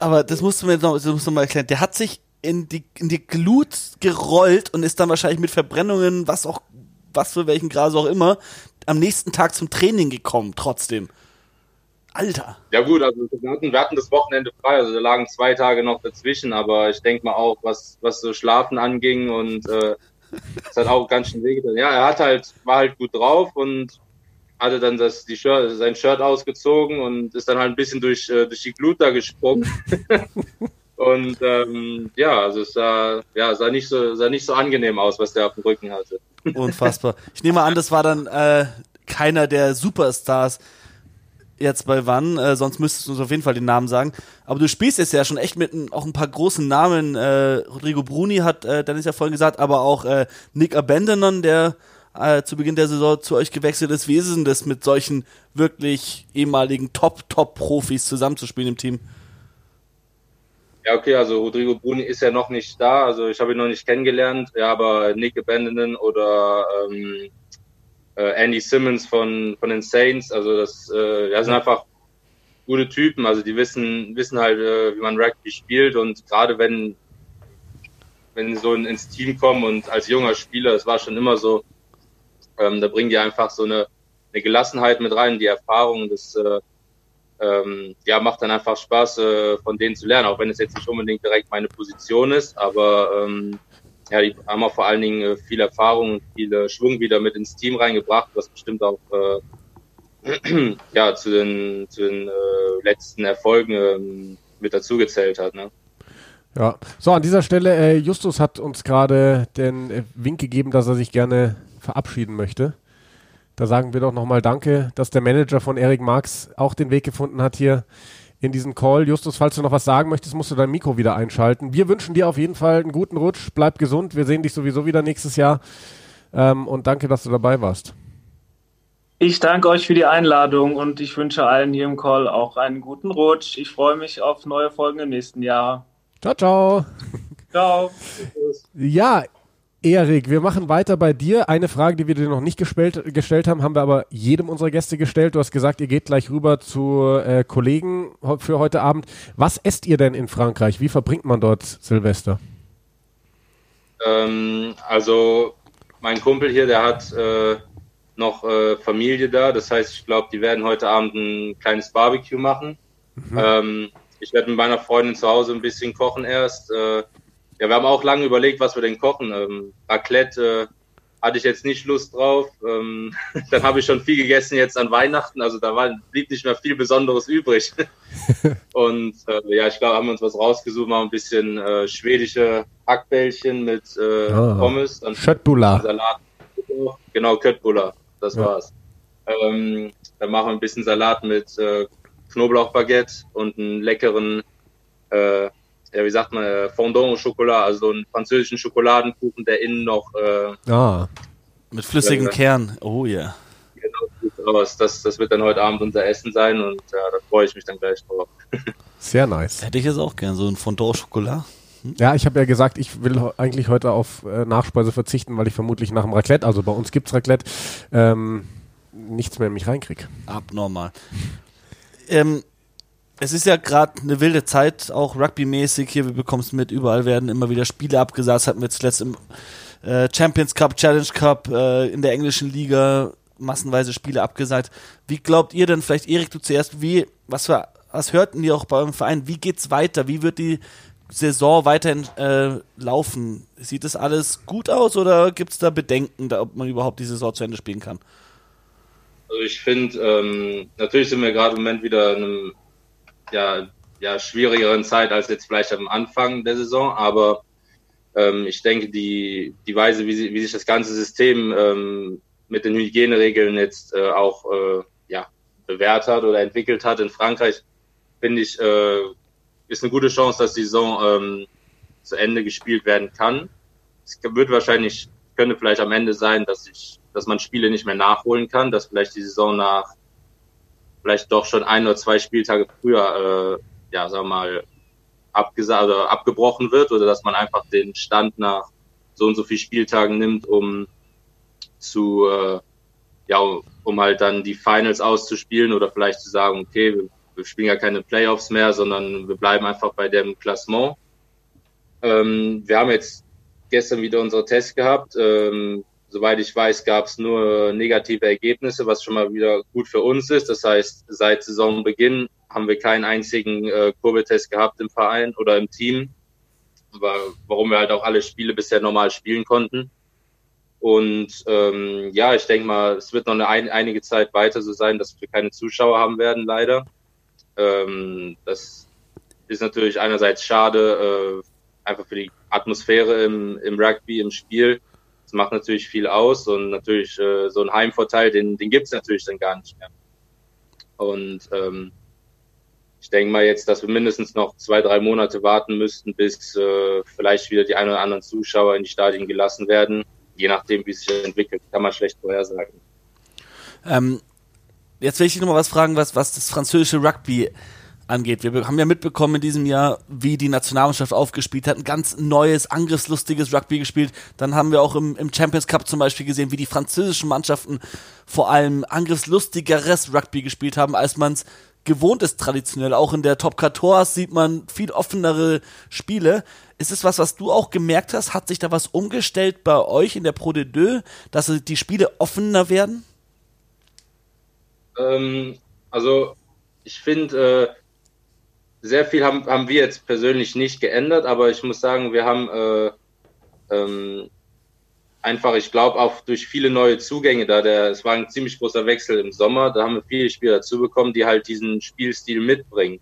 Aber das musst du mir noch, das musst du mal erklären. Der hat sich in die, in die Glut gerollt und ist dann wahrscheinlich mit Verbrennungen, was auch, was für welchen Grad auch immer, am nächsten Tag zum Training gekommen, trotzdem. Alter. Ja gut, also wir hatten, wir hatten das Wochenende frei, also da lagen zwei Tage noch dazwischen, aber ich denke mal auch, was, was so Schlafen anging und äh, es hat auch ganz schön wehgetan. Ja, er hat halt, war halt gut drauf und hatte dann das, die Shirt, sein Shirt ausgezogen und ist dann halt ein bisschen durch, äh, durch die Glut da gesprungen. Und ähm, ja, also es sah, ja, sah, nicht so, sah nicht so angenehm aus, was der auf dem Rücken hatte. Unfassbar. Ich nehme an, das war dann äh, keiner der Superstars jetzt bei Wann, äh, sonst müsstest du uns auf jeden Fall den Namen sagen. Aber du spielst jetzt ja schon echt mit ein, auch ein paar großen Namen. Äh, Rodrigo Bruni hat äh, Dennis ja vorhin gesagt, aber auch äh, Nick Abandonon, der äh, zu Beginn der Saison zu euch gewechselt ist. Wie ist es denn das, mit solchen wirklich ehemaligen Top-Top-Profis zusammenzuspielen im Team? Ja, okay, also Rodrigo Bruni ist ja noch nicht da, also ich habe ihn noch nicht kennengelernt, ja, aber Nick Abandonon oder ähm, äh, Andy Simmons von, von den Saints, also das äh, ja, sind einfach gute Typen, also die wissen, wissen halt, äh, wie man Rugby spielt. Und gerade wenn, wenn sie so ins Team kommen und als junger Spieler, es war schon immer so, ähm, da bringen die einfach so eine, eine Gelassenheit mit rein, die Erfahrung, das äh, ähm, ja, macht dann einfach Spaß, äh, von denen zu lernen, auch wenn es jetzt nicht unbedingt direkt meine Position ist, aber ähm, ja, die haben auch vor allen Dingen äh, viel Erfahrung und viel Schwung wieder mit ins Team reingebracht, was bestimmt auch äh, ja, zu den, zu den äh, letzten Erfolgen äh, mit dazugezählt hat. Ne? Ja, so an dieser Stelle, äh, Justus hat uns gerade den äh, Wink gegeben, dass er sich gerne verabschieden möchte. Da sagen wir doch nochmal Danke, dass der Manager von Erik Marx auch den Weg gefunden hat hier in diesen Call. Justus, falls du noch was sagen möchtest, musst du dein Mikro wieder einschalten. Wir wünschen dir auf jeden Fall einen guten Rutsch. Bleib gesund. Wir sehen dich sowieso wieder nächstes Jahr. Ähm, und danke, dass du dabei warst. Ich danke euch für die Einladung und ich wünsche allen hier im Call auch einen guten Rutsch. Ich freue mich auf neue Folgen im nächsten Jahr. Ciao, ciao. Ciao. Ja, Erik, wir machen weiter bei dir. Eine Frage, die wir dir noch nicht gestellt, gestellt haben, haben wir aber jedem unserer Gäste gestellt. Du hast gesagt, ihr geht gleich rüber zu äh, Kollegen für heute Abend. Was esst ihr denn in Frankreich? Wie verbringt man dort Silvester? Ähm, also mein Kumpel hier, der hat äh, noch äh, Familie da. Das heißt, ich glaube, die werden heute Abend ein kleines Barbecue machen. Mhm. Ähm, ich werde mit meiner Freundin zu Hause ein bisschen kochen erst. Ja, wir haben auch lange überlegt, was wir denn kochen. Ähm, Raclette äh, hatte ich jetzt nicht Lust drauf. Ähm, dann habe ich schon viel gegessen jetzt an Weihnachten. Also da war, blieb nicht mehr viel Besonderes übrig. und äh, ja, ich glaube, haben wir uns was rausgesucht, mal ein bisschen äh, schwedische Hackbällchen mit äh, oh. Pommes. Köttbullar. Salat. Genau, Köttbullar. Das ja. war's. Ähm, dann machen wir ein bisschen Salat mit äh, Knoblauchbaguette und einen leckeren äh, ja, wie sagt man, äh, Fondant au Chocolat, also einen französischen Schokoladenkuchen, der innen noch äh, ah, mit flüssigem äh, Kern. Oh ja. Yeah. Genau, das, das wird dann heute Abend unser Essen sein und ja, da freue ich mich dann gleich drauf. Sehr nice. Hätte ich jetzt auch gern, so ein Fondant au Chocolat. Hm? Ja, ich habe ja gesagt, ich will eigentlich heute auf äh, Nachspeise verzichten, weil ich vermutlich nach dem Raclette, also bei uns gibt's Raclette, ähm, nichts mehr in mich reinkrieg. Abnormal. ähm, es ist ja gerade eine wilde Zeit, auch rugbymäßig. Hier, wir bekommen es mit, überall werden immer wieder Spiele abgesagt. Hatten wir zuletzt im äh, Champions Cup, Challenge Cup, äh, in der englischen Liga massenweise Spiele abgesagt. Wie glaubt ihr denn, vielleicht Erik, du zuerst, wie, was, für, was hörten die auch bei eurem Verein? Wie geht's weiter? Wie wird die Saison weiterhin äh, laufen? Sieht das alles gut aus oder gibt es da Bedenken, da, ob man überhaupt die Saison zu Ende spielen kann? Also ich finde, ähm, natürlich sind wir gerade im Moment wieder in einem ja, ja, schwierigeren Zeit als jetzt vielleicht am Anfang der Saison, aber ähm, ich denke, die, die Weise, wie, sie, wie sich das ganze System ähm, mit den Hygieneregeln jetzt äh, auch äh, ja, bewährt hat oder entwickelt hat in Frankreich, finde ich, äh, ist eine gute Chance, dass die Saison ähm, zu Ende gespielt werden kann. Es wird wahrscheinlich, könnte vielleicht am Ende sein, dass ich, dass man Spiele nicht mehr nachholen kann, dass vielleicht die Saison nach vielleicht doch schon ein oder zwei Spieltage früher, äh, ja, sagen wir mal, abgesagt oder abgebrochen wird oder dass man einfach den Stand nach so und so viel Spieltagen nimmt, um zu, äh, ja, um halt dann die Finals auszuspielen oder vielleicht zu sagen, okay, wir, wir spielen ja keine Playoffs mehr, sondern wir bleiben einfach bei dem Klassement. Ähm, wir haben jetzt gestern wieder unsere Tests gehabt. Ähm, Soweit ich weiß, gab es nur negative Ergebnisse, was schon mal wieder gut für uns ist. Das heißt, seit Saisonbeginn haben wir keinen einzigen äh, Kurbeltest gehabt im Verein oder im Team, warum wir halt auch alle Spiele bisher normal spielen konnten. Und ähm, ja, ich denke mal, es wird noch eine ein, einige Zeit weiter so sein, dass wir keine Zuschauer haben werden, leider. Ähm, das ist natürlich einerseits schade, äh, einfach für die Atmosphäre im, im Rugby, im Spiel. Das macht natürlich viel aus und natürlich äh, so ein Heimvorteil, den, den gibt's natürlich dann gar nicht mehr. Und ähm, ich denke mal jetzt, dass wir mindestens noch zwei, drei Monate warten müssten, bis äh, vielleicht wieder die ein oder anderen Zuschauer in die Stadien gelassen werden. Je nachdem, wie es sich entwickelt, kann man schlecht vorhersagen. Ähm, jetzt will ich dich noch mal was fragen, was, was das französische Rugby angeht. Wir haben ja mitbekommen in diesem Jahr, wie die Nationalmannschaft aufgespielt hat. Ein ganz neues, angriffslustiges Rugby gespielt. Dann haben wir auch im, im Champions Cup zum Beispiel gesehen, wie die französischen Mannschaften vor allem angriffslustigeres Rugby gespielt haben, als man es gewohnt ist traditionell. Auch in der Top 14 sieht man viel offenere Spiele. Ist es was, was du auch gemerkt hast? Hat sich da was umgestellt bei euch in der Pro de Deux, dass die Spiele offener werden? Ähm, also ich finde, äh, sehr viel haben, haben wir jetzt persönlich nicht geändert, aber ich muss sagen, wir haben äh, ähm, einfach, ich glaube, auch durch viele neue Zugänge da, der, es war ein ziemlich großer Wechsel im Sommer, da haben wir viele Spieler dazu bekommen, die halt diesen Spielstil mitbringen.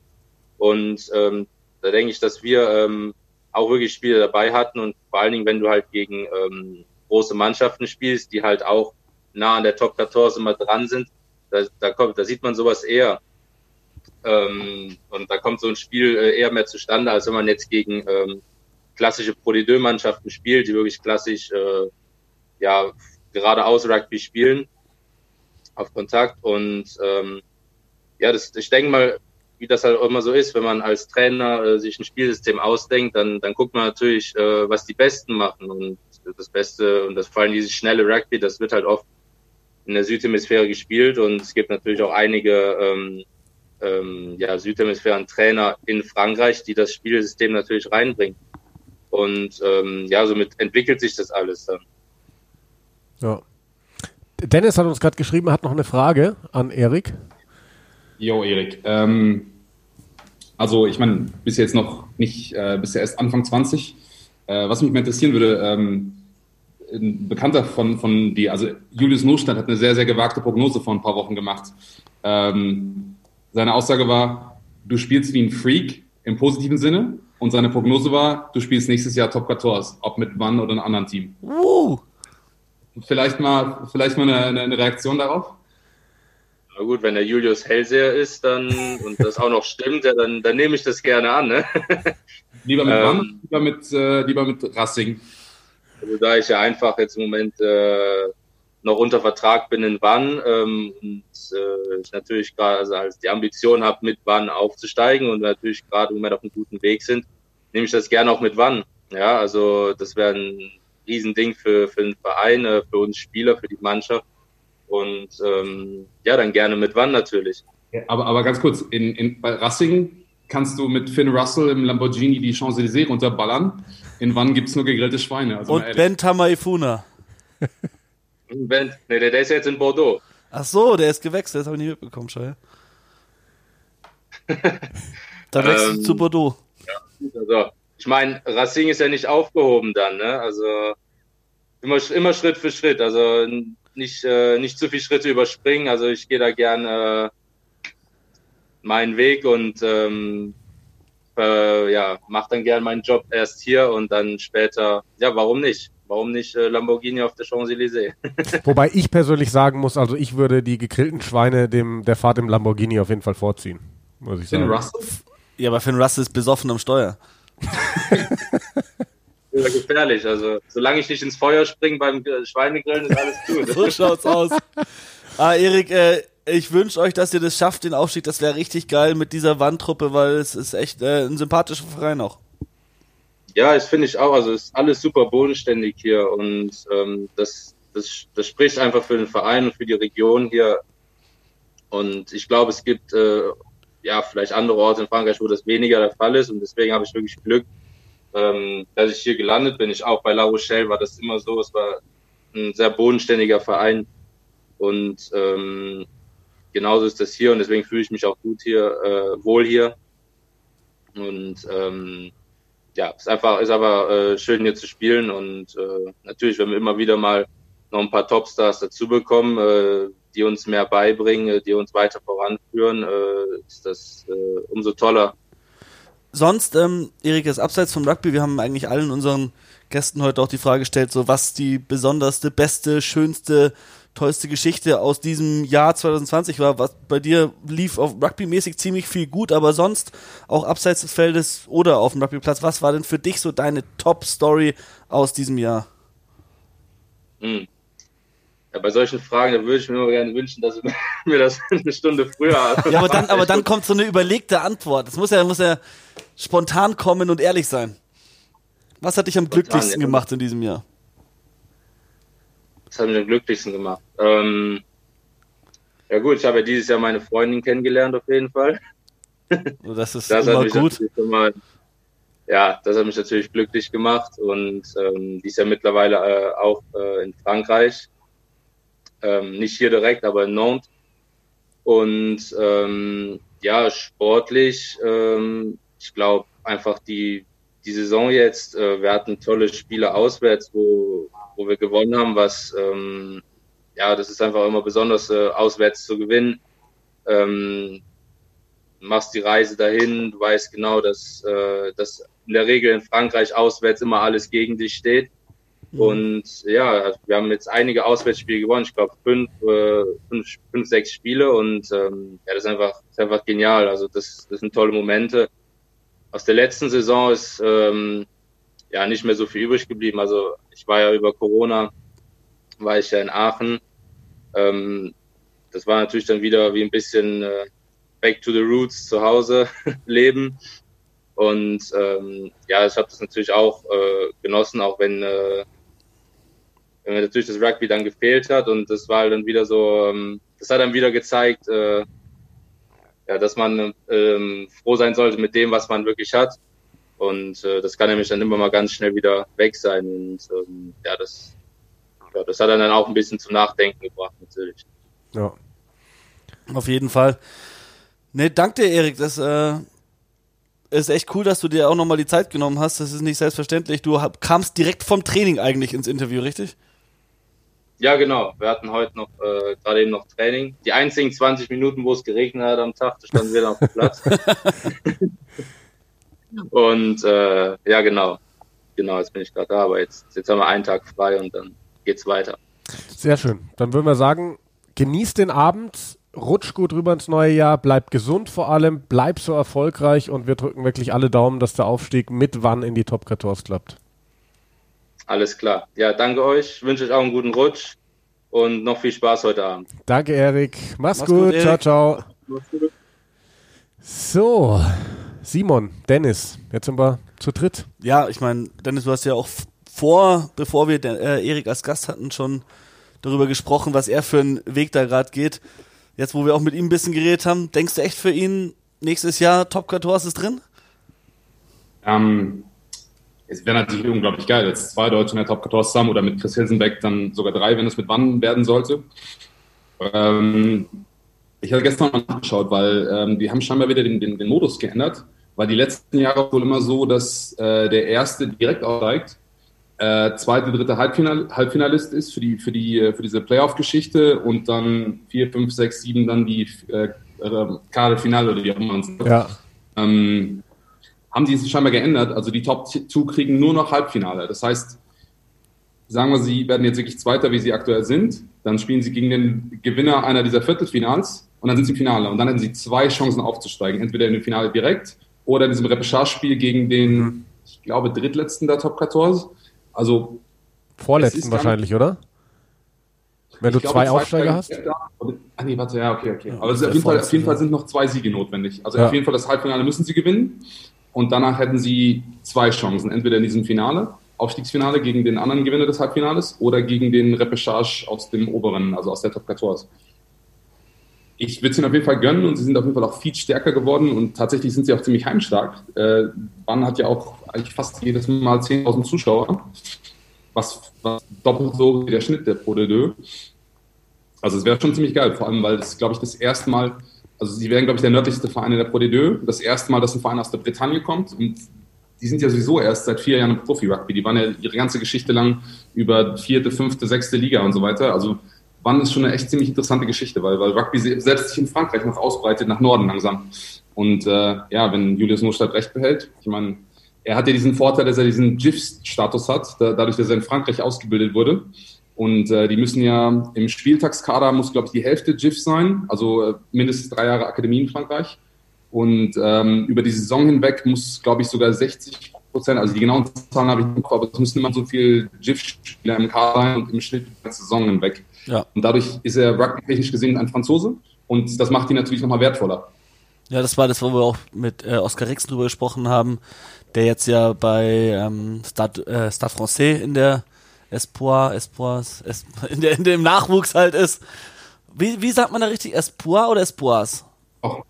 Und ähm, da denke ich, dass wir ähm, auch wirklich Spiele dabei hatten und vor allen Dingen, wenn du halt gegen ähm, große Mannschaften spielst, die halt auch nah an der Top 14 immer dran sind, da, da kommt, da sieht man sowas eher. Ähm, und da kommt so ein Spiel äh, eher mehr zustande, als wenn man jetzt gegen ähm, klassische Pro mannschaften spielt, die wirklich klassisch äh, ja geradeaus Rugby spielen auf Kontakt. Und ähm, ja, das, ich denke mal, wie das halt immer so ist, wenn man als Trainer äh, sich ein Spielsystem ausdenkt, dann, dann guckt man natürlich, äh, was die Besten machen. Und das Beste, und das vor allem dieses schnelle Rugby, das wird halt oft in der Südhemisphäre gespielt und es gibt natürlich auch einige ähm, ähm, ja, Südhemisphären-Trainer in Frankreich, die das Spielsystem natürlich reinbringen. Und ähm, ja, somit entwickelt sich das alles dann. Ja. Dennis hat uns gerade geschrieben, hat noch eine Frage an Erik. Jo, Erik. Ähm, also ich meine, bis jetzt noch nicht, äh, bis erst Anfang 20. Äh, was mich mal interessieren würde, ähm, ein Bekannter von, von dir, also Julius Nurstadt hat eine sehr, sehr gewagte Prognose vor ein paar Wochen gemacht. Ähm, seine Aussage war, du spielst wie ein Freak im positiven Sinne und seine Prognose war, du spielst nächstes Jahr Top 14, ob mit Wann oder einem anderen Team. Uh. Vielleicht mal, vielleicht mal eine, eine Reaktion darauf? Na gut, wenn der Julius Hellseher ist, dann und das auch noch stimmt, ja, dann, dann nehme ich das gerne an. Ne? Lieber mit ähm, Wann, lieber mit, äh, lieber mit Rassing. Also da ich ja einfach jetzt im Moment äh, noch unter Vertrag bin in Wann ähm, und äh, ich natürlich gerade also als die Ambition habe, mit Wann aufzusteigen und natürlich gerade im Moment auf einem guten Weg sind, nehme ich das gerne auch mit Wann. Ja, also das wäre ein Riesending für, für den Verein, äh, für uns Spieler, für die Mannschaft und ähm, ja, dann gerne mit Wann natürlich. Aber, aber ganz kurz, in, in, bei Racing kannst du mit Finn Russell im Lamborghini die Champs-Élysées runterballern. In Wann gibt es nur gegrillte Schweine. Also und Ben Tamaifuna. Ben, nee, der, der ist jetzt in Bordeaux. Ach so, der ist gewechselt, das habe ich nicht mitbekommen, Scheiße. da wechselt ähm, zu Bordeaux. Ja, also, ich meine, Racing ist ja nicht aufgehoben dann, ne? Also immer, immer Schritt für Schritt. Also nicht, äh, nicht zu viel Schritte überspringen. Also ich gehe da gern äh, meinen Weg und ähm, äh, ja, mache dann gern meinen Job erst hier und dann später, ja, warum nicht? Warum nicht äh, Lamborghini auf der Champs-Élysées? Wobei ich persönlich sagen muss, also ich würde die gegrillten Schweine dem, der Fahrt im Lamborghini auf jeden Fall vorziehen. Muss ich sagen. Finn Russell? Ja, aber Finn Russell ist besoffen am Steuer. ja, gefährlich. Also, solange ich nicht ins Feuer springe beim Schweinegrillen, ist alles gut. so schaut's aus. Ah, Erik, äh, ich wünsche euch, dass ihr das schafft, den Aufstieg. Das wäre richtig geil mit dieser Wandtruppe, weil es ist echt äh, ein sympathischer Verein auch. Ja, das finde ich auch. Also es ist alles super bodenständig hier und ähm, das, das, das spricht einfach für den Verein und für die Region hier. Und ich glaube, es gibt äh, ja vielleicht andere Orte in Frankreich, wo das weniger der Fall ist und deswegen habe ich wirklich Glück, ähm, dass ich hier gelandet bin. Ich auch bei La Rochelle war das immer so. Es war ein sehr bodenständiger Verein und ähm, genauso ist das hier und deswegen fühle ich mich auch gut hier, äh, wohl hier. Und ähm, ja, ist einfach, ist aber äh, schön hier zu spielen und äh, natürlich, wenn wir immer wieder mal noch ein paar Topstars dazu bekommen, äh, die uns mehr beibringen, die uns weiter voranführen, äh, ist das äh, umso toller. sonst, ähm, Erik, ist abseits vom Rugby, wir haben eigentlich allen unseren Gästen heute auch die Frage gestellt, so was die besonderste, beste, schönste, tollste Geschichte aus diesem Jahr 2020 war. Was bei dir lief auf Rugby-mäßig ziemlich viel gut, aber sonst auch abseits des Feldes oder auf dem Rugbyplatz. Was war denn für dich so deine Top-Story aus diesem Jahr? Hm. Ja, bei solchen Fragen, da würde ich mir immer gerne wünschen, dass mir das eine Stunde früher. Ja, aber dann, aber dann kommt so eine überlegte Antwort. Das muss ja, muss ja spontan kommen und ehrlich sein. Was hat dich am spontan, glücklichsten ja. gemacht in diesem Jahr? Was hat mich am glücklichsten gemacht? Ähm, ja gut, ich habe ja dieses Jahr meine Freundin kennengelernt auf jeden Fall. Das ist das immer gut. Immer, ja, das hat mich natürlich glücklich gemacht und ähm, die ist ja mittlerweile äh, auch äh, in Frankreich. Ähm, nicht hier direkt, aber in Nantes. Und ähm, ja, sportlich, ähm, ich glaube einfach die, die Saison jetzt, äh, wir hatten tolle Spiele auswärts, wo, wo wir gewonnen haben, was ähm, ja, das ist einfach immer besonders, äh, auswärts zu gewinnen. Ähm, machst die Reise dahin, du weißt genau, dass, äh, dass in der Regel in Frankreich auswärts immer alles gegen dich steht. Mhm. Und ja, wir haben jetzt einige Auswärtsspiele gewonnen, ich glaube fünf, äh, fünf, fünf, sechs Spiele und ähm, ja, das ist einfach, das ist einfach genial. Also das, das sind tolle Momente. Aus der letzten Saison ist ähm, ja nicht mehr so viel übrig geblieben. Also ich war ja über Corona, war ich ja in Aachen. Ähm, das war natürlich dann wieder wie ein bisschen äh, Back to the Roots zu Hause leben. Und ähm, ja, ich habe das natürlich auch äh, genossen, auch wenn äh, wenn mir natürlich das Rugby dann gefehlt hat und das war dann wieder so, ähm, das hat dann wieder gezeigt, äh, ja, dass man ähm, froh sein sollte mit dem, was man wirklich hat. Und äh, das kann nämlich dann immer mal ganz schnell wieder weg sein. Und ähm, ja, das, ja, das hat dann auch ein bisschen zum Nachdenken gebracht, natürlich. Ja. Auf jeden Fall. Ne, danke dir, Erik. Das äh, ist echt cool, dass du dir auch nochmal die Zeit genommen hast. Das ist nicht selbstverständlich. Du kamst direkt vom Training eigentlich ins Interview, richtig? Ja, genau. Wir hatten heute noch äh, gerade eben noch Training. Die einzigen 20 Minuten, wo es geregnet hat am Tag, da standen wir dann auf dem Platz. und äh, ja, genau. Genau, jetzt bin ich gerade da, aber jetzt, jetzt haben wir einen Tag frei und dann geht's weiter. Sehr schön. Dann würden wir sagen, genießt den Abend, rutsch gut rüber ins neue Jahr, bleib gesund vor allem, bleib so erfolgreich und wir drücken wirklich alle Daumen, dass der Aufstieg mit wann in die Top 14 klappt. Alles klar. Ja, danke euch. Wünsche euch auch einen guten Rutsch und noch viel Spaß heute Abend. Danke, Erik. Mach's, Mach's gut. gut ciao, ciao. So, Simon, Dennis, jetzt sind wir zu dritt. Ja, ich meine, Dennis, du hast ja auch vor, bevor wir äh, Erik als Gast hatten, schon darüber gesprochen, was er für einen Weg da gerade geht. Jetzt, wo wir auch mit ihm ein bisschen geredet haben, denkst du echt für ihn nächstes Jahr Top 14 ist drin? Ähm, es wäre natürlich unglaublich geil, jetzt zwei Deutsche in der Top 14 zusammen oder mit Chris Hilsenbeck dann sogar drei, wenn es mit wann werden sollte. Ähm, ich hatte gestern mal nachgeschaut, weil ähm, die haben scheinbar wieder den, den, den, Modus geändert, weil die letzten Jahre wohl immer so, dass äh, der Erste direkt aufsteigt, äh, zweite, dritte Halbfinal, Halbfinalist ist für die für die äh, für diese Playoff-Geschichte und dann vier, fünf, sechs, sieben dann die äh, Finale oder wie auch immer. Ja. Ähm, haben die es scheinbar geändert. Also die Top 2 kriegen nur noch Halbfinale. Das heißt, sagen wir, sie werden jetzt wirklich Zweiter, wie sie aktuell sind. Dann spielen sie gegen den Gewinner einer dieser Viertelfinals und dann sind sie im Finale. Und dann hätten sie zwei Chancen aufzusteigen. Entweder in dem Finale direkt oder in diesem Repechage-Spiel gegen den, mhm. ich glaube, drittletzten der Top 14. Also. Vorletzten wahrscheinlich, oder? Wenn du glaube, zwei Aufsteiger hast? ah nee, warte, ja, okay, okay. Aber auf jeden, Fall, auf jeden Fall sind noch zwei Siege notwendig. Also ja. auf jeden Fall das Halbfinale müssen sie gewinnen und danach hätten sie zwei Chancen, entweder in diesem Finale, Aufstiegsfinale gegen den anderen Gewinner des Halbfinales oder gegen den Repechage aus dem oberen, also aus der Top 14. Ich würde es ihnen auf jeden Fall gönnen und sie sind auf jeden Fall auch viel stärker geworden und tatsächlich sind sie auch ziemlich heimstark. Äh, Bann hat ja auch eigentlich fast jedes Mal 10.000 Zuschauer, was, was, doppelt so wie der Schnitt der Pro de Deux. Also es wäre schon ziemlich geil, vor allem weil es, glaube ich, das erste Mal also sie werden, glaube ich, der nördlichste Verein in der Pro D2. Das erste Mal, dass ein Verein aus der Bretagne kommt. Und die sind ja sowieso erst seit vier Jahren im Profi-Rugby. Die waren ja ihre ganze Geschichte lang über vierte, fünfte, sechste Liga und so weiter. Also wann ist schon eine echt ziemlich interessante Geschichte, weil, weil Rugby selbst sich in Frankreich noch ausbreitet nach Norden langsam. Und äh, ja, wenn Julius Nostadt recht behält, ich meine, er hat ja diesen Vorteil, dass er diesen GIF-Status hat, da, dadurch, dass er in Frankreich ausgebildet wurde. Und äh, die müssen ja im Spieltagskader muss, glaube ich, die Hälfte GIF sein, also äh, mindestens drei Jahre Akademie in Frankreich. Und ähm, über die Saison hinweg muss, glaube ich, sogar 60 Prozent, also die genauen Zahlen habe ich nicht, aber es müssen immer so viel GIF-Spieler im Kader sein und im Schnitt die Saison hinweg. Ja. Und dadurch ist er rugby-technisch gesehen ein Franzose und das macht ihn natürlich nochmal wertvoller. Ja, das war das, wo wir auch mit äh, Oscar Rixen drüber gesprochen haben, der jetzt ja bei ähm, Stade, äh, Stade Francais in der Espoir, Espoirs, es, in, der, in dem Nachwuchs halt ist. Wie, wie sagt man da richtig? Espoir oder Espoirs? Auch.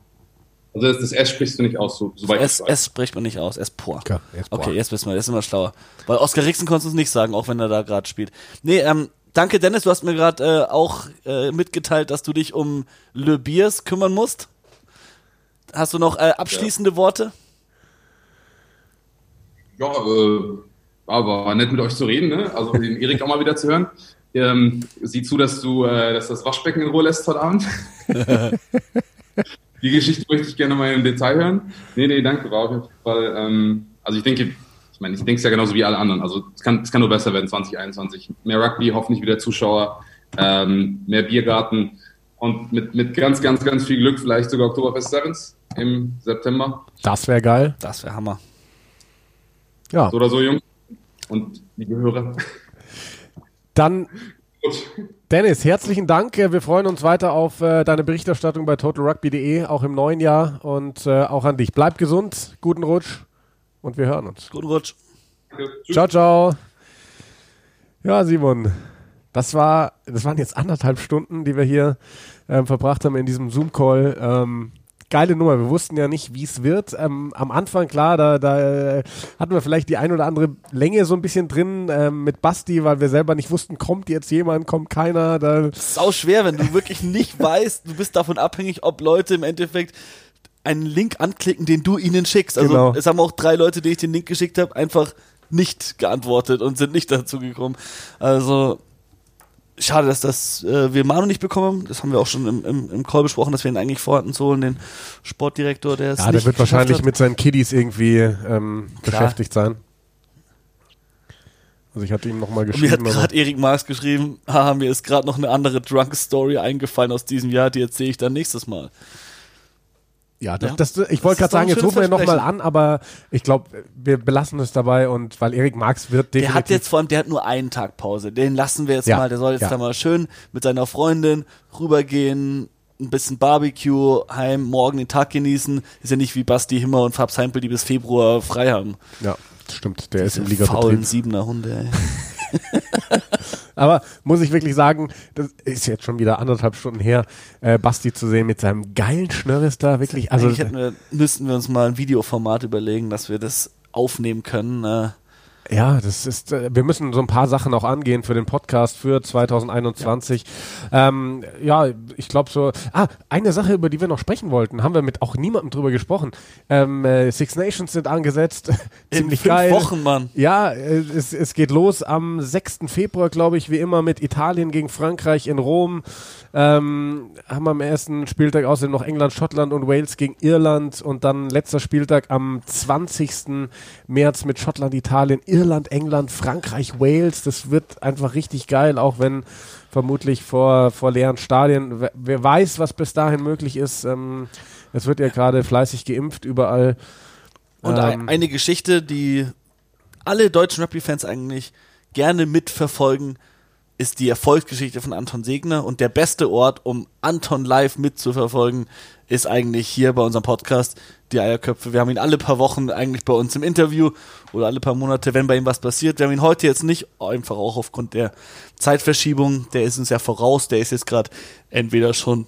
Also das, das S sprichst du nicht aus, so, soweit S, ich weiß. S spricht man nicht aus, Espoir. Ja, Espoir. Okay, jetzt wissen wir, jetzt sind wir schlauer. Weil Oscar Rixen konntest du es nicht sagen, auch wenn er da gerade spielt. Nee, ähm, danke Dennis, du hast mir gerade äh, auch äh, mitgeteilt, dass du dich um Le Biers kümmern musst. Hast du noch äh, abschließende Worte? Ja, äh, aber war nett mit euch zu reden, ne? Also den Erik auch mal wieder zu hören. Ähm, sieh zu, dass du äh, dass das Waschbecken in Ruhe lässt heute Abend. Die Geschichte möchte ich gerne mal im Detail hören. Nee, nee, danke, war auf jeden Fall. Ähm, also ich denke, ich meine, ich denke es ja genauso wie alle anderen. Also es kann, es kann nur besser werden 2021. Mehr Rugby, hoffentlich wieder Zuschauer, ähm, mehr Biergarten und mit, mit ganz, ganz, ganz viel Glück vielleicht sogar Oktoberfest Sevens im September. Das wäre geil. Das wäre Hammer. Ja, So oder so, Jungs. Und liebe Hörer. dann. Dennis, herzlichen Dank. Wir freuen uns weiter auf äh, deine Berichterstattung bei totalrugby.de, auch im neuen Jahr und äh, auch an dich. Bleib gesund, guten Rutsch und wir hören uns. Guten Rutsch. Ciao, ciao. Ja, Simon, das war, das waren jetzt anderthalb Stunden, die wir hier ähm, verbracht haben in diesem Zoom-Call. Ähm, geile Nummer. Wir wussten ja nicht, wie es wird. Ähm, am Anfang, klar, da, da äh, hatten wir vielleicht die ein oder andere Länge so ein bisschen drin ähm, mit Basti, weil wir selber nicht wussten, kommt jetzt jemand, kommt keiner. Da, Sau schwer, wenn du wirklich nicht weißt, du bist davon abhängig, ob Leute im Endeffekt einen Link anklicken, den du ihnen schickst. Also Genau. es haben auch drei Leute, denen ich den Link geschickt habe, einfach nicht geantwortet und sind nicht dazu gekommen. Also schade, dass das äh, wir Manu nicht bekommen. Das haben wir auch schon im, im, im Call besprochen, dass wir ihn eigentlich vorhatten zu holen, den Sportdirektor, der es ja, der wird wahrscheinlich hat. mit seinen Kiddies irgendwie ähm, beschäftigt sein. Also ich hatte ihm nochmal Und mir hat geschrieben. gerade Erik Marx geschrieben, haha, mir ist gerade noch eine andere Drunk Story eingefallen aus diesem Jahr, die erzähle ich dann nächstes Mal. Ja, das, Ja. das, ich wollte gerade sagen, jetzt rufen wir nochmal an, aber ich glaube, wir belassen es dabei und weil Erik Marx wird Der definitiv. hat jetzt vor allem, der hat nur einen Tag Pause. Den lassen wir jetzt Ja, mal. Der soll jetzt ja. da mal schön mit seiner Freundin rübergehen, ein bisschen Barbecue, heim, morgen den Tag genießen. Ist ja nicht wie Basti Himmer und Fab Seimpel, die bis Februar frei haben. ja, stimmt, der ist im Diese faulen Ligabetrieb. Siebener Hunde, ey. Aber muss ich wirklich sagen, das ist jetzt schon wieder anderthalb Stunden her, äh, Basti zu sehen mit seinem geilen Schnörres da, wirklich. Also, wir, müssten wir uns mal ein Videoformat überlegen, dass wir das aufnehmen können. Äh, Ja, das ist, äh, wir müssen so ein paar Sachen auch angehen für den Podcast für 2021. Ja, ähm, ja ich glaube so. Ah, eine Sache, über die wir noch sprechen wollten, haben wir mit auch niemandem drüber gesprochen. Ähm, äh, Six Nations sind angesetzt. Ziemlich fünf geil. Wochen, Mann. Ja, äh, es, es geht los am 6. Februar, glaube ich, wie immer mit Italien gegen Frankreich in Rom. Ähm, haben wir am ersten Spieltag außerdem noch England, Schottland und Wales gegen Irland und dann letzter Spieltag am 20. März mit Schottland, Italien, Irland, England, Frankreich, Wales. Das wird einfach richtig geil, auch wenn vermutlich vor, vor leeren Stadien. Wer, wer weiß, was bis dahin möglich ist. Ähm, es wird ja gerade fleißig geimpft überall. Und Ähm, ein, eine Geschichte, die alle deutschen Rugby-Fans eigentlich gerne mitverfolgen, ist die Erfolgsgeschichte von Anton Segner. Und der beste Ort, um Anton live mitzuverfolgen, ist eigentlich hier bei unserem Podcast, die Eierköpfe. Wir haben ihn alle paar Wochen eigentlich bei uns im Interview oder alle paar Monate, wenn bei ihm was passiert. Wir haben ihn heute jetzt nicht, einfach auch aufgrund der Zeitverschiebung. Der ist uns ja voraus. Der ist jetzt gerade entweder schon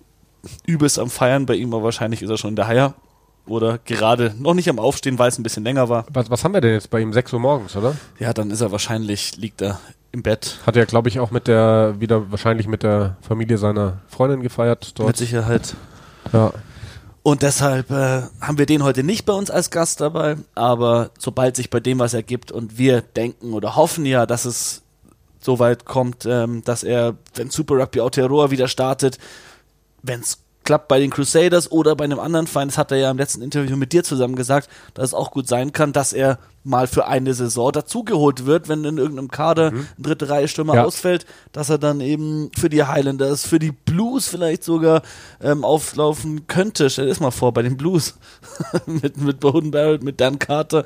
übelst am Feiern bei ihm, aber wahrscheinlich ist er schon in der Haier. Oder gerade noch nicht am Aufstehen, weil es ein bisschen länger war. Was, was haben wir denn jetzt bei ihm? 6 Uhr morgens, oder? Ja, dann ist er wahrscheinlich, liegt er im Bett. Hat er, glaube ich, auch mit der, wieder wahrscheinlich mit der Familie seiner Freundin gefeiert Mit dort. Sicherheit. Ja. Und deshalb äh, haben wir den heute nicht bei uns als Gast dabei, aber sobald sich bei dem was ergibt und wir denken oder hoffen ja, dass es so weit kommt, ähm, dass er, wenn Super Rugby Aotearoa wieder startet, wenn es klappt bei den Crusaders oder bei einem anderen Verein, das hat er ja im letzten Interview mit dir zusammen gesagt, dass es auch gut sein kann, dass er mal für eine Saison dazugeholt wird, wenn in irgendeinem Kader ein dritte Reihe Stürmer Ja. ausfällt, dass er dann eben für die Highlanders, für die Blues vielleicht sogar ähm, auflaufen könnte. Stell dir das mal vor, bei den Blues. mit, mit Bowden Barrett, mit Dan Carter,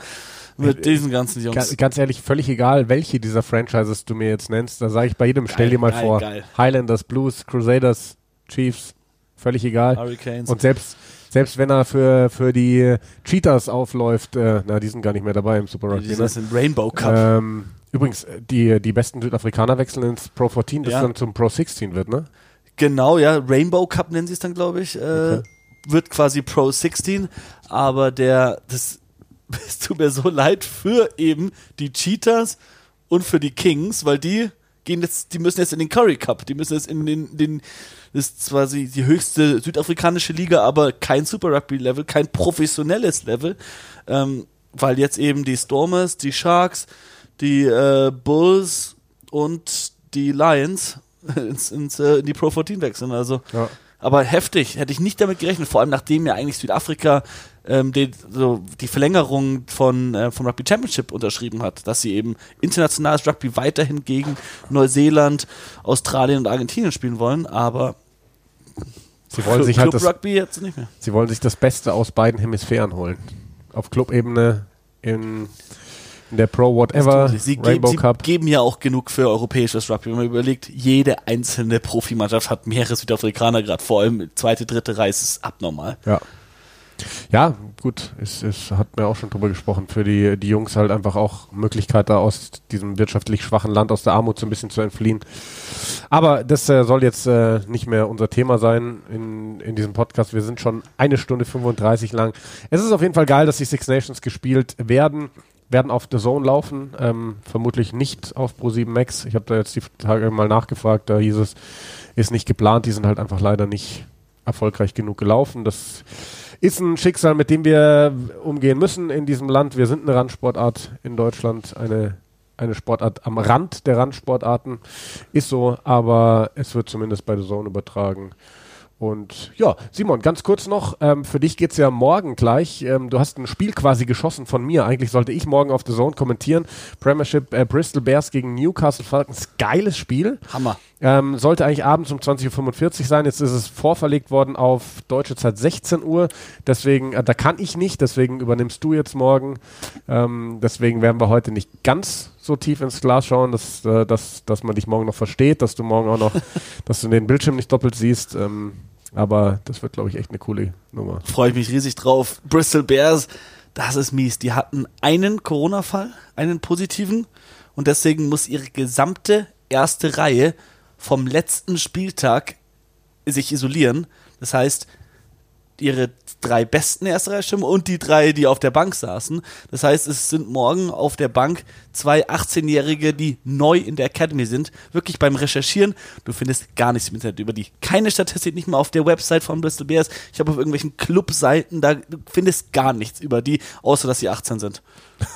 mit diesen ganzen Ga- Jungs. Ganz ehrlich, völlig egal, welche dieser Franchises du mir jetzt nennst. Da sage ich bei jedem, stell Geil, dir mal geil, vor. geil. Highlanders, Blues, Crusaders, Chiefs, völlig egal. Hurricanes. Und selbst, selbst wenn er für, für die Cheetahs aufläuft, äh, na, die sind gar nicht mehr dabei im Super Rugby. die Ne? sind im Rainbow Cup. Ähm, übrigens, äh, die, die besten Südafrikaner wechseln ins Pro 14, das Ja. dann zum Pro 16 wird, ne? Genau, ja, Rainbow Cup nennen sie es dann, glaube ich. Äh, Okay. Wird quasi Pro 16, aber der, das, es tut mir so leid für eben die Cheetahs und für die Kings, weil die gehen jetzt, die müssen jetzt in den Curry Cup, die müssen jetzt in den, den ist quasi die höchste südafrikanische Liga, aber kein Super Rugby Level, kein professionelles Level, ähm, weil jetzt eben die Stormers, die Sharks, die äh, Bulls und die Lions ins, ins, äh, in die Pro 14 wechseln. Also, Ja. aber heftig, hätte ich nicht damit gerechnet, vor allem nachdem ja eigentlich Südafrika ähm, den, so die Verlängerung von äh, vom Rugby Championship unterschrieben hat, dass sie eben internationales Rugby weiterhin gegen Neuseeland, Australien und Argentinien spielen wollen, aber Sie wollen sich halt Club das, Rugby jetzt nicht mehr. sie wollen sich das Beste aus beiden Hemisphären holen. Auf Clubebene, in, in der Pro Whatever, Sie, Rainbow sie Cup. geben ja auch genug für europäisches Rugby. Wenn man überlegt, jede einzelne Profimannschaft hat mehrere Südafrikaner gerade, vor allem zweite, dritte Reihe, es ist abnormal. Ja. Ja, gut, es, es hat mir auch schon drüber gesprochen, für die, die Jungs halt einfach auch Möglichkeit da aus diesem wirtschaftlich schwachen Land, aus der Armut so ein bisschen zu entfliehen. Aber das äh, soll jetzt äh, nicht mehr unser Thema sein in, in diesem Podcast. Wir sind schon eine Stunde 35 lang. Es ist auf jeden Fall geil, dass die Six Nations gespielt werden. Werden auf The Zone laufen, ähm, vermutlich nicht auf Pro7 Max. Ich habe da jetzt die Tage mal nachgefragt, da hieß es, ist nicht geplant, die sind halt einfach leider nicht erfolgreich genug gelaufen. Das ist ein Schicksal, mit dem wir umgehen müssen in diesem Land. Wir sind eine Randsportart in Deutschland, eine, eine Sportart am Rand der Randsportarten. Ist so, aber es wird zumindest bei The Zone übertragen. Und ja, Simon, ganz kurz noch, ähm, für dich geht's ja morgen gleich. Ähm, du hast ein Spiel quasi geschossen von mir. Eigentlich sollte ich morgen auf The Zone kommentieren. Premiership äh, Bristol Bears gegen Newcastle Falcons. Geiles Spiel. Hammer. Ähm, sollte eigentlich abends um 20.45 Uhr sein. Jetzt ist es vorverlegt worden auf deutsche Zeit 16 Uhr. Deswegen, äh, da kann ich nicht, deswegen übernimmst du jetzt morgen. Ähm, deswegen werden wir heute nicht ganz so tief ins Glas schauen, dass, äh, dass, dass man dich morgen noch versteht, dass du morgen auch noch, dass du den Bildschirm nicht doppelt siehst. Aber das wird, glaube ich, echt eine coole Nummer. Freue ich mich riesig drauf. Bristol Bears, das ist mies. Die hatten einen Corona-Fall, einen positiven, und deswegen muss ihre gesamte erste Reihe vom letzten Spieltag sich isolieren. Das heißt, ihre drei besten Stürmer und die drei, die auf der Bank saßen. Das heißt, es sind morgen auf der Bank zwei 18-Jährige, die neu in der Academy sind. Wirklich beim Recherchieren, du findest gar nichts im Internet über die. Keine Statistik, nicht mal auf der Website von Bristol Bears. Ich habe auf irgendwelchen Clubseiten, da du findest gar nichts über die, außer dass sie 18 sind.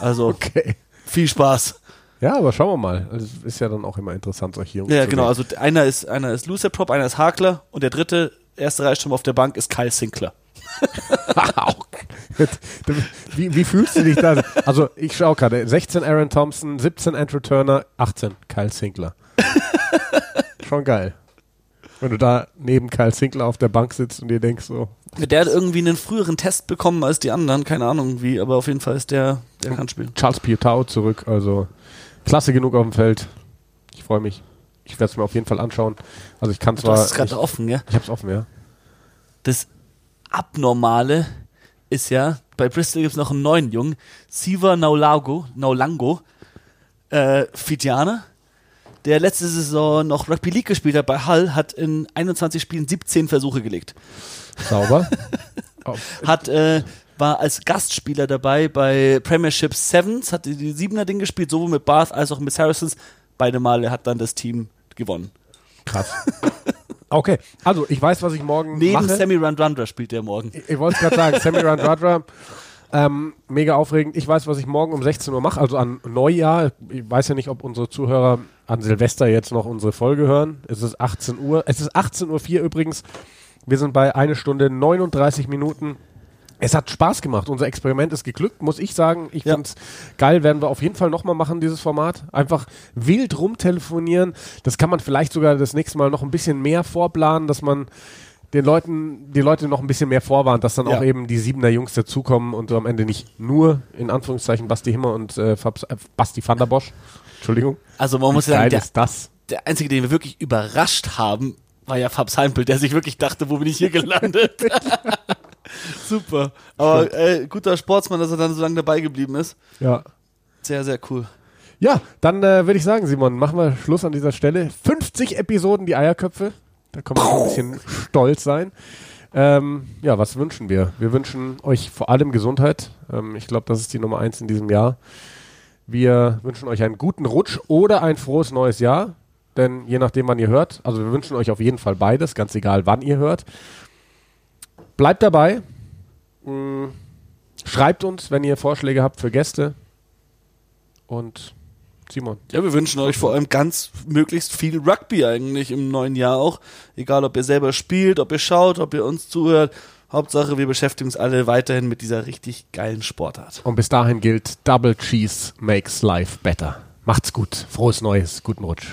Also Okay. viel Spaß. Ja, aber schauen wir mal. Also, es ist ja dann auch immer interessant, solche Jungs Ja, genau. Also einer ist einer ist Loser Prop, einer ist Hakler und der dritte erste Reihe Stürmer auf der Bank ist Kyle Sinclair. wie, wie fühlst du dich da? Also, ich schaue gerade. 16 Aaron Thompson, 17 Andrew Turner, 18 Kyle Sinkler. Schon geil. Wenn du da neben Kyle Sinkler auf der Bank sitzt und dir denkst so, Der hat irgendwie einen früheren Test bekommen als die anderen, keine Ahnung wie, aber auf jeden Fall ist der, der kann spielen. Charles Piutau zurück, also klasse genug auf dem Feld. Ich freue mich. Ich werde es mir auf jeden Fall anschauen. Also ich kann Du zwar. hast es gerade offen, ja? ich hab's offen, ja. Das Abnormale ist ja, bei Bristol gibt es noch einen neuen Jungen, Siva Naulango, Naulango, äh, Fijianer, der letzte Saison noch Rugby League gespielt hat bei Hull, hat in 21 Spielen 17 Versuche gelegt. Sauber. Hat, äh, war als Gastspieler dabei bei Premiership Sevens, hat die, die Siebener-Ding gespielt, sowohl mit Bath als auch mit Saracens. Beide Male hat dann das Team gewonnen. krass. Okay, also ich weiß, was ich morgen Neben mache. Sammy Randrandra spielt er morgen. Ich, ich wollte es gerade sagen, Sammy Randradra, ähm, mega aufregend. Ich weiß, was ich morgen um 16 Uhr mache, also an Neujahr. Ich weiß ja nicht, ob unsere Zuhörer an Silvester jetzt noch unsere Folge hören. Es ist 18 Uhr. Es ist 18.04 Uhr übrigens. Wir sind bei eine Stunde 39 Minuten. Es hat Spaß gemacht. Unser Experiment ist geglückt, muss ich sagen. Ich Ja. find's geil. Werden wir auf jeden Fall nochmal machen, dieses Format. Einfach wild rumtelefonieren. Das kann man vielleicht sogar das nächste Mal noch ein bisschen mehr vorplanen, dass man den Leuten, die Leute noch ein bisschen mehr vorwarnt, dass dann Ja. auch eben die Siebener Jungs dazukommen und am Ende nicht nur, in Anführungszeichen, Basti Himmer und äh, Fabs, äh, Basti van der Bosch. Entschuldigung. Also man muss Wie sagen, geil der, der einzige, den wir wirklich überrascht haben, war ja Fabs Heimpel, der sich wirklich dachte, wo bin ich hier gelandet? Super. Aber äh, guter Sportsmann, dass er dann so lange dabei geblieben ist. Ja. Sehr, sehr cool. Ja, dann äh, würde ich sagen, Simon, machen wir Schluss an dieser Stelle. 50 Episoden, die Eierköpfe. Da kann man ein bisschen stolz sein. Ähm, ja, was wünschen wir? Wir wünschen euch vor allem Gesundheit. Ähm, ich glaube, das ist die Nummer eins in diesem Jahr. Wir wünschen euch einen guten Rutsch oder ein frohes neues Jahr. Denn je nachdem, wann ihr hört, also wir wünschen euch auf jeden Fall beides, ganz egal, wann ihr hört. Bleibt dabei. Mm, Schreibt uns, wenn ihr Vorschläge habt für Gäste. Und Simon. Ja, wir wünschen euch vor allem ganz möglichst viel Rugby eigentlich im neuen Jahr auch. Egal, ob ihr selber spielt, ob ihr schaut, ob ihr uns zuhört. Hauptsache, wir beschäftigen uns alle weiterhin mit dieser richtig geilen Sportart. Und bis dahin gilt Double Cheese makes life better. Macht's gut. Frohes Neues. Guten Rutsch.